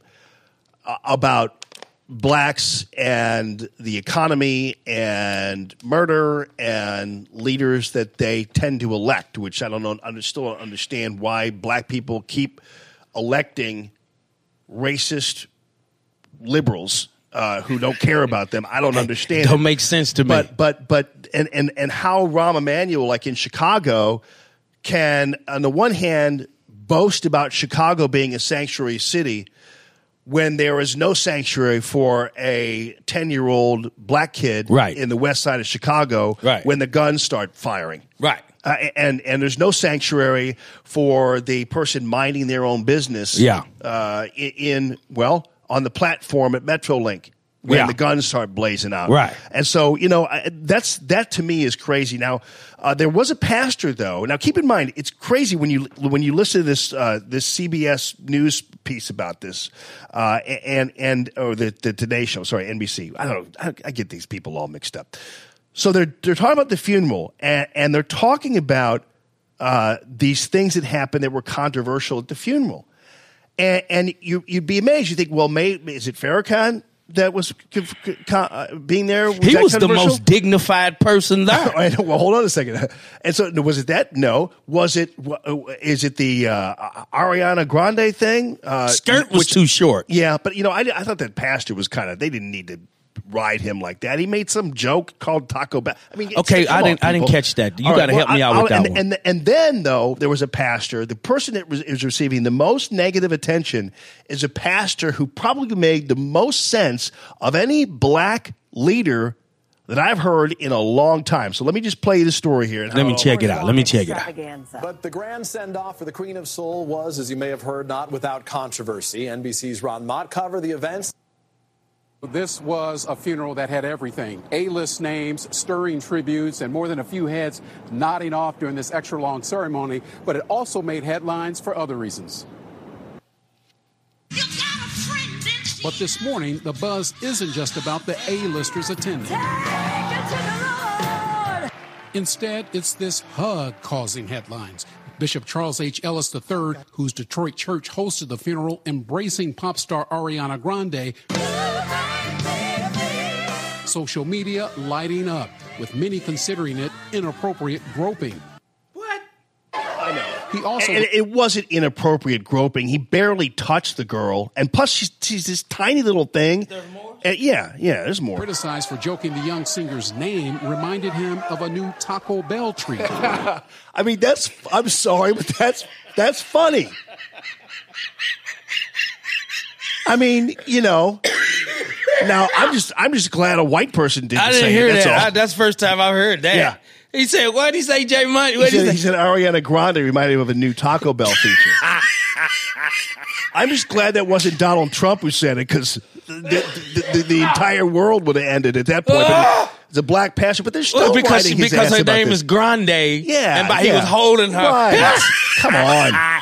uh, about blacks and the economy and murder and leaders that they tend to elect, which I don't know, I still don't understand why black people keep electing racist liberals uh, who don't care about them. I don't understand. Don't it. make sense to me. But but but and and and how Rahm Emanuel, like in Chicago, can on the one hand boast about Chicago being a sanctuary city when there is no sanctuary for a 10 year old black kid Right. in the west side of Chicago Right. when the guns start firing. Right. Uh, and and there's no sanctuary for the person minding their own business. Yeah. Uh, in, in well on the platform at MetroLink when Yeah. the guns start blazing out. Right. And so you know I- that's that to me is crazy. Now uh, there was a pastor though. Now keep in mind it's crazy when you when you listen to this uh, this CBS news piece about this uh, and and or the the Today Show. Sorry, NBC. I don't know. I, I get these people all mixed up. So they're they're talking about the funeral and, and they're talking about uh, these things that happened that were controversial at the funeral, and, and you you'd be amazed. You think, well, may, is it Farrakhan that was c- c- con- uh, being there? he was the most dignified person there. Well, hold on a second. And so, was it that? No. Was it? Is it the uh, Ariana Grande thing? Uh, Skirt was too short. Yeah, but you know, I, I thought that pastor was kind of. They didn't need to ride him like that. He made some joke called Taco Bell. I mean, Okay, I didn't- I didn't catch that. You gotta help me out I- with I'll- that and, one. And, and then though, there was a pastor. The person that was, is receiving the most negative attention is a pastor who probably made the most sense of any black leader that I've heard in a long time. So let me just play the story here. Let me check it out. Let me check it out. But the grand send off for the Queen of Soul was, as you may have heard, not without controversy. NBC's Ron Mott covered the events. This was a funeral that had everything A-list names, stirring tributes, and more than a few heads nodding off during this extra long ceremony, but it also made headlines for other reasons. But this morning, the buzz isn't just about the A-listers attending. Instead, it's this hug causing headlines. Bishop Charles H. Ellis III, whose Detroit church hosted the funeral, embracing pop star Ariana Grande. Social media lighting up, with many considering it inappropriate groping. What? I know. He also and it wasn't inappropriate groping. He barely touched the girl, and plus she's, she's this tiny little thing. There's more. yeah, yeah. There's more. criticized for joking the young singer's name reminded him of a new Taco Bell treat. I mean, that's. I'm sorry, but that's that's funny. I mean, you know. Now I'm just I'm just glad a white person didn't, I didn't say hear it. That's that. all. I- that's the first time I've heard that. Yeah. He said, what did he say, Jay Money? He What did said, he he said Ariana Grande reminded him of a new Taco Bell feature. I'm just glad that wasn't Donald Trump who said it because the, the, the, the entire world would have ended at that point. But ah! it's a black passion, but they're still Well, because riding she, his because ass her about name this. is Grande. Yeah, and by, he was holding her. Right. Come on.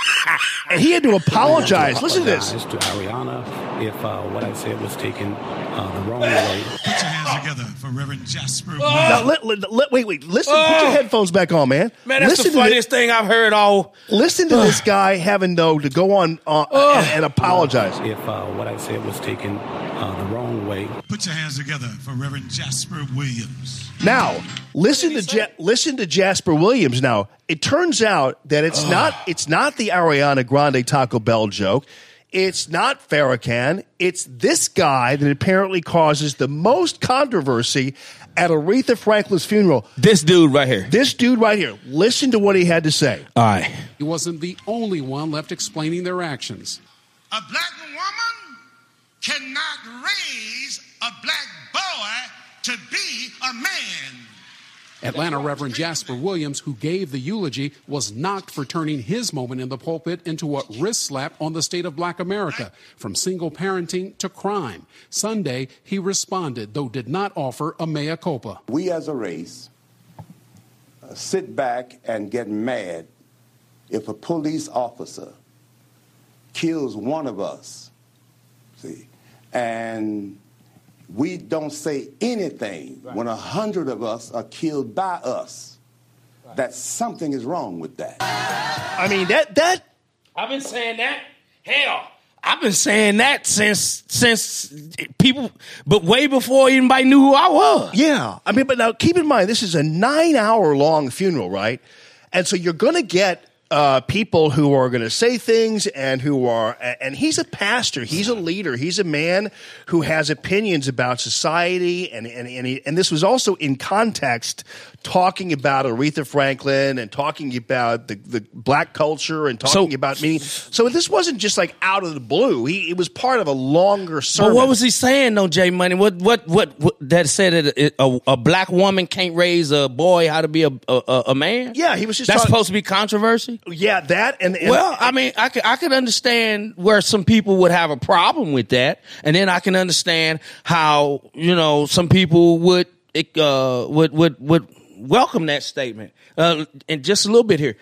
And he had to apologize. Listen to this. to Ariana if uh, what I said was taken uh, the wrong way. Put your hands together for Reverend Jasper. Now, let, let- let- wait, wait. Listen. Put Oh. your headphones back on, man. Man, that's listen the to thi- funniest thing I've heard all. Listen to this guy having though to go on uh, and, and apologize. If uh, what I said was taken uh, the wrong way. Put your hands together for Reverend Jasper Williams. Now, listen to ja- listen to Jasper Williams. Now, it turns out that it's not it's not the Ariana Grande Taco Bell joke. It's not Farrakhan. It's this guy that apparently causes the most controversy at Aretha Franklin's funeral. This dude right here. This dude right here. Listen to what he had to say. All right. He wasn't the only one left explaining their actions. A black woman cannot raise a black boy to be a man. Atlanta Reverend Jasper Williams, who gave the eulogy, was knocked for turning his moment in the pulpit into a wrist slap on the state of black America, from single parenting to crime. Sunday, he responded, though did not offer a mea culpa. We as a race uh, sit back and get mad if a police officer kills one of us. See, and we don't say anything when a hundred of us are killed by us. That something is wrong with that. I mean that that I've been saying that. Hell, I've been saying that since since people, but way before anybody knew who I was. Yeah. I mean, but now keep in mind, this is a nine hour long funeral, right? And so you're going to get uh, people who are going to say things and who are, and he's a pastor, he's a leader, he's a man who has opinions about society. And, and, and, he, and this was also in context talking about Aretha Franklin and talking about the, the black culture and talking about meaning. So this wasn't just like out of the blue. He, it was part of a longer sermon. But what was he saying though, Jay Money? What what what, what that said that a, a, a black woman can't raise a boy how to be a a, a man? Yeah, he was just that's talking- supposed to be controversy. Yeah, that and, and well, I mean, I could I could understand where some people would have a problem with that, and then I can understand how you know some people would uh would would would welcome that statement. Uh, and just a little bit here.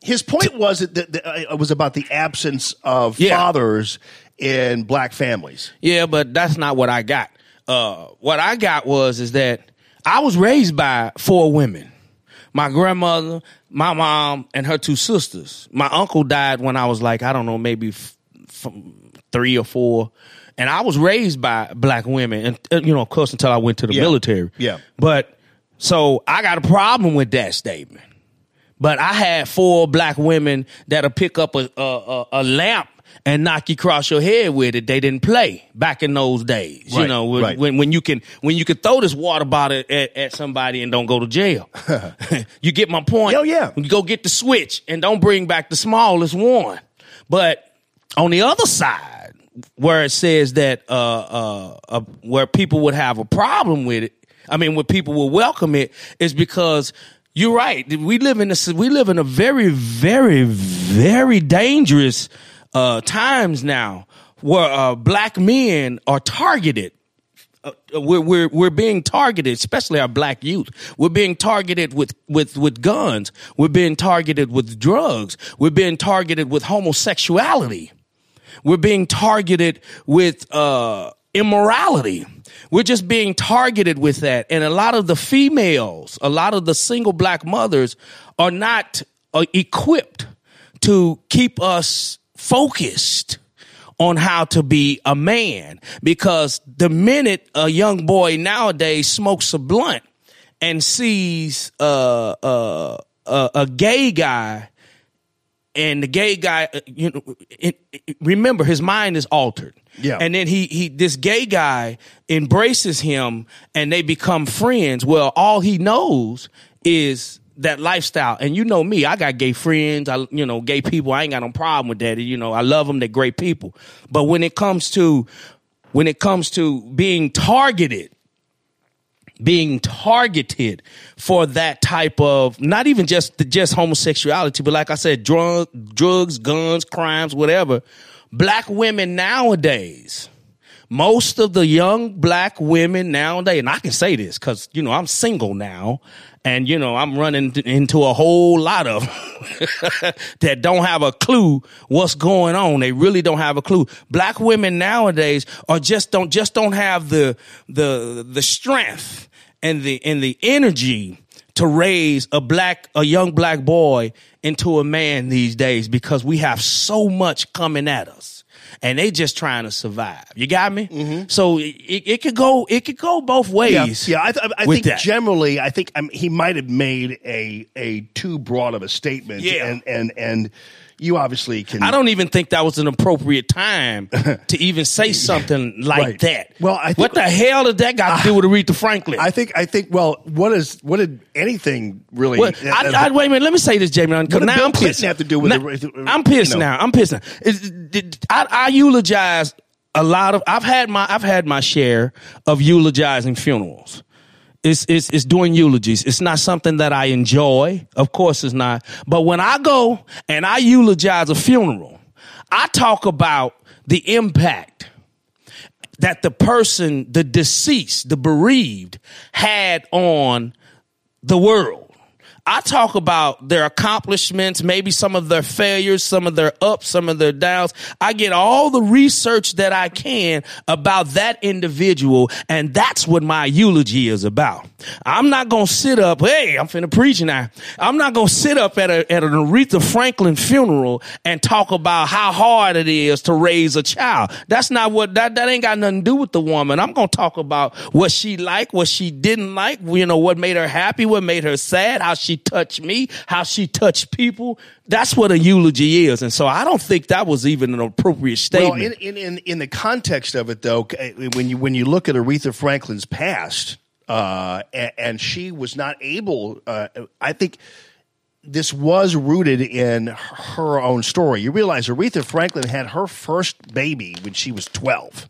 His point was that, that, that uh, it was about the absence of fathers in black families. Yeah, but that's not what I got. Uh, what I got was is that I was raised by four women. My grandmother, my mom, and her two sisters. My uncle died when I was like, I don't know, maybe f- f- three or four. And I was raised by black women, and you know, of course, until I went to the Yeah. military. Yeah. But so I got a problem with that statement. But I had four black women that'll pick up a, a, a, a lamp and knock you across your head with it. They didn't play back in those days. you know, when, right. when when you can when you can throw this water bottle at, at somebody and don't go to jail. you get my point. Oh yeah. You go get the switch and don't bring back the smallest one. But on the other side, where it says that uh, uh, uh, where people would have a problem with it, I mean, where people will welcome it, is because you're right. We live in a we live in a very, very, very dangerous uh, times now, where uh, black men are targeted uh, we're we're we're being targeted, especially our black youth. We're being targeted with with with guns. We're being targeted with drugs. We're being targeted with homosexuality. We're being targeted with uh, immorality. We're just being targeted with that. And a lot of the females, a lot of the single black mothers are not uh, equipped to keep us focused on how to be a man. Because the minute a young boy nowadays smokes a blunt and sees uh, uh, uh, a gay guy and the gay guy uh, you know it, it- remember his mind is altered. Yeah. and then he he this gay guy embraces him and they become friends. Well all he knows is that lifestyle and you know me i got gay friends i you know gay people i ain't got no problem with that you know i love them they're great people but when it comes to when it comes to being targeted being targeted for that type of not even just just homosexuality, but like I said, drug, drugs, guns, crimes, whatever. Black women nowadays, most of the young black women nowadays, and I can say this because you know I'm single now, and you know I'm running into a whole lot of that don't have a clue what's going on. They really don't have a clue. Black women nowadays are just don't just don't have the the the strength and the and the energy to raise a black a young black boy into a man these days because we have so much coming at us and they just trying to survive you got me so it, it could go it could go both ways Yeah, yeah I, th- I think that. generally, I think um, he might have made a a too broad of a statement. Yeah. and and and you obviously can. I don't even think that was an appropriate time to even say something like Right. that. Well, I think- what the hell did that got to do with Aretha Franklin? I think. I think. Well, what is what did anything really? Well, I, uh, I, wait a minute. Let me say this, Jamie. Because now Bill I'm pissed. have to do with Now- the- I'm pissed you know? now. I'm pissed now. It- I, I eulogize a lot of. I've had my. I've had my share of eulogizing funerals. It's, it's, it's doing eulogies. It's not something that I enjoy. Of course it's not. But when I go and I eulogize a funeral, I talk about the impact that the person, the deceased, the bereaved had on the world. I talk about their accomplishments, maybe some of their failures, some of their ups, some of their downs. I get all the research that I can about that individual, and that's what my eulogy is about. I'm not gonna sit up, hey, I'm finna preach now. I'm not gonna sit up at, a, at an Aretha Franklin funeral and talk about how hard it is to raise a child. That's not what, that, that ain't got nothing to do with the woman. I'm gonna talk about what she liked, what she didn't like, you know, what made her happy, what made her sad, how she touched me, how she touched people. That's what a eulogy is. And so I don't think that was even an appropriate Well, statement. in, in, in, in the context of it, though, when you when you look at Aretha Franklin's past, uh, and, and she was not able, uh, I think this was rooted in her own story. You realize Aretha Franklin had her first baby when she was twelve.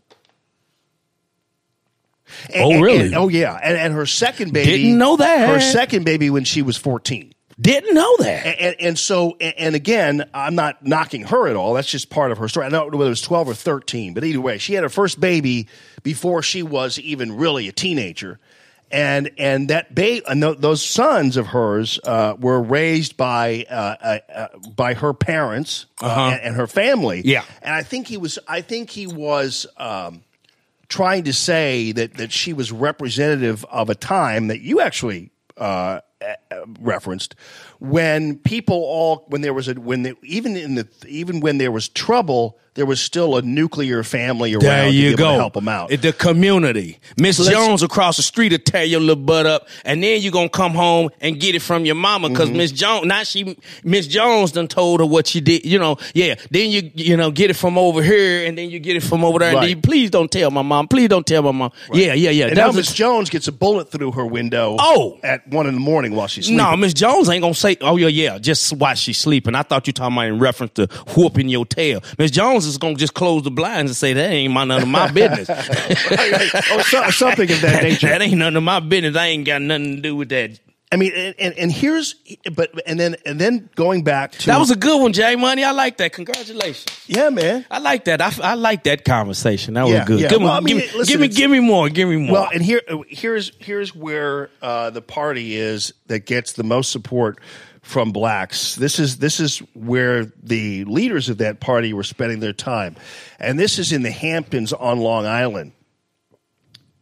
And- Oh, really? and- oh, yeah. And, and her second baby, Didn't know that. Her second baby when she was fourteen. Didn't know that. And, and, and so, and, and again, I'm not knocking her at all. That's just part of her story. I don't know whether it was 12 or 13, but either way, she had her first baby before she was even really a teenager. And and that baby, and th- those sons of hers uh, were raised by uh, uh, uh, by her parents uh, Uh-huh. and, and her family. Yeah. and I think he was I think he was um, trying to say that that she was representative of a time that you actually uh, referenced when people all when there was a when they, even in the even when there was trouble there was still a nuclear family around There to you able go. to help them out. The community. Miss So Jones across the street will tear your little butt up, and then you're gonna come home and get it from your mama because Mhm. Miss Jones. Now she, Miss Jones, done told her what she did. You know, yeah. Then you, you know, get it from over here, and then you get it from over there. And then you, please don't tell my mom. Please don't tell my mom. Yeah, yeah, yeah. And That now was- Miss Jones gets a bullet through her window. Oh. at one in the morning while she's sleeping. No, Miss Jones ain't gonna say, "Oh yeah, yeah," just while she's sleeping. I thought you talking about in reference to whooping your tail. Miss Jones is gonna just close the blinds and say, "That ain't my none of my business." oh, so, something of that nature. that ain't none of my business. I ain't got nothing to do with that. I mean, and, and, and here's, but and then and then going back to That was a good one, Jay Money. I like that. Congratulations. yeah, man. I like that. I, I like that conversation. That Yeah, was good. yeah. Give, me, I mean, give, me- listen, give me, give me more. Give me more. Well, and here here's here's where uh, the party is that gets the most support from blacks. This is this is where the leaders of that party were spending their time, and this is in the Hamptons on Long Island.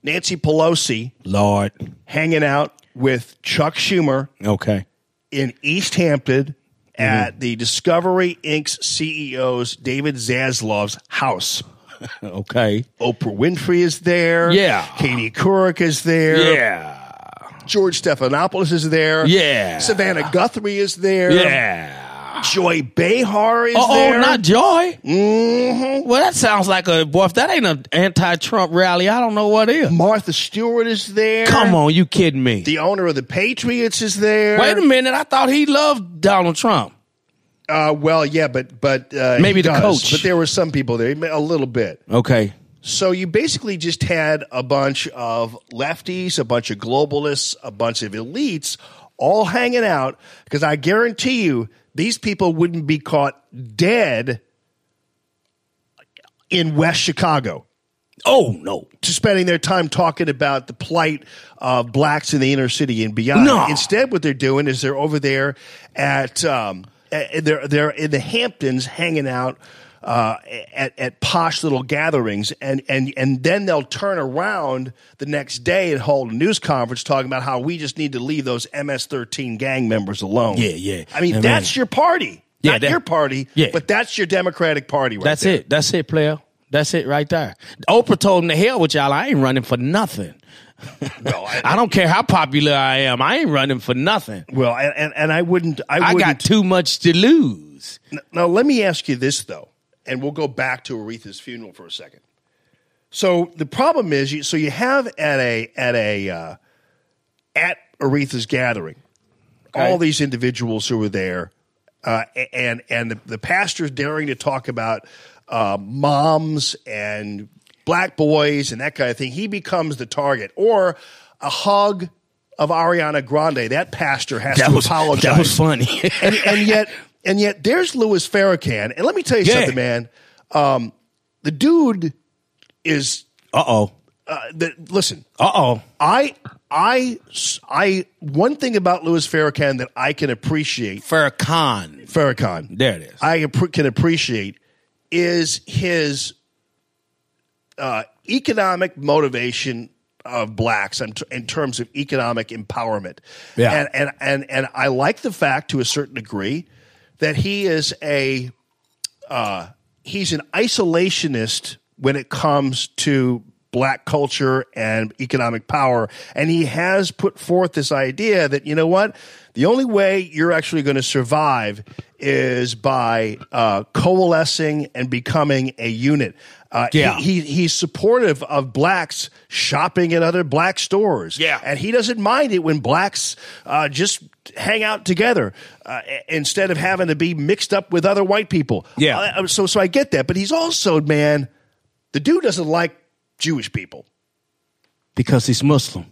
Nancy Pelosi, Lord, hanging out with Chuck Schumer okay. in East Hampton at mm-hmm. the Discovery Inc.'s CEO's David Zaslav's house. okay. Oprah Winfrey is there. Yeah. Katie Couric is there. Yeah. George Stephanopoulos is there. Yeah. Savannah Guthrie is there. Yeah. Joy Behar is Oh, there. not Joy. Mm-hmm. Well, that sounds like a boy. If that ain't an anti-Trump rally, I don't know what is. Martha Stewart is there. Come on, you kidding me? The owner of the Patriots is there. Wait a minute. I thought he loved Donald Trump. Uh, well, yeah, but but uh, Maybe he the does. coach. But there were some people there, a little bit. Okay. So you basically just had a bunch of lefties, a bunch of globalists, a bunch of elites all hanging out because I guarantee you these people wouldn't be caught dead in West Chicago. Oh no. To spending their time talking about the plight of blacks in the inner city and beyond. No. Instead, what they're doing is they're over there at um, they're they're in the Hamptons hanging out uh, at at posh little gatherings, and and and then they'll turn around the next day and hold a news conference talking about how we just need to leave those MS-13 gang members alone. Yeah, yeah. I mean, Yeah, that's man. your party. Yeah, Not that- your party, Yeah. but that's your Democratic Party right That's there. it. That's it, player. That's it right there. Oprah told him to hell with y'all. I ain't running for nothing. no, I, don't care how popular I am. I ain't running for nothing. Well, and, and, and I wouldn't. I, I wouldn't, got too much to lose. N- Now, let me ask you this, though, and we'll go back to Aretha's funeral for a second. So the problem is, you, so you have at a at a uh, at Aretha's gathering, all these individuals who were there, uh, and and the, the pastors daring to talk about uh, moms and black boys and that kind of thing. He becomes the target, or a hug of Ariana Grande. That pastor has That to was- apologize. that was funny. and, and yet, and yet, there's Louis Farrakhan. And let me tell you Yeah. something, man. Um, the dude is. Uh oh. Uh, the, listen. Uh oh. I, I, I. One thing about Louis Farrakhan that I can appreciate. Farrakhan. Farrakhan. There it is. I can appreciate is his uh, economic motivation of blacks in, in terms of economic empowerment. Yeah. And, and and and I like the fact to a certain degree that he is a uh, he's an isolationist when it comes to black culture and economic power. And he has put forth this idea that you know what? The only way you're actually going to survive is by uh, coalescing and becoming a unit uh, Yeah. he, he he's supportive of blacks shopping at other black stores Yeah. and he doesn't mind it when blacks uh, just hang out together uh, instead of having to be mixed up with other white people. Yeah. Uh, so so I get that, but he's also man, the dude doesn't like Jewish people. Because he's Muslim.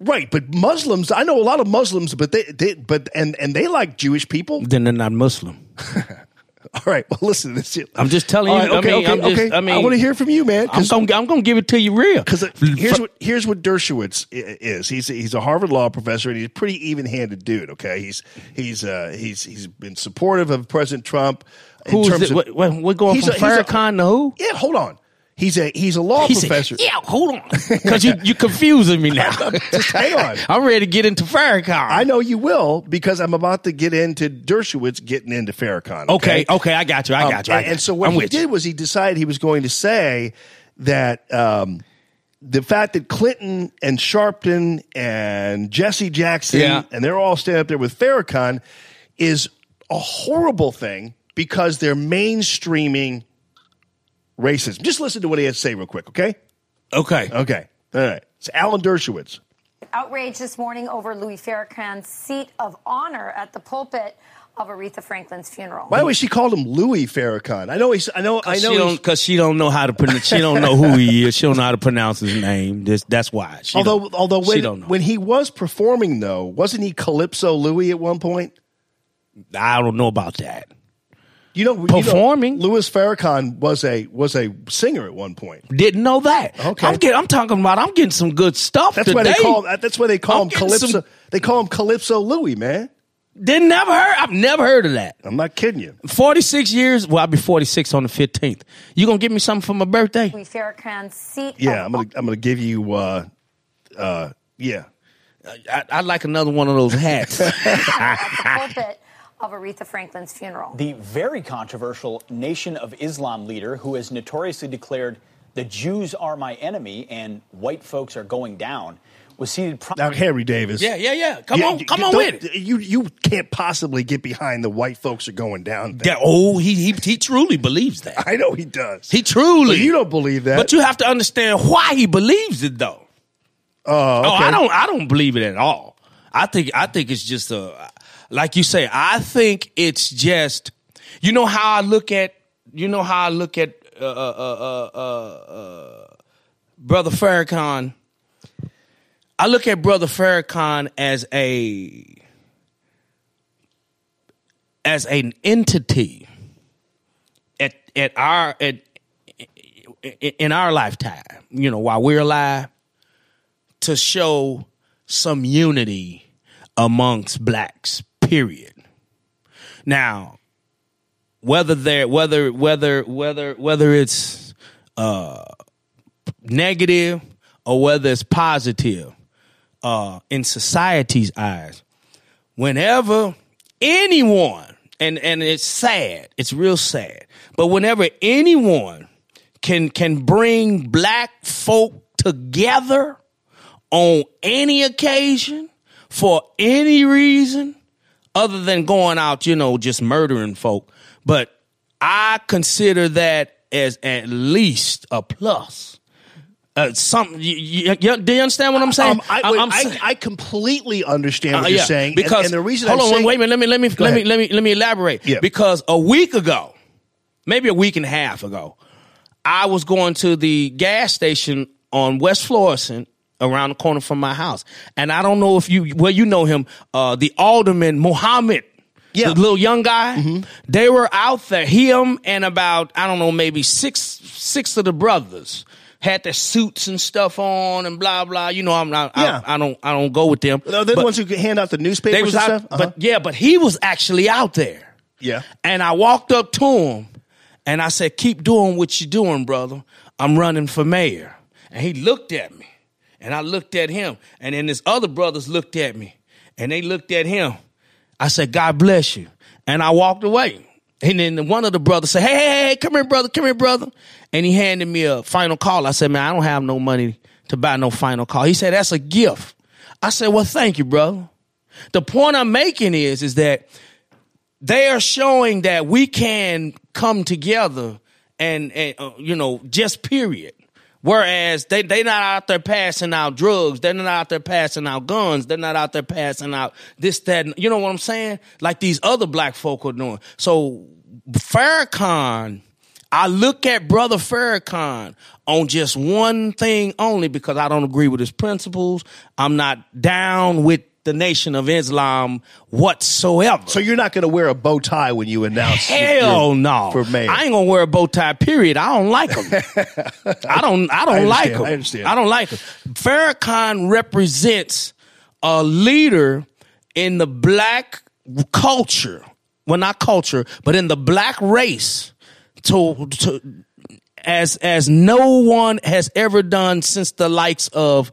Right, but Muslims, I know a lot of Muslims, but they, they but and and they like Jewish people. Then they're not Muslim. All right, well listen, this is, I'm just telling you. All right, okay, I mean, okay, I'm just, okay. I mean, I want to hear from you, man. I'm gonna, I'm gonna give it to you real. Because here's what here's what Dershowitz i- is. He's he's a Harvard law professor and he's a pretty even handed dude. Okay, he's he's uh, he's he's been supportive of President Trump. in Who's terms it? of- What- what- we're going He's from a- he's a- Farrakhan to who? Yeah, hold on. He's a he's a law professor. yeah, hold on, because you you're confusing me now. Just hang on. I'm ready to get into Farrakhan. I know you will because I'm about to get into Dershowitz getting into Farrakhan. Okay, okay, I got you. I Um, got you. I and, got and so what I'm he with you. did was he decided he was going to say that um, the fact that Clinton and Sharpton and Jesse Jackson Yeah. and they're all standing up there with Farrakhan is a horrible thing because they're mainstreaming racism. Just listen to what he had to say real quick, okay? Okay. Okay. All right. It's Alan Dershowitz. Outrage this morning over Louis Farrakhan's seat of honor at the pulpit of Aretha Franklin's funeral. By the way, she called him Louis Farrakhan. I know he's. I know. I know. he's- because she don't know how to pronounce. She don't know who he is. She don't know how to pronounce his name. This, that's why. She although, don't- although she when don't know. when he was performing though, wasn't he Calypso Louis at one point? I don't know about that. You know, you know, Performing? Louis Farrakhan was a was a singer at one point. Didn't know that. Okay. I'm getting. I'm talking about. I'm getting some good stuff. That's why they today. call that's why they call I'm him Calypso. some- They call him Calypso Louis, man. Didn't never heard. I've never heard of that. I'm not kidding you. 46 years. Well, I'll be 46 on the 15th. You gonna give me something for my birthday? Louis Farrakhan's seat. Yeah, I'm gonna I'm gonna give you. uh uh Yeah, I, I'd like another one of those hats. at the pulpit of Aretha Franklin's funeral. The very controversial Nation of Islam leader who has notoriously declared the Jews are my enemy and white folks are going down was seated. Pro- now Harry Davis. yeah, yeah, yeah. Come Yeah, on, come on don't- with it. You you can't possibly get behind the white folks are going down. thing. Yeah, oh, he, he he truly believes that. I know he does. He truly. But you don't believe that. But you have to understand why he believes it, though. Oh, Oh. I don't. I don't believe it at all. I think. I think it's just a, like you say. I think it's just. You know how I look at. You know how I look at uh, uh, uh, uh, uh, brother Farrakhan. I look at brother Farrakhan as a as an entity at at our at in our lifetime. You know, while we're alive to show some unity amongst blacks period. Now whether they're whether whether whether whether it's uh negative or whether it's positive uh in society's eyes whenever anyone and and it's sad it's real sad but whenever anyone can can bring black folk together on any occasion for any reason other than going out, you know, just murdering folk. But I consider that as at least a plus. Uh, something. You, you, you- do you understand what I'm saying? Um, I, wait, I'm I, I completely understand what uh, you're yeah, saying. Because and, the reason hold I'm on, saying, wait a minute. Let me let me let me let me let me elaborate. Yeah. Because a week ago, maybe a week and a half ago, I was going to the gas station on West Florissant around the corner from my house, and I don't know if you well you know him, uh, the alderman Muhammad. Yeah. The little young guy, Mm-hmm. they were out there. Him and about I don't know, maybe six six of the brothers had their suits and stuff on and blah blah. You know, I'm not. Yeah. I, I don't. I don't go with them. They're the ones who hand out the newspapers they was and out, stuff. Uh-huh. but yeah, but he was actually out there. yeah, And I walked up to him and I said, Keep doing what you're doing, brother. I'm running for mayor. And he looked at me. And I looked at him. And then his other brothers looked at me. And they looked at him. I said, God bless you. And I walked away. And then one of the brothers said, Hey, hey, hey, come here, brother, come here, brother. And he handed me a final call. I said, Man, I don't have no money to buy no final call. He said, That's a gift. I said, Well, thank you, brother. The point I'm making is, is that they are showing that we can come together and, and uh, you know just period whereas they they not out there passing out drugs. They're not out there passing out guns. They're not out there passing out this that you know what i'm saying? Like these other black folk are doing. So farrakhan I look at Brother Farrakhan on just one thing only because I don't agree with his principles. I'm not down with the Nation of Islam whatsoever. so you're not going to wear a bow tie when you announce Hell your- no. for mayor. I ain't gonna wear a bow tie. Period. I don't like them. I don't. I don't I like them. I understand. I don't like them. Farrakhan represents a leader in the black culture. Well, not culture, but in the black race. To, to as as no one has ever done since the likes of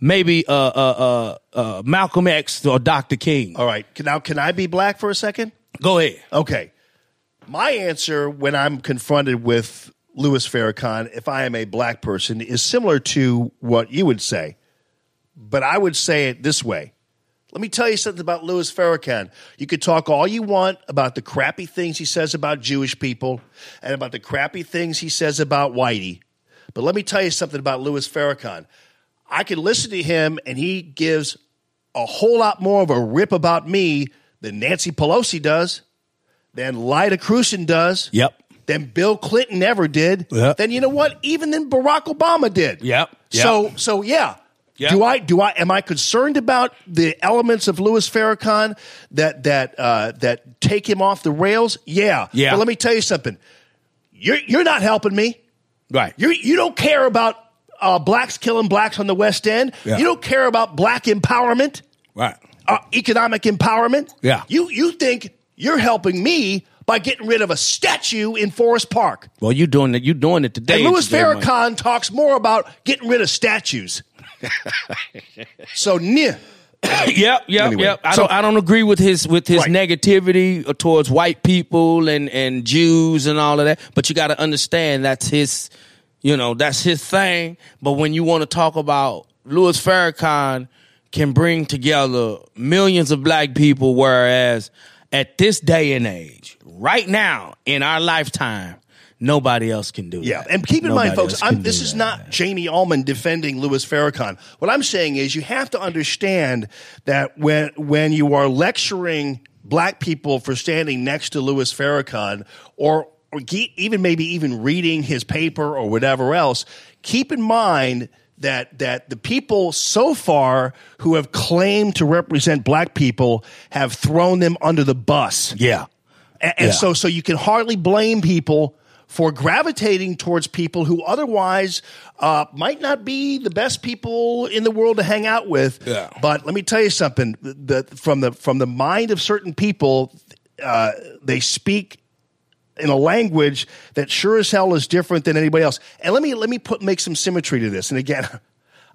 maybe uh uh uh, uh Malcolm X or Dr. King. All right. Can- Now, can I be black for a second? Go ahead. Okay. My answer when I'm confronted with Louis Farrakhan, if I am a black person, is similar to what you would say. But I would say it this way. Let me tell you something about Louis Farrakhan. You could talk all you want about the crappy things he says about Jewish people and about the crappy things he says about Whitey. But let me tell you something about Louis Farrakhan. I can listen to him and he gives a whole lot more of a rip about me than Nancy Pelosi does, than Lyda Krewson does, Yep. than Bill Clinton ever did, Yep. then you know what? Even than Barack Obama did. Yep. Yep. So so yeah. Yep. Do I do I am I concerned about the elements of Louis Farrakhan that that uh, that take him off the rails? Yeah. Yeah. But let me tell you something. You're you're not helping me. Right. You you don't care about uh, blacks killing blacks on the West End. Yeah. You don't care about black empowerment, Right. uh, economic empowerment. Yeah. You you think you're helping me by getting rid of a statue in Forest Park. Well, you doing it. You doing it today. And Louis today, man. Farrakhan talks more about getting rid of statues. so, yeah. yep, yep, Anyway, yep. I so- don't I don't agree with his with his Right. negativity towards white people and and Jews and all of that. But you got to understand that's his, you know, that's his thing. But when you want to talk about Louis Farrakhan can bring together millions of black people, whereas at this day and age, right now in our lifetime, nobody else can do Yeah, that. and keep in Nobody mind, folks, I'm, this is that. not Jamie Allman defending Louis Farrakhan. What I'm saying is, you have to understand that when when you are lecturing black people for standing next to Louis Farrakhan, or, or even maybe even reading his paper or whatever else, keep in mind that that the people so far who have claimed to represent black people have thrown them under the bus. Yeah. And, and Yeah. so, so you can hardly blame people for gravitating towards people who otherwise uh, might not be the best people in the world to hang out with. Yeah. But let me tell you something: the, from the from the mind of certain people, uh, they speak in a language that sure as hell is different than anybody else. And let me let me put make some symmetry to this. And again,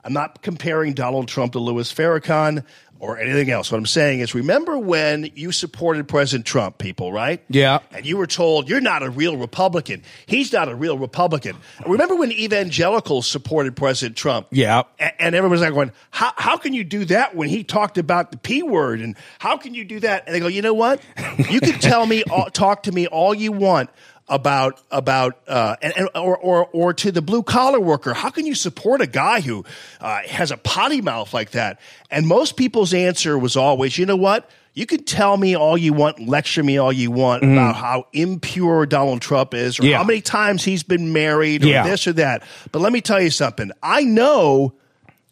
I'm not comparing Donald Trump to Louis Farrakhan or anything else. What I'm saying is, remember when you supported President Trump, people, right? Yeah. And you were told you're not a real Republican. He's not a real Republican. Remember when evangelicals supported President Trump? Yeah. A- And everyone's like going, how, how can you do that when he talked about the P word? And how can you do that? And they go, you know what? You can tell me, all, talk to me all you want about about uh, and, and or, or or to the blue collar worker. How can you support a guy who uh, has a potty mouth like that? And most people's answer was always, you know what? You can tell me all you want, lecture me all you want about how impure Donald Trump is, or. Yeah. how many times he's been married, or Yeah. this or that. But let me tell you something. I know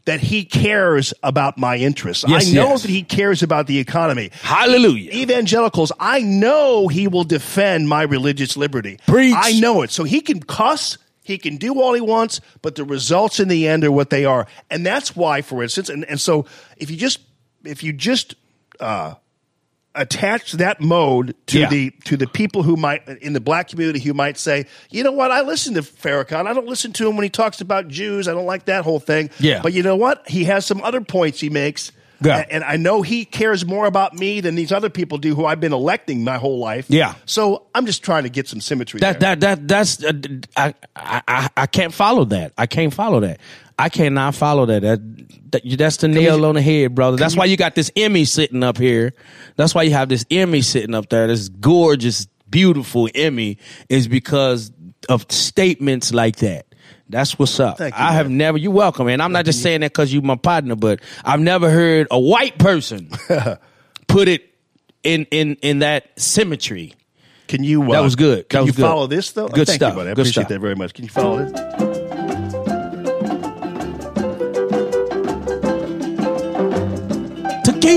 that he cares about my interests. Yes, I know yes. that he cares about the economy. Hallelujah. Evangelicals, I know he will defend my religious liberty. Preach. I know it. So he can cuss, he can do all he wants, but the results in the end are what they are. And that's why, for instance, and, and so if you just if you just uh attach that mode to Yeah. the to the people who might in the black community who might say, you know what, I listen to Farrakhan. I don't listen to him when he talks about Jews. I don't like that whole thing. Yeah. But you know what? He has some other points he makes. Yeah. And I know he cares more about me than these other people do who I've been electing my whole life. Yeah. So I'm just trying to get some symmetry That there. that that that's uh, I, I I I can't follow that. I can't follow that. I cannot follow that. That, that that's the nail on the head, brother. That's why you got this Emmy sitting up here. That's why you have this Emmy sitting up there. This gorgeous, beautiful Emmy is because of statements like that. That's what's up. Thank you, I have never. You're welcome, and I'm not just saying that because you're my partner, but I've never heard a white person put it in in in that symmetry. Can you? Uh, That was good. Can That you good. follow this though? Good Thank stuff. You, buddy. I Good appreciate stuff. that very much. Can you follow this?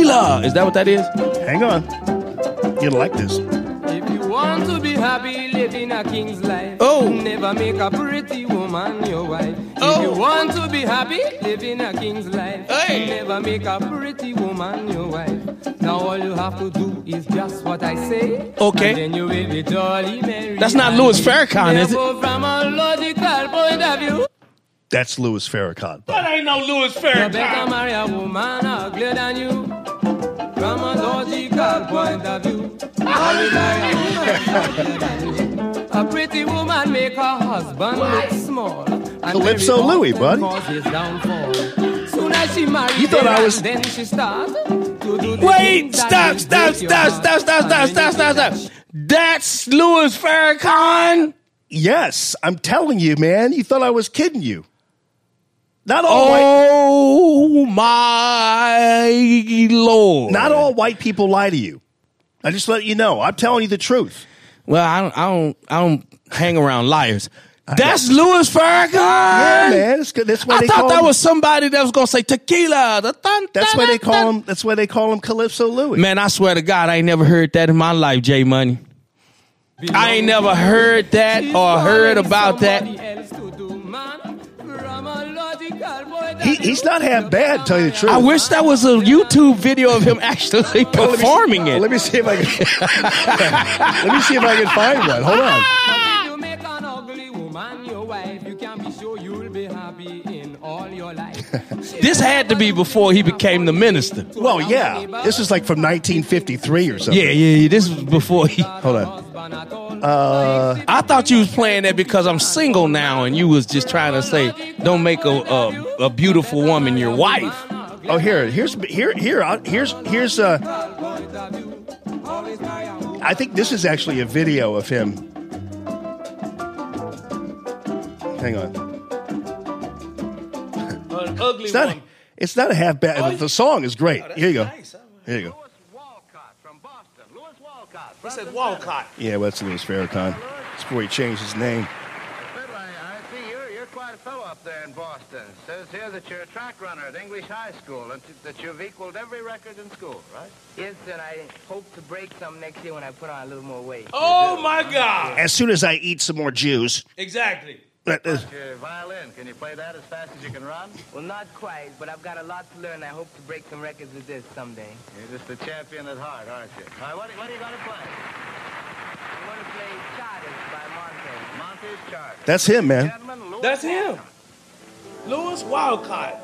Tequila. Is that what that is? Hang on. You're gonna like this. If you want to be happy living a king's life, Oh. never make a pretty woman your wife. Oh. If you want to be happy living a king's life, Hey. never make a pretty woman your wife. Now all you have to do is just what I say. Okay. And then you will be jolly merry. That's not Louis Farrakhan, is it? From a logical point of view, That's Louis Farrakhan. That ain't no Louis you better marry a woman uglier than you. From a logical point of view, a woman uglier than you. A pretty woman make her husband look small. Calypso Louis, often buddy. cause his downfall. Soon as she married, You thought I was- Then she start to do the Wait! Stop! Stop! Stop! Stop! Stop! Stop! Stop! Stop! Stop! That's Louis Farrakhan. Yes, I'm telling you, man. You thought I was kidding you. Not all white. Oh my lord! Not all white people lie to you. I just let you know. I'm telling you the truth. Well, I don't, I don't, I don't hang around liars. That's Louis Farrakhan. Yeah, man. It's good. That's why I they thought call that him, was somebody that was gonna say tequila. The thun- That's dun- why they call him. That's why they call him Calypso Louis. Man, I swear to God, I ain't never heard that in my life, J Money. I ain't never heard that or heard about that. He, he's not half bad. Tell you the truth. I wish that was a YouTube video of him actually Well, let me performing it. Let me see if I can. let me see if I can find one. Hold on. This had to be before he became the minister. Well, yeah. This is like from 1953 or something. Yeah, yeah, yeah. This was before he. Hold on. Uh, I thought you was playing that because I'm single now, and you was just trying to say, don't make a a, a beautiful woman your wife. oh, here, here's here here uh, here's here's uh. I think this is actually a video of him. Hang on. An ugly It's not. It's not a half bad. the song is oh, great. Here you go. Oh, here you go. He said Walcott. Yeah, well, that's Louis Farrakhan. It's before he changed his name. I see you're, you're quite a fellow up there in Boston. Says here that you're a track runner at English High School and that you've equaled every record in school, right? Yes, and I hope to break some next year when I put on a little more weight. Oh my God! As soon as I eat some more Jews. Exactly. Uh, uh, Your violin, can you play that as fast as you can run? Well, not quite, but I've got a lot to learn. I hope to break some records with this someday. You're just a champion at heart, aren't you? All right, what, what are you going to play? I'm going to play Czardas by Monte. Monty's chart. That's him, man. That's him. Louis Walcott.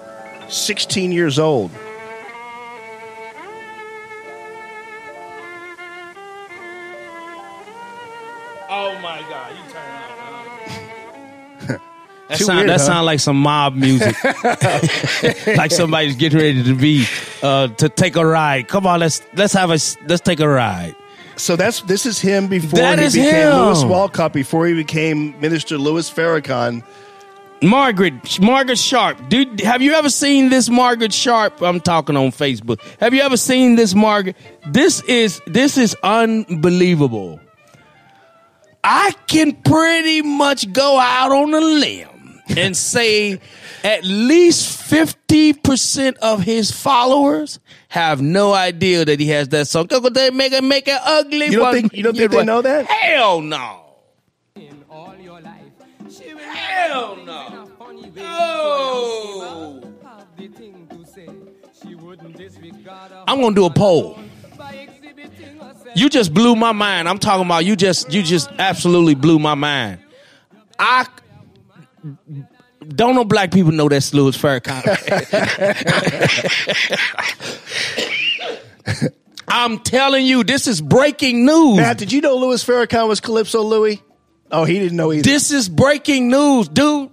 16 years old. Oh my God! You turn out. That sound, weird, that huh? sound like some mob music. like somebody's getting ready to be uh, to take a ride. Come on, let's let's have a let's take a ride. So that's this is him before That he became him. Louis Walcott. Before he became Minister Louis Farrakhan. Margaret Margaret Sharp. Dude, have you ever seen this Margaret Sharp? I'm talking on Facebook. Have you ever seen this Margaret? This is this is unbelievable. I can pretty much go out on a limb and say at least 50% of his followers have no idea that he has that song. Go, go, they make it make it ugly. You don't one- think- you don't think they know that? Hell no. all your life. She will Hell no. No. Oh. have the thing to say. She wouldn't disregard her I'm gonna do a poll. by exhibiting herself. You just blew my mind. I'm talking about you just you just absolutely blew my mind. I don't know black people know that's Louis Farrakhan. I'm telling you, this is breaking news. Matt, did you know Louis Farrakhan was Calypso Louis? Oh, he didn't know either. This is breaking news, dude.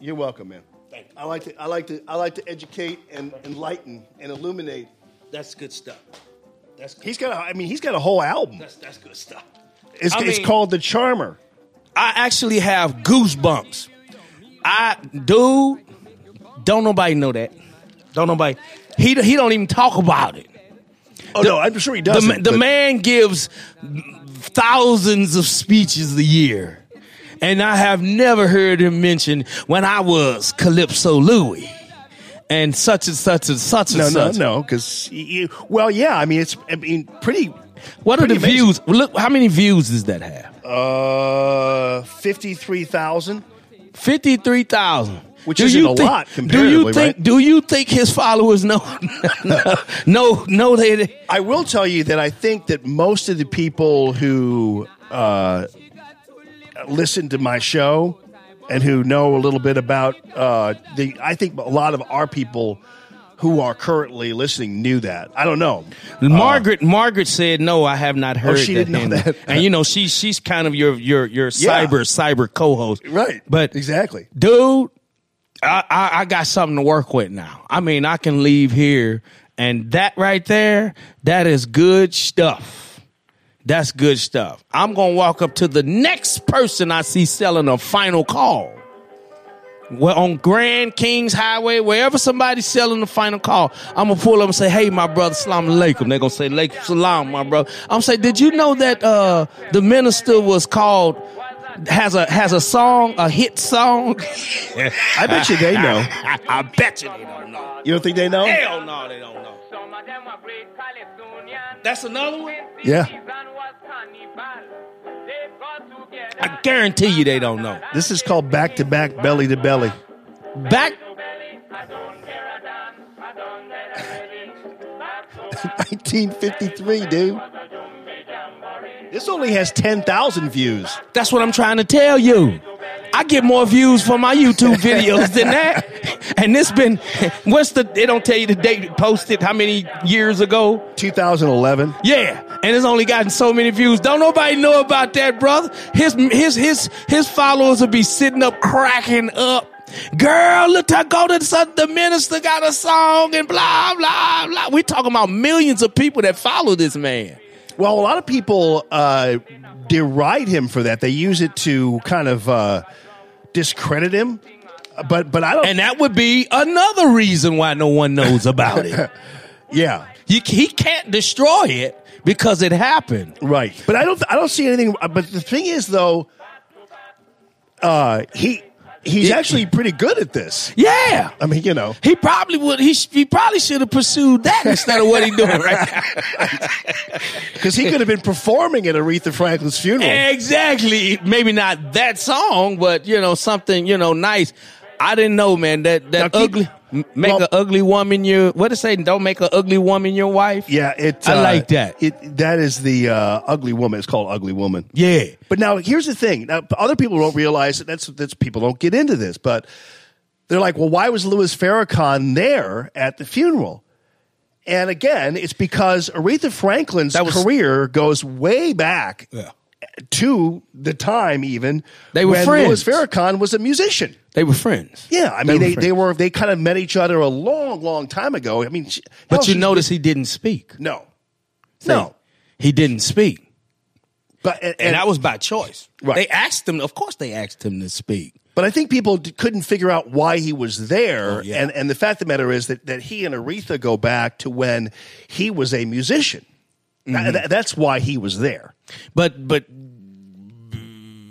You're welcome, man. I like to I like to I like to educate and enlighten and illuminate. That's good stuff. That's He's got a, I mean he's got a whole album. that's that's good stuff. It's, I it's mean- called The Charmer. I actually have goosebumps. I dude, don't nobody know that. Don't nobody. He he don't even talk about it. Oh no, I'm sure he does. ma- the man gives thousands of speeches a year, and I have never heard him mention when I was Calypso Louis and such and such and such and such. No, no, such. no, because well, yeah. I mean, it's I mean pretty. What are the amazing. views? Look, how many views does that have? Uh, fifty three thousand. Fifty-three thousand, Which isn't a lot Do you think? right? Do you think his followers know? no, no, they. I will tell you that I think that most of the people who uh, listen to my show and who know a little bit about uh, the, I think a lot of our people who are currently listening knew that. I don't know. Uh, Margaret Margaret said no, I have not oh, heard. Oh, she didn't know and, that. and you know she she's kind of your your your Yeah. cyber cyber co-host, Right. But exactly, dude. I, I I got something to work with now. I mean, I can leave here, and that right there, that is good stuff. That's good stuff. I'm gonna walk up to the next person I see selling a final call. Well, on Grand Kings Highway, wherever somebody's selling the final call, I'm gonna pull up and say, "Hey, my brother, salam alaikum." They're gonna say, "Alaikum salam, my brother." I'm say, "Did you know that uh, the minister was called has a has a song, a hit song?" I bet you they know. I bet you they don't know. You don't think they know? Hell no, they don't know. That's another one. Yeah. I guarantee you they don't know. This is called back to back, belly to belly. Back 1953, dude. This only has 10,000 views. That's what I'm trying to tell you. I get more views for my YouTube videos than that. And this been what's the they don't tell you the date posted how many years ago? 2011. Yeah. And it's only gotten so many views. Don't nobody know about that, brother. His his his his followers will be sitting up cracking up. Girl, look, I go to the, the minister got a song and blah blah blah. We talking about millions of people that follow this man. Well, a lot of people uh, deride him for that. They use it to kind of uh, discredit him. But but I don't. And that would be another reason why no one knows about it. yeah, you, he can't destroy it because it happened. Right. But I don't I don't see anything. But the thing is, though, uh, he he's It- actually pretty good at this. Yeah. I mean, you know, He probably would. He he probably should have pursued that instead of what he doing right now. because he could have been performing at Aretha Franklin's funeral. Exactly. Maybe not that song, but you know something you know nice. I didn't know, man. That that Now ugly make well- an ugly woman your what it say? Don't make an ugly woman your wife. Yeah, it. I uh, like that. It that is the uh, ugly woman. It's called ugly woman. Yeah. But now here's the thing. Now other people don't realize that that's that's people don't get into this, but they're like, well, why was Louis Farrakhan there at the funeral? And again, it's because Aretha Franklin's career goes way back to the time even They were when friends. Louis Farrakhan was a musician. They were friends. Yeah, I They mean were they, they, were they kind of met each other a long, long time ago. I mean, she- But you notice he didn't speak. no, See, no, he didn't speak, but and, and, that was by choice. Right. They asked him. Of course, they asked him to speak. But I think people d- couldn't figure out why he was there, Oh, yeah. and and the fact of the matter is that that he and Aretha go back to when he was a musician. Mm-hmm. tha- that's why he was there. But but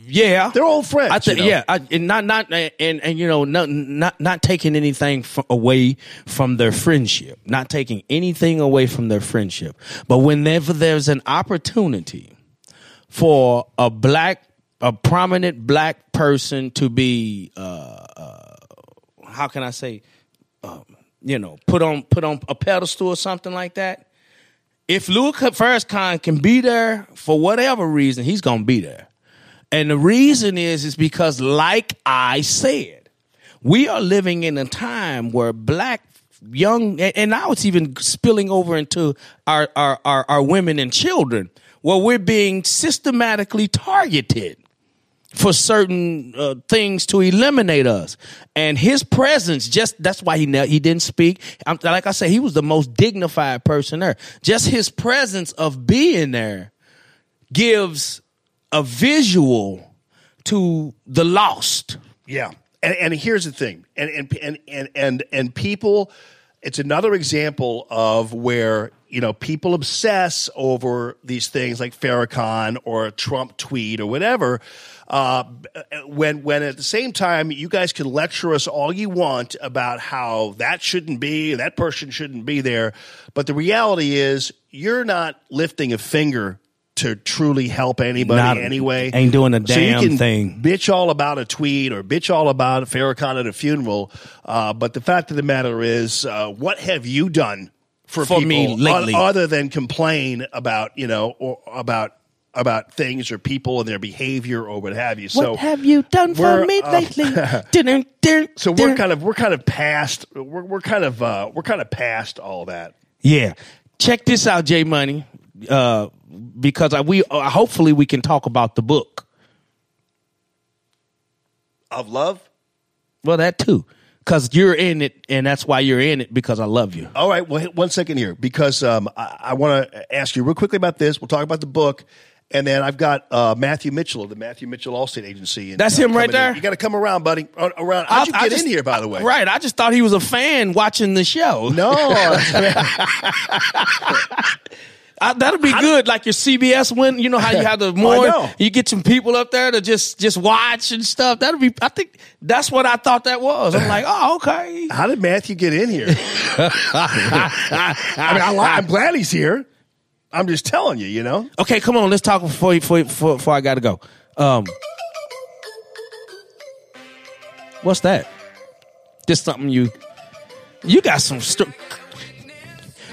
yeah, they're old friends. I think you know? yeah, I, and not not and and you know not not not taking anything f- away from their friendship, not taking anything away from their friendship. But whenever there's an opportunity for a black, a prominent black person to be, uh, uh, how can I say, um, you know, put on put on a pedestal or something like that. If Louis Farrakhan can be there for whatever reason, he's gonna be there. And the reason is is because like I said, we are living in a time where black young and now it's even spilling over into our our our, our women and children where we're being systematically targeted for certain uh, things to eliminate us. And his presence, just that's why he ne- he didn't speak. I'm, like I said, he was the most dignified person there. Just his presence of being there gives a visual to the lost. Yeah, and, and here's the thing, and and and and and, people, it's another example of where you know people obsess over these things like Farrakhan or a Trump tweet or whatever. Uh, when when at the same time you guys can lecture us all you want about how that shouldn't be, that person shouldn't be there, but the reality is you're not lifting a finger to truly help anybody Not- anyway. ain't doing a So you damn can thing. bitch all about a tweet or bitch all about Farrakhan at a funeral. Uh, but the fact of the matter is, uh, what have you done for, For me people lately. o- other than complain about you know or about about things or people and their behavior or what have you? So what have you done for me uh, lately? Dun, dun, so we're kind of we're kind of past we're we're kind of uh, we're kind of past all that. Yeah. Check this out, J Money. Uh, because I, we uh, hopefully we can talk about the book. Of love. Well, that too, because you're in it, and that's why you're in it because I love you. All right, well, one second here because um, I, I want to ask you real quickly about this. We'll talk about the book, And then I've got uh, Matthew Mitchell of the Matthew Mitchell Allstate Agency. And, That's uh, him right coming in. there? You got to come around, buddy. Uh, Around. How'd you I- I get just- in here, by the way? Right. I just thought he was a fan watching the show. No. I, that'll be good, like your CBS win. You know how you have the more know. you get some people up there to just just watch and stuff. That'll be. I think that's what I thought that was. I'm like, oh, okay. How did Matthew get in here? I mean, I, I'm glad he's here. I'm just telling you, you know. Okay, come on, let's talk before before before, before I got to go. Um, what's that? Just something you you got some st-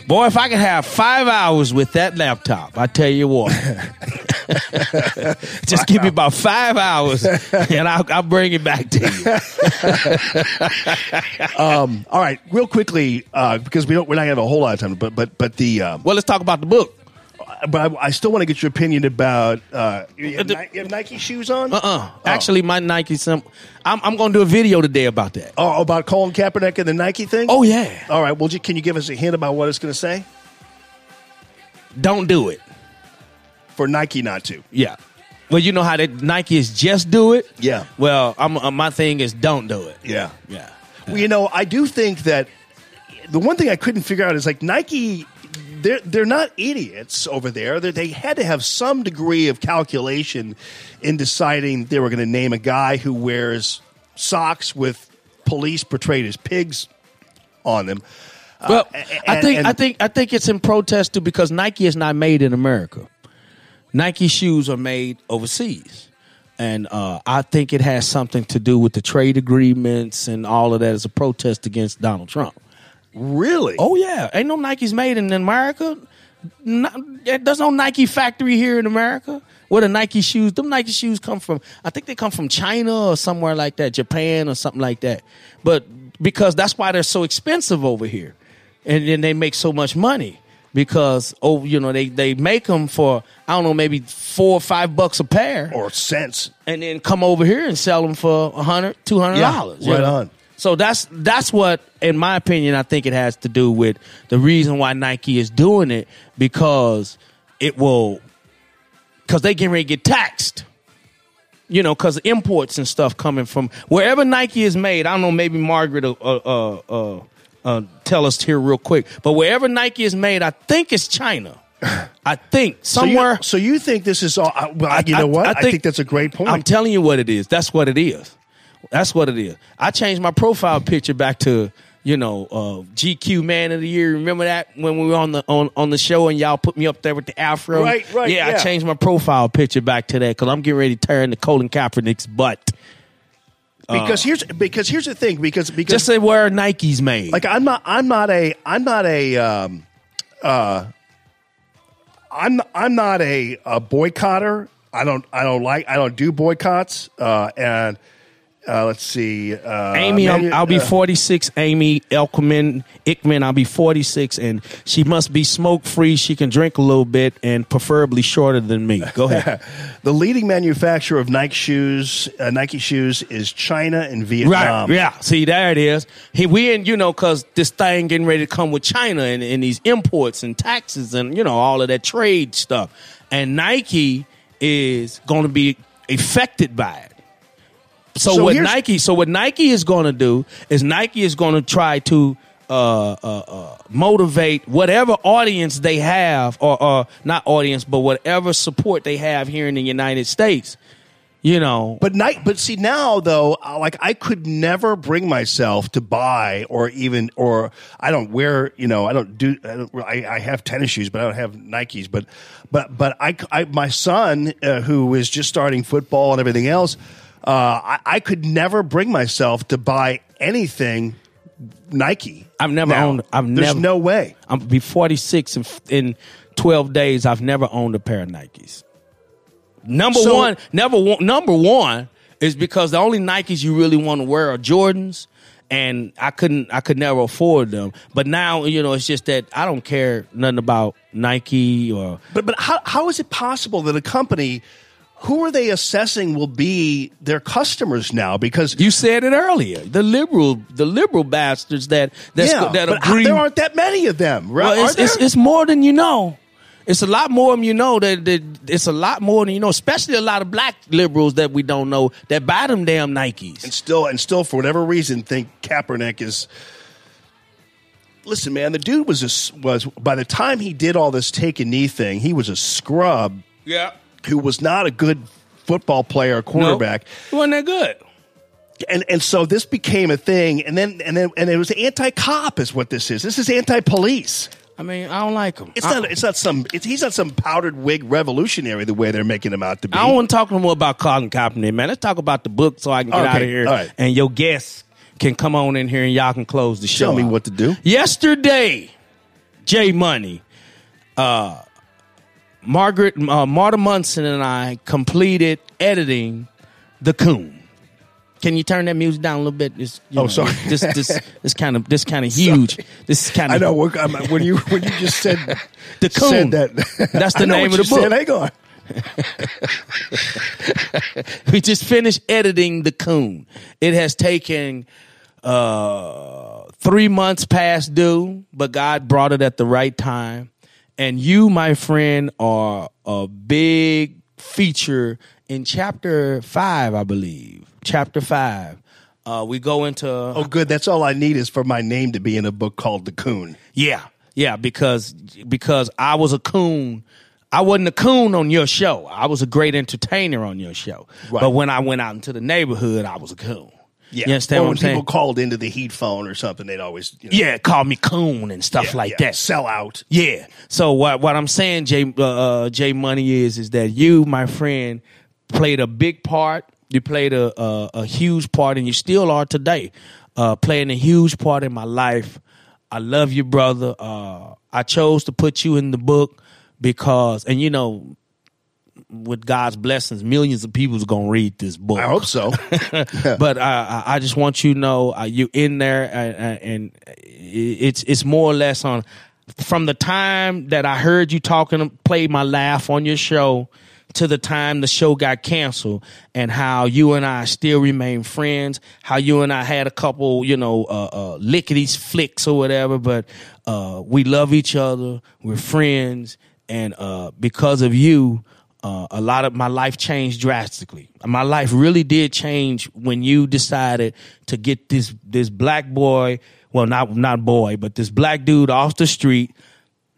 boy. If I could have five hours with that laptop, I tell you what. Just give me about five hours, and I'll, I'll bring it back to you. Um, all right, real quickly, uh, because we don't, we're not gonna have a whole lot of time, but but but the um, well, let's talk about the book. But I, I still want to get your opinion about uh, you, have Ni- you have Nike shoes on. Uh uh Actually, my Nike. Some. I'm I'm going to do a video today about that. Oh, about Colin Kaepernick and the Nike thing. Oh yeah. All right. Well, ju- can you give us a hint about what it's going to say Don't do it. for Nike not to? Yeah. Well, you know how that Nike is just do it. Yeah. Well, I'm, uh, my thing is don't do it. Yeah. Yeah. Well, you know, I do think that the one thing I couldn't figure out is like Nike. They're they're not idiots over there. They're, they had to have some degree of calculation in deciding they were going to name a guy who wears socks with police portrayed as pigs on them. Well, Uh, I think and- I think I think it's in protest too because Nike is not made in America. Nike shoes are made overseas. And uh, I think it has something to do with the trade agreements and all of that as a protest against Donald Trump. Really? Oh yeah, ain't no Nikes made in America. No, there's no Nike factory here in America. Where the Nike shoes? Them Nike shoes come from? I think they come from China or somewhere like that, Japan or something like that. But because that's why they're so expensive over here, and then they make so much money because oh, you know they they make them for I don't know maybe four or five bucks a pair or cents, and then come over here and sell them for a hundred, two hundred dollars. Yeah, right on. So that's that's what, in my opinion, I think it has to do with the reason why Nike is doing it because it will, because they getting ready to get taxed. You know, because imports and stuff coming from wherever Nike is made. I don't know. Maybe Margaret will uh, uh, uh, uh, tell us here real quick. But wherever Nike is made, I think it's China. I think somewhere. So you, so you think this is all? I- Well, you know what? I think, that's a great point. I'm telling you what it is. That's what it is. That's what it is. I changed my profile picture back to you know uh, GQ Man of the Year. Remember that when we were on the on, on the show and y'all put me up there with the afro. Right, right, Yeah, yeah. I changed my profile picture back to that because I'm getting ready to turn the Colin Kaepernick's butt. because here's because here's the thing because because Just say where Nike's made. like I'm not I'm not a I'm not a um uh I'm I'm not a, a boycotter. I don't I don't like I don't do boycotts. Uh, and uh, let's see, uh, Amy, manu- I'll be uh, 46. Amy Elkman, Ickman, I'll be 46, and she must be smoke free. She can drink a little bit, and preferably shorter than me. Go ahead. the leading manufacturer of Nike shoes, uh, Nike shoes, is China and Vietnam. Right. Yeah. See, there it is. He, we in, you know, because this thing getting ready to come with China and, and these imports and taxes and, you know, all of that trade stuff. And Nike is going to be affected by it. So, So what Nike, so what Nike is going to do is Nike is going to try to uh, uh, uh, motivate whatever audience they have, or, not audience, but whatever support they have here in the United States. You know, But night, but see now though, like I could never bring myself to buy or even or I don't wear, you know, I don't do. I, don't, I, I have tennis shoes, but I don't have Nikes. But but but I, I my son uh, who is just starting football and everything else, uh, I, I could never bring myself to buy anything Nike. I've never now. owned. I've There's never. no way. I'm be 46 in, in 12 days. I've never owned a pair of Nikes. Number So- one, never one, number one is because the only Nikes you really want to wear are Jordans, and I couldn't, I could never afford them. But now, you know, it's just that I don't care nothing about Nike or But but how how is it possible that a company who are they assessing will be their customers now? Because you said it earlier, the liberal, the liberal bastards that that's, yeah, that but agree. there aren't that many of them, right? Well, it's, it's, it's more than you know. It's a lot more than you know. That, that it's a lot more than you know. Especially a lot of black liberals that we don't know that buy them damn Nikes. and still and still for whatever reason think Kaepernick is. Listen, man, the dude was a, s- was by the time he did all this take a knee thing, he was a scrub. Yeah. Who was not a good football player, or quarterback. He wasn't that good. And and so this became a thing, and then and then and it was anti-cop is what this is. This is anti-police. I mean, I don't like him. It's not. It's not some. It's, he's not some powdered wig revolutionary the way they're making him out to be. I don't want to talk no more about Colin Kaepernick, man. Let's talk about the book so I can get Okay, out of here. right. And your guests can come on in here and y'all can close the show. Tell me out. what to do. Yesterday, Jay Money, uh, Margaret, uh, Marta Munson, and I completed editing the Coon. Can you turn that music down a little bit? It's, Oh, know, sorry. This, this, this kind of, this kind of huge. This is kind of. I know when you when you just said The Coon. said that. That's the name of the book. Said. Hang on. we just finished editing the coon. It has taken uh, three months past due, but God brought it at the right time. And you, my friend, are a big feature in chapter five, I believe. Chapter five. Uh, we go into Oh, good. That's all I need is for my name to be in a book called The Coon. yeah, yeah, because because I was a coon. I wasn't a coon on your show. I was a great entertainer on your show. Right. But when I went out into the neighborhood, I was a coon. Yeah. You understand or what when I'm saying? people called into the heat phone or something, they'd always you know, yeah, call me coon and stuff Yeah, like yeah. that. Sell out. Yeah. So what what I'm saying, Jay uh, uh, Jay Money is is that you, my friend, played a big part. You played a a, a huge part, and you still are today, uh, playing a huge part in my life. I love you, brother. Uh, I chose to put you in the book because, and you know, with God's blessings, millions of people's gonna read this book. I hope so. but I, I just want you to know uh, you in there, and, and it's it's more or less on from the time that I heard you talking, played my laugh on your show, to the time the show got canceled, and how you and I still remain friends. How you and I had a couple, you know, uh, uh, lickities flicks or whatever, but uh, we love each other. We're friends, and uh, because of you uh, a lot of my life changed drastically. My life really did change when you decided to get this this black boy, well not not boy, but this black dude off the street,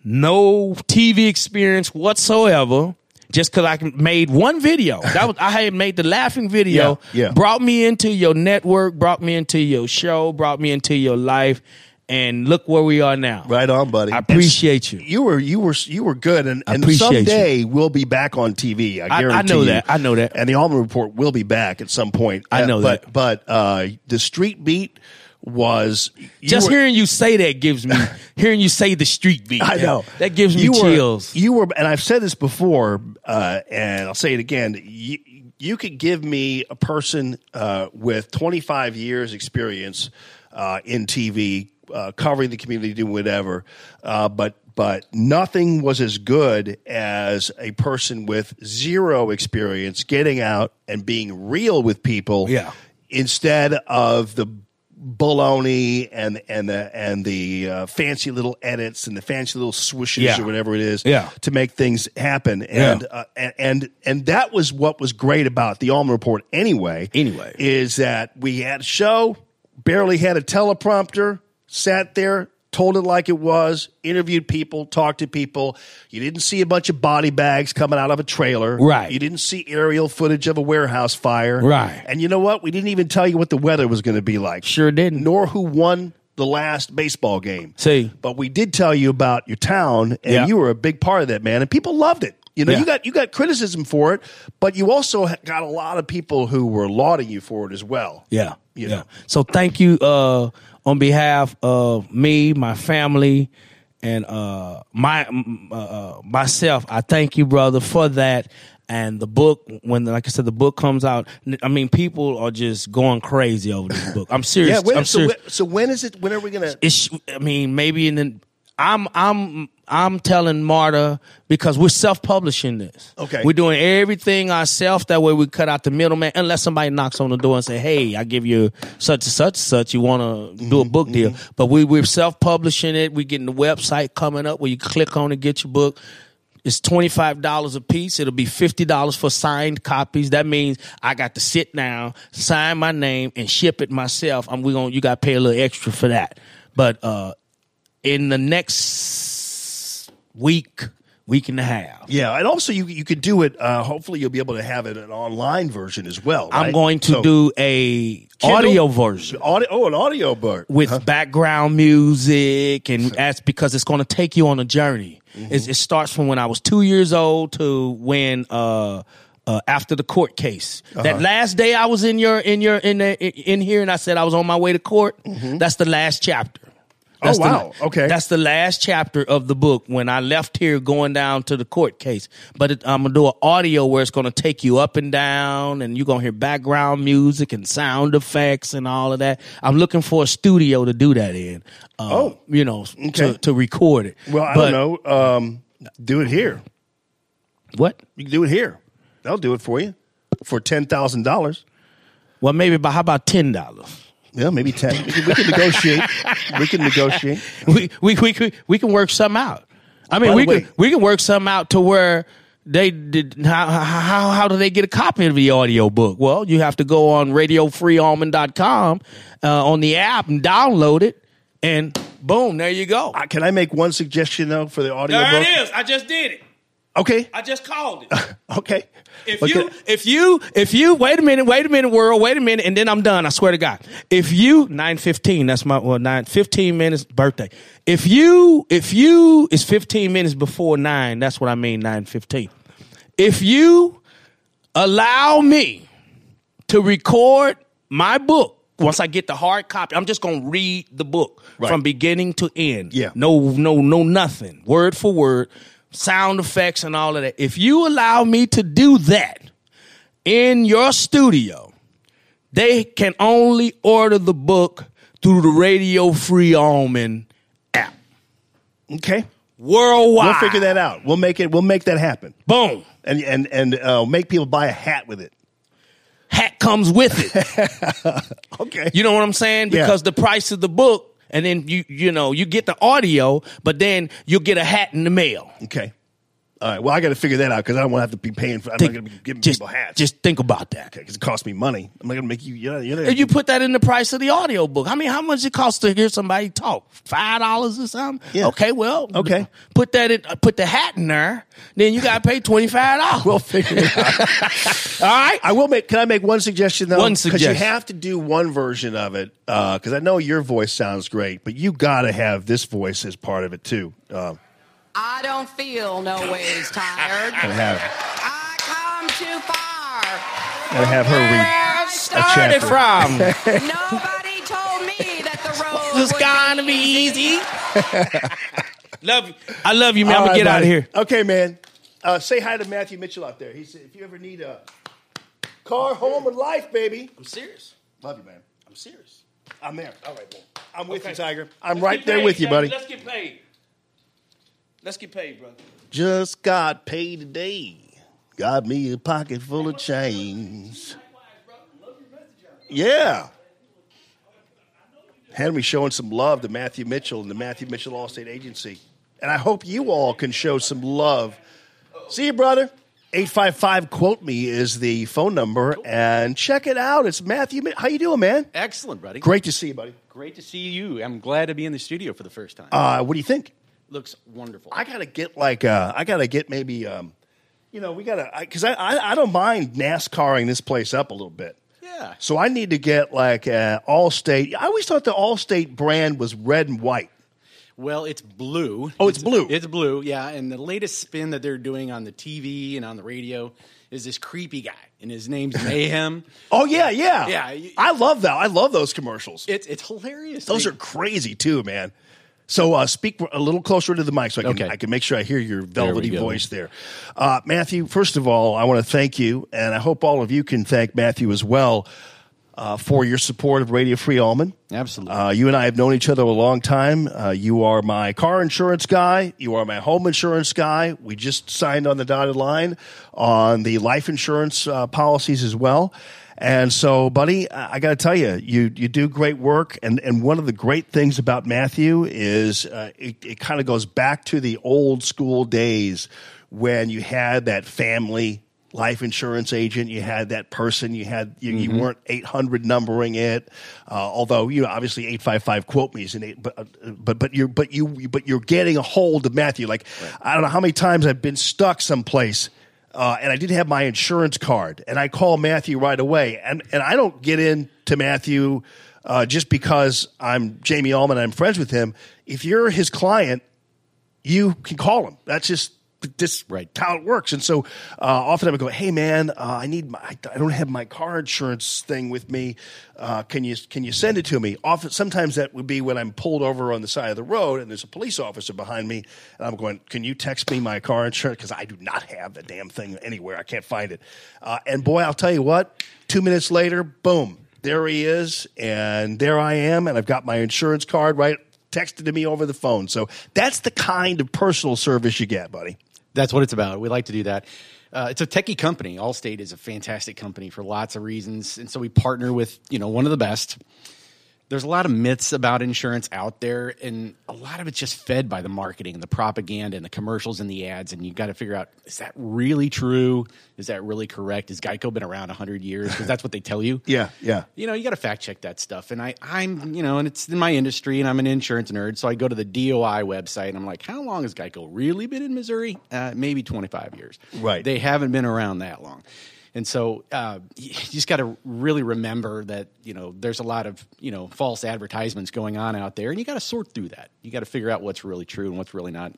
no TV experience whatsoever. Just because I made one video, that was I had made the laughing video. Yeah, yeah. Brought me into your network, brought me into your show, brought me into your life, and look where we are now. Right on, buddy. I appreciate you. You were you were you were good, and, and someday we'll be back on TV. I I- I know you. that. I know that. And the Allman Report will be back at some point. I Uh, know but, that. But uh, the Street Beat was Just were- hearing you say that gives me hearing you say the street beat. I know that gives me you were, chills. You were, and I've said this before, uh, and I'll say it again. You, you could give me a person uh, with 25 years experience uh, in TV, uh, covering the community, doing whatever, uh, but but nothing was as good as a person with zero experience getting out and being real with people. Yeah. Instead of the baloney and and the and the uh, fancy little edits and the fancy little swooshes Yeah. or whatever it is Yeah. to make things happen and, uh, and and and that was what was great about the Allman Report anyway Anyway. is that we had a show barely had a teleprompter sat there told it like it was interviewed people talked to people you didn't see a bunch of body bags coming out of a trailer Right. you didn't see aerial footage of a warehouse fire Right. and you know what we didn't even tell you what the weather was going to be like Sure didn't. nor who won the last baseball game See, but we did tell you about your town and Yeah. you were a big part of that man and people loved it you know Yeah. you got you got criticism for it but you also got a lot of people who were lauding you for it as well yeah, You yeah. know. So thank you uh, on behalf of me, my family, and uh, my uh, uh, myself. I thank you, brother, for that. And the book, when like I said, the book comes out. I mean, people are just going crazy over this book. I'm serious. yeah when, I'm so, serious. when, so when is it when are we gonna it's I mean maybe in the I'm I'm I'm telling Marta because we're self publishing this. Okay. We're doing everything ourselves. That way we cut out the middleman unless somebody knocks on the door and say, Hey, I give you such and such and such, you wanna do a Mm-hmm, book deal. But we we're self publishing it, we're getting the website coming up where you click on it, get your book. It's twenty five dollars a piece. It'll be fifty dollars for signed copies. That means I got to sit down, sign my name, and ship it myself. I'm we going you got to pay a little extra for that. But uh, in the next week, week and a half, Yeah, and also you you could do it. Uh, hopefully, you'll be able to have it an online version as well. I'm going to So, do a Kindle? audio version. Audio, oh, an audio book with background music, and that's because it's going to take you on a journey. Mm-hmm. It's, it starts from when I was two years old to when uh, uh, after the court case. That Uh-huh. last day I was in your in your in the, in here, and I said I was on my way to court. That's the last chapter. Oh, That's the- wow. Okay. That's the last chapter of the book when I left here going down to the court case. But it, I'm gonna do an audio where it's gonna take you up and down, and you're gonna hear background music and sound effects and all of that. I'm looking for a studio to do that in. Uh, Oh. you know, Okay. to, to record it. Well, I But- don't know. Um, do it here. What? You can do it here. They'll do it for you for ten thousand dollars. Well, maybe. But how about ten dollars? Yeah, maybe ten. We can, we can negotiate. We can negotiate. we we we can we can work something out. I mean, By the we way- can we can work something out to where they did how how how do they get a copy of the audio book? Well, you have to go on radiofreeallman.com uh, on the app and download it, and boom, there you go. Uh, can I make one suggestion though for the audio There book? it is. I just did it. Okay. I just called it. Okay. If But you, if you, if you, wait a minute, wait a minute, world, wait a minute, and then I'm done. I swear to God. If you, nine fifteen, that's my well, nine fifteen minutes birthday. If you, if you, it's fifteen minutes before nine. That's what I mean, nine fifteen. If you allow me to record my book once I get the hard copy, I'm just gonna read the book from beginning to end. Yeah. No, no, no, nothing. Word for word, sound effects and all of that. If you allow me to do that in your studio, they can only order the book through the Radio Free Allman app. Okay. Worldwide. We'll figure that out. We'll make it. We'll make that happen. Boom. And and and uh, make people buy a hat with it. Hat comes with it. okay. You know what I'm saying? Yeah. Because the price of the book, and then you you know you get the audio, but then you'll get a hat in the mail. Okay. All right. Well, I got to figure that out because I don't want to have to be paying for. I'm Think- not going to be giving just- people hats. Just think about that. because it costs me money. I'm not going to make you. You know, you know, If you put that in the price of the audio book, I mean, how much it costs to hear somebody talk? Five dollars or something? Yeah. Okay, well, Okay. Put that in. uh, Put the hat in there. Then you got to pay twenty five dollars. We'll figure it out. All right. I will make. Can I make one suggestion though? One Because you have to do one version of it. Because I know your voice sounds great, but you got to have this voice as part of it too. Uh, I don't feel no ways tired. gotta have. I come too far. Gotta have her read. Where I started chapter. from. Nobody told me that the road It's would gonna be easy. love you. I love you, man. I'm All gonna right, get out of here. Okay, man. Uh, say hi to Matthew Mitchell out there. He said, if you ever need a car, home, and life, baby. I'm serious. Love you, man. I'm serious. I'm there. All right, man. I'm with Okay. you, Tiger. I'm Let's right there paid, with you, buddy. Let's get paid. Let's get paid, brother. Just got paid today. Got me a pocket full of change. Yeah. Henry showing some love to Matthew Mitchell and the Matthew Mitchell Allstate Agency. And I hope you all can show some love. See you, brother. 855 quote me is the phone number and check it out. It's Matthew. How you doing, man? Excellent, buddy. Great to see you, buddy. Great to see you. I'm glad to be in the studio for the first time. Uh, what do you think? Looks wonderful. I gotta get like uh, I gotta get maybe um, you know we gotta because I, I I don't mind NASCARing this place up a little bit. Yeah. So I need to get like uh, Allstate. I always thought the Allstate brand was red and white. Well, it's blue. Oh, it's blue. It's blue, yeah. And the latest spin that they're doing on the TV and on the radio is this creepy guy, and his name's Mayhem. Oh yeah, yeah, Yeah. I love that. I love those commercials. It's it's hilarious. Those They- are crazy too, man. So uh, speak a little closer to the mic so I can Okay. I can make sure I hear your velvety go. voice there. Uh, Matthew, first of all, I want to thank you, and I hope all of you can thank Matthew as well uh, for your support of Radio Free Allman. Absolutely. Uh, you and I have known each other a long time. Uh, you are my car insurance guy. You are my home insurance guy. We just signed on the dotted line on the life insurance uh, policies as well. And so, buddy, I, got to tell you, you you do great work. And and one of the great things about Matthew is uh, it, it kind of goes back to the old school days when you had that family life insurance agent, you had that person, you had you, you Mhm. weren't 800 numbering it. Uh, although you know, obviously 855 quote me is an eight, but uh, but but you're but you but you're getting a hold of Matthew. Like I don't know how many times I've been stuck someplace. Uh, and I didn't have my insurance card, and I call Matthew right away, and and I don't get into Matthew uh, just because I'm Jamie Allman I'm friends with him. If you're his client, you can call him. That's just this right. how it works. And so uh, often I would go, "Hey man, uh, I need my I don't have my car insurance thing with me. Uh, can you can you send it to me?" Often sometimes that would be when I'm pulled over on the side of the road and there's a police officer behind me, and I'm going, "Can you text me my car insurance?" Because I do not have the damn thing anywhere. I can't find it. Uh, and boy, I'll tell you what. Two minutes later, boom. There he is, and there I am, and I've got my insurance card right texted to me over the phone. So that's the kind of personal service you get, buddy. That's what it's about. We like to do that. Uh, it's a techie company. Allstate is a fantastic company for lots of reasons, and so we partner with you know one of the best. There's a lot of myths about insurance out there, and a lot of it's just fed by the marketing, and the propaganda, and the commercials and the ads. And you got to figure out: is that really true? Is that really correct? Has Geico been around hundred years? Because that's what they tell you. Yeah, yeah. You know, you got to fact check that stuff. And I, I'm, you know, and it's in my industry, and I'm an insurance nerd, so I go to the DOI website, and I'm like, how long has Geico really been in Missouri? Uh, maybe 25 years. Right. They haven't been around that long. And so uh, you just got to really remember that you know there's a lot of you know false advertisements going on out there, and you got to sort through that. You got to figure out what's really true and what's really not.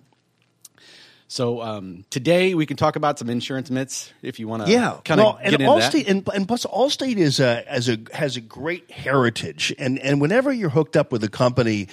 So um, today we can talk about some insurance myths if you want to. yeah, kind of well, get and into that. Allstate, and, and plus Allstate is a, as a has a great heritage, and and whenever you're hooked up with a company.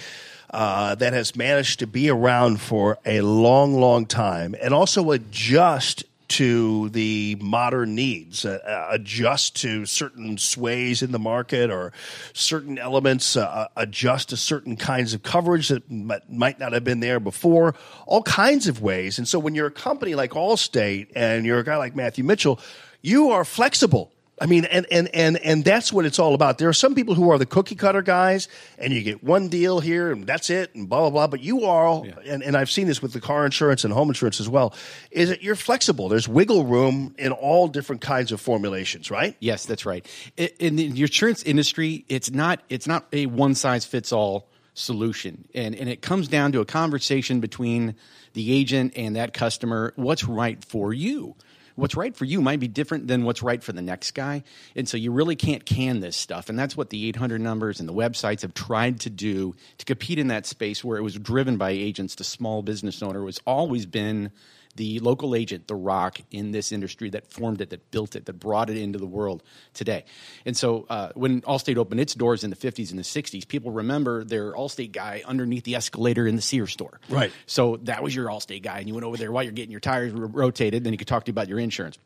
Uh, that has managed to be around for a long, long time and also adjust to the modern needs, uh, uh, adjust to certain sways in the market or certain elements, uh, adjust to certain kinds of coverage that might not have been there before, all kinds of ways. And so when you're a company like Allstate and you're a guy like Matthew Mitchell, you are flexible. I mean, and, and, and, and that's what it's all about. There are some people who are the cookie cutter guys, and you get one deal here, and that's it, and blah, blah, blah. But you are, and, and I've seen this with the car insurance and home insurance as well, is that you're flexible. There's wiggle room in all different kinds of formulations, right? Yes, that's right. In the insurance industry, it's not it's not a one size fits all solution, and and it comes down to a conversation between the agent and that customer. What's right for you? What's right for you might be different than what's right for the next guy, and so you really can't can this stuff. And that's what the 800 numbers and the websites have tried to do to compete in that space where it was driven by agents. The small business owner was always been the local agent, the rock in this industry that formed it, that built it, that brought it into the world today. And so uh, when Allstate opened its doors in the 50s and the 60s, people remember their Allstate guy underneath the escalator in the Sears store. Right. So that was your Allstate guy, and you went over there while you're getting your tires ro- rotated, then he could talk to you about your insurance.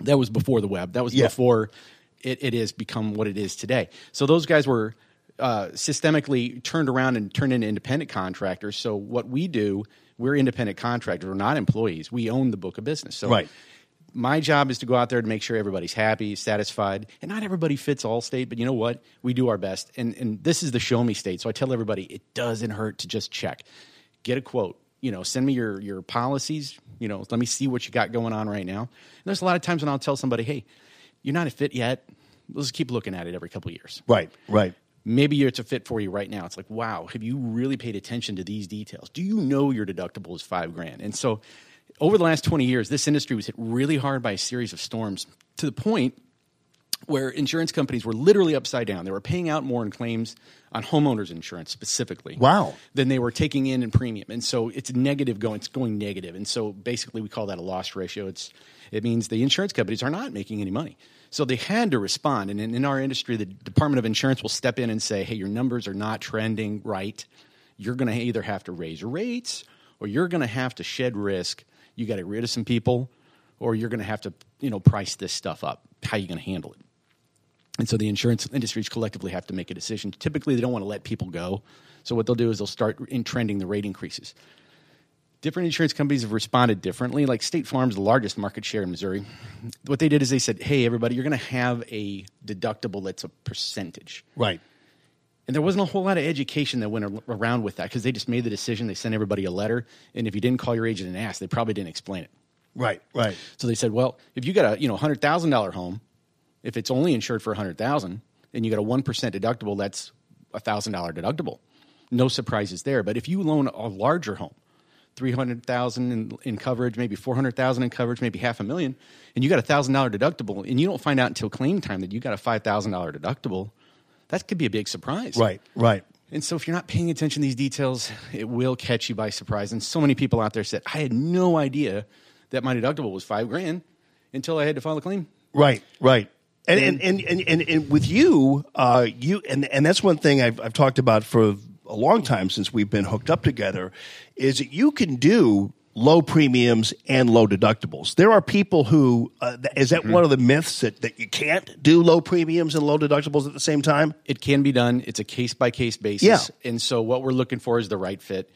That was before the web. That was Yeah. before it, it has become what it is today. So those guys were uh, systemically turned around and turned into independent contractors. So what we do, we're independent contractors. We're not employees. We own the book of business. So Right. my job is to go out there to make sure everybody's happy, satisfied, and not everybody fits all state. But you know what? We do our best, and and this is the show me state. So I tell everybody it doesn't hurt to just check, get a quote. You know, send me your your policies. You know, let me see what you got going on right now. And there's a lot of times when I'll tell somebody, hey, you're not a fit yet. Let's keep looking at it every couple of years. Right, right. Maybe it's a fit for you right now. It's like, wow, have you really paid attention to these details? Do you know your deductible is five grand? And so, over the last 20 years, this industry was hit really hard by a series of storms to the point where insurance companies were literally upside down. They were paying out more in claims on homeowners insurance specifically. Wow. Than they were taking in in premium. And so it's negative going it's going negative. And so basically we call that a loss ratio. It's it means the insurance companies are not making any money. So they had to respond. And in, in our industry, the Department of Insurance will step in and say, hey, your numbers are not trending right. You're going to either have to raise rates or you're going to have to shed risk. You got to get rid of some people or you're going to have to, you know, price this stuff up. How are you going to handle it? And so the insurance industries collectively have to make a decision. Typically, they don't want to let people go. So what they'll do is they'll start in trending the rate increases. Different insurance companies have responded differently. Like State Farm's the largest market share in Missouri. What they did is they said, "Hey, everybody, you're going to have a deductible that's a percentage." Right. And there wasn't a whole lot of education that went around with that because they just made the decision. They sent everybody a letter, and if you didn't call your agent and ask, they probably didn't explain it. Right, right. So they said, well, if you got a you know hundred thousand dollar home, if it's only insured for a hundred thousand, and you got a one percent deductible, that's a thousand dollar deductible. No surprises there. But if you loan a larger home, three hundred thousand in, in coverage, maybe four hundred thousand in coverage, maybe half a million, and you got a thousand dollar deductible, and you don't find out until claim time that you got a five thousand dollar deductible, that could be a big surprise. Right, right. And so if you're not paying attention to these details, it will catch you by surprise. And so many people out there said, I had no idea that my deductible was five grand until I had to file a claim. Right, right. And and, and, and, and, and with you, uh, you and, and that's one thing I've, I've talked about for a long time since we've been hooked up together, is that you can do low premiums and low deductibles. There are people who uh, is that one of the myths that, that you can't do low premiums and low deductibles at the same time? It can be done. It's a case by case basis. Yeah. And so what we're looking for is the right fit.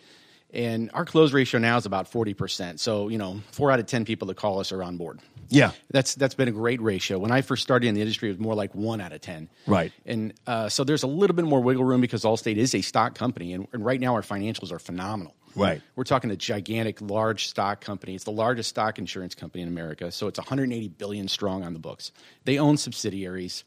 And our close ratio now is about 40%. So, you know, four out of 10 people that call us are on board. Yeah. That's that's been a great ratio. When I first started in the industry, it was more like one out of 10. Right. And uh, so there's a little bit more wiggle room because Allstate is a stock company. And, and right now our financials are phenomenal. Right. We're talking a gigantic, large stock company. It's the largest stock insurance company in America. So it's 180 billion strong on the books. They own subsidiaries.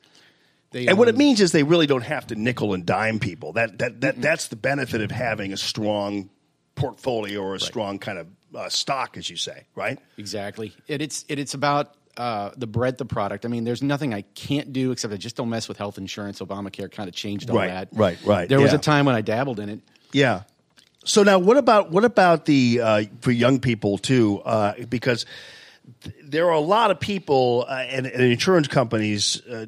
They And what it means is they really don't have to nickel and dime people. That that that that's the benefit of having a strong portfolio or a strong kind of uh, stock, as you say, right? Exactly. It, it's it, it's about uh, the breadth of product. I mean, there's nothing I can't do except I just don't mess with health insurance. Obamacare kind of changed all Right, that. right, right, There was a time when I dabbled in it. Yeah. So now, what about what about the uh, for young people too? Uh, because th- there are a lot of people uh, and, and insurance companies. Uh,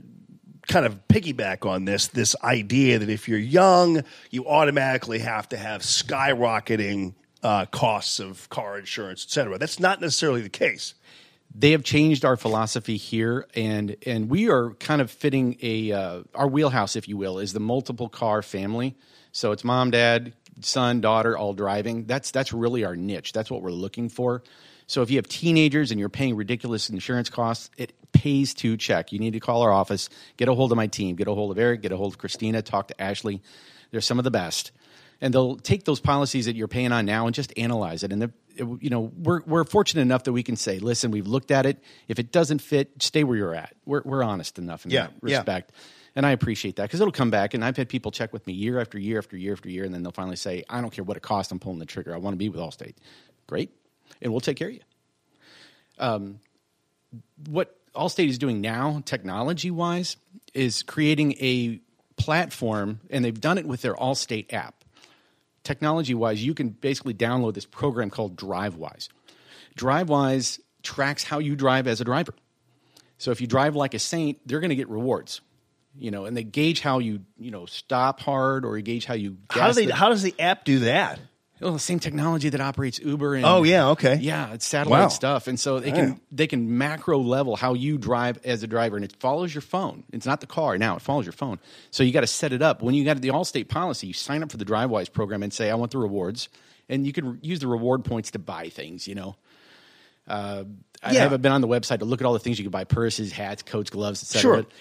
kind of piggyback on this this idea that if you're young you automatically have to have skyrocketing uh, costs of car insurance et cetera that's not necessarily the case They have changed our philosophy here, and and we are kind of fitting a uh, our wheelhouse, if you will, is the multiple car family. So it's mom, dad, son, daughter, all driving. That's that's really our niche. That's what we're looking for. So if you have teenagers and you're paying ridiculous insurance costs, it pays to check. You need to call our office, get a hold of my team, get a hold of Eric, get a hold of Christina, talk to Ashley. They're some of the best and they'll take those policies that you're paying on now and just analyze it. And you know, we're we're fortunate enough that we can say, listen, we've looked at it. If it doesn't fit, stay where you're at. We're we're honest enough in Yeah, that yeah. respect. And I appreciate that because it'll come back. And I've had people check with me year after year after year after year, and then they'll finally say, I don't care what it costs, I'm pulling the trigger. I want to be with Allstate. Great. And we'll take care of you. Um, what Allstate is doing now, technology wise, is creating a platform, and they've done it with their Allstate app. Technology wise, you can basically download this program called DriveWise. DriveWise tracks how you drive as a driver. So if you drive like a saint, they're going to get rewards. You know, and they gauge how you, you know, stop hard or gauge how you. how do they the- how does the app do that well, the same technology that operates Uber. And, Oh, yeah, okay. yeah, it's satellite Wow. stuff, and so they All can right. they can macro level how you drive as a driver, and it follows your phone. It's not the car now; it follows your phone. So you got to set it up when you got the Allstate policy. You sign up for the DriveWise program and say, "I want the rewards," and you can use the reward points to buy things. You know. Uh, I Yeah. haven't been on the website to look at all the things you can buy: purses, hats, coats, gloves, etc. Sure. But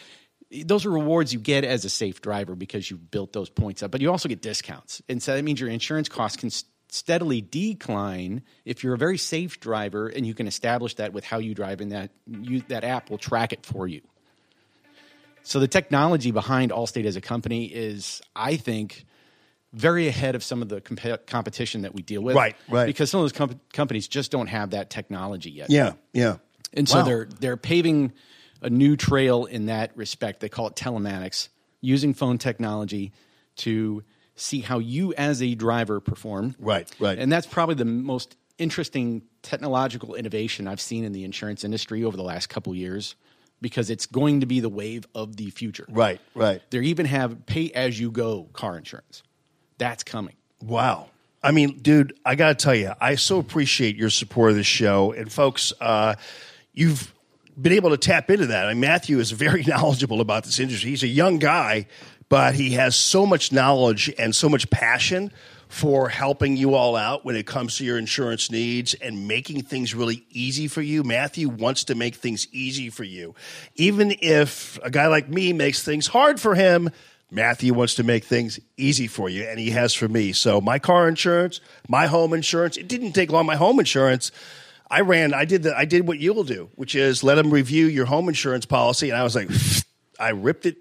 those are rewards you get as a safe driver because you've built those points up. But you also get discounts, and so that means your insurance costs can steadily decline if you're a very safe driver, and you can establish that with how you drive, and that you, that app will track it for you. So the technology behind Allstate as a company is, I think, very ahead of some of the comp- competition that we deal with. Right, right. Because some of those com- companies just don't have that technology yet. yeah yeah And so Wow. they're they're paving a new trail in that respect. They call it telematics, using phone technology to see how you as a driver perform. Right, right. And that's probably the most interesting technological innovation I've seen in the insurance industry over the last couple years because it's going to be the wave of the future. right right They even have pay as you go car insurance. That's coming. Wow. I mean, dude, I got to tell you, I so appreciate your support of this show. And folks, uh, you've been able to tap into that. I mean, Matthew is very knowledgeable about this industry. He's a young guy, but he has so much knowledge and so much passion for helping you all out when it comes to your insurance needs and making things really easy for you. Matthew wants to make things easy for you. Even if a guy like me makes things hard for him, Matthew wants to make things easy for you, and he has for me. So, my car insurance, my home insurance, it didn't take long. My home insurance, I ran. I did the. I did what you'll do, which is let them review your home insurance policy, and I was like, I ripped it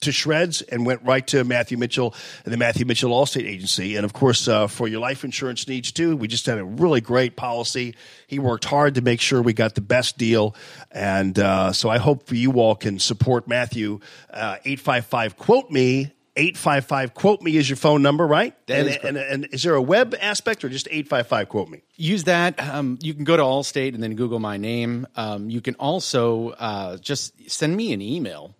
to shreds and went right to Matthew Mitchell and the Matthew Mitchell Allstate Agency. And of course, uh, for your life insurance needs too, we just had a really great policy. He worked hard to make sure we got the best deal. And uh, so I hope you all can support Matthew. Uh, 855 quote me. 855 quote me is your phone number, right? And, is and, and is there a web aspect or just 855 quote me? use that. Um, you can go to Allstate and then Google my name. Um, you can also uh, just send me an email.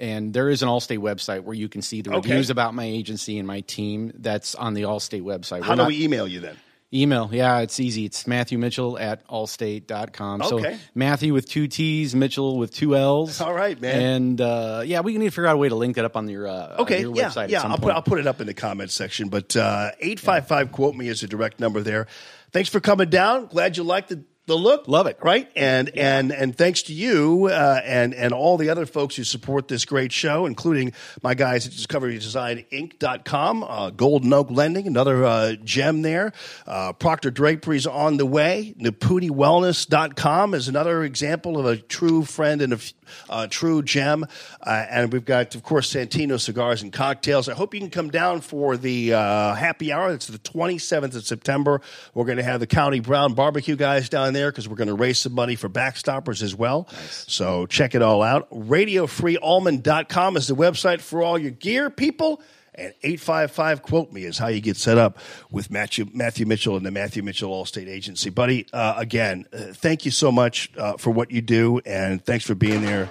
And there is an Allstate website where you can see the Okay. reviews about my agency and my team. That's on the Allstate website. How We're do not- we email you then? Email, yeah, it's easy. It's Matthew Mitchell at allstate.com. So Matthew with two T's, Mitchell with two L's. All right, man. And uh, yeah, we need to figure out a way to link that up on your, uh, on Okay, your yeah, website. yeah. at some I'll put. I'll put it up in the comments section. But uh, eight five five quote me is a direct number there. Thanks for coming down. Glad you liked the the look. Love it. Right, and and and thanks to you uh, and and all the other folks who support this great show, including my guys at DiscoveryDesignInc.com, uh, Golden Oak Lending, another uh, gem there. Uh, Proctor Drapery's on the way. NaputiWellness.com is another example of a true friend and a f- uh, true gem. Uh, and we've got, of course, Santino Cigars and Cocktails. I hope you can come down for the uh, happy hour. It's the 27th of September. We're going to have the County Brown Barbecue guys down there because we're going to raise some money for backstoppers as well. So check it all out. RadioFreeAllman.com is the website for all your gear, people. And 855 quote me is how you get set up with Matthew, Matthew Mitchell and the Matthew Mitchell Allstate Agency. Buddy, uh, again, uh, thank you so much uh, for what you do, and thanks for being there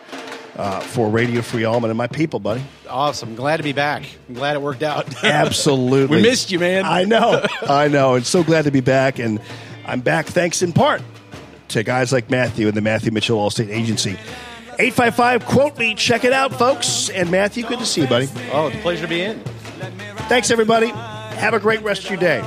uh, for Radio Free Allman and my people, buddy. Awesome. Glad to be back. I'm glad it worked out. Absolutely. we missed you, man. I know. I know. And so glad to be back. And I'm back thanks in part to guys like Matthew and the Matthew Mitchell Allstate Agency. 855 quote me. Check it out, folks. And Matthew, good to see you, buddy. Oh, it's a pleasure to be in. Thanks, everybody. Have a great rest of your day.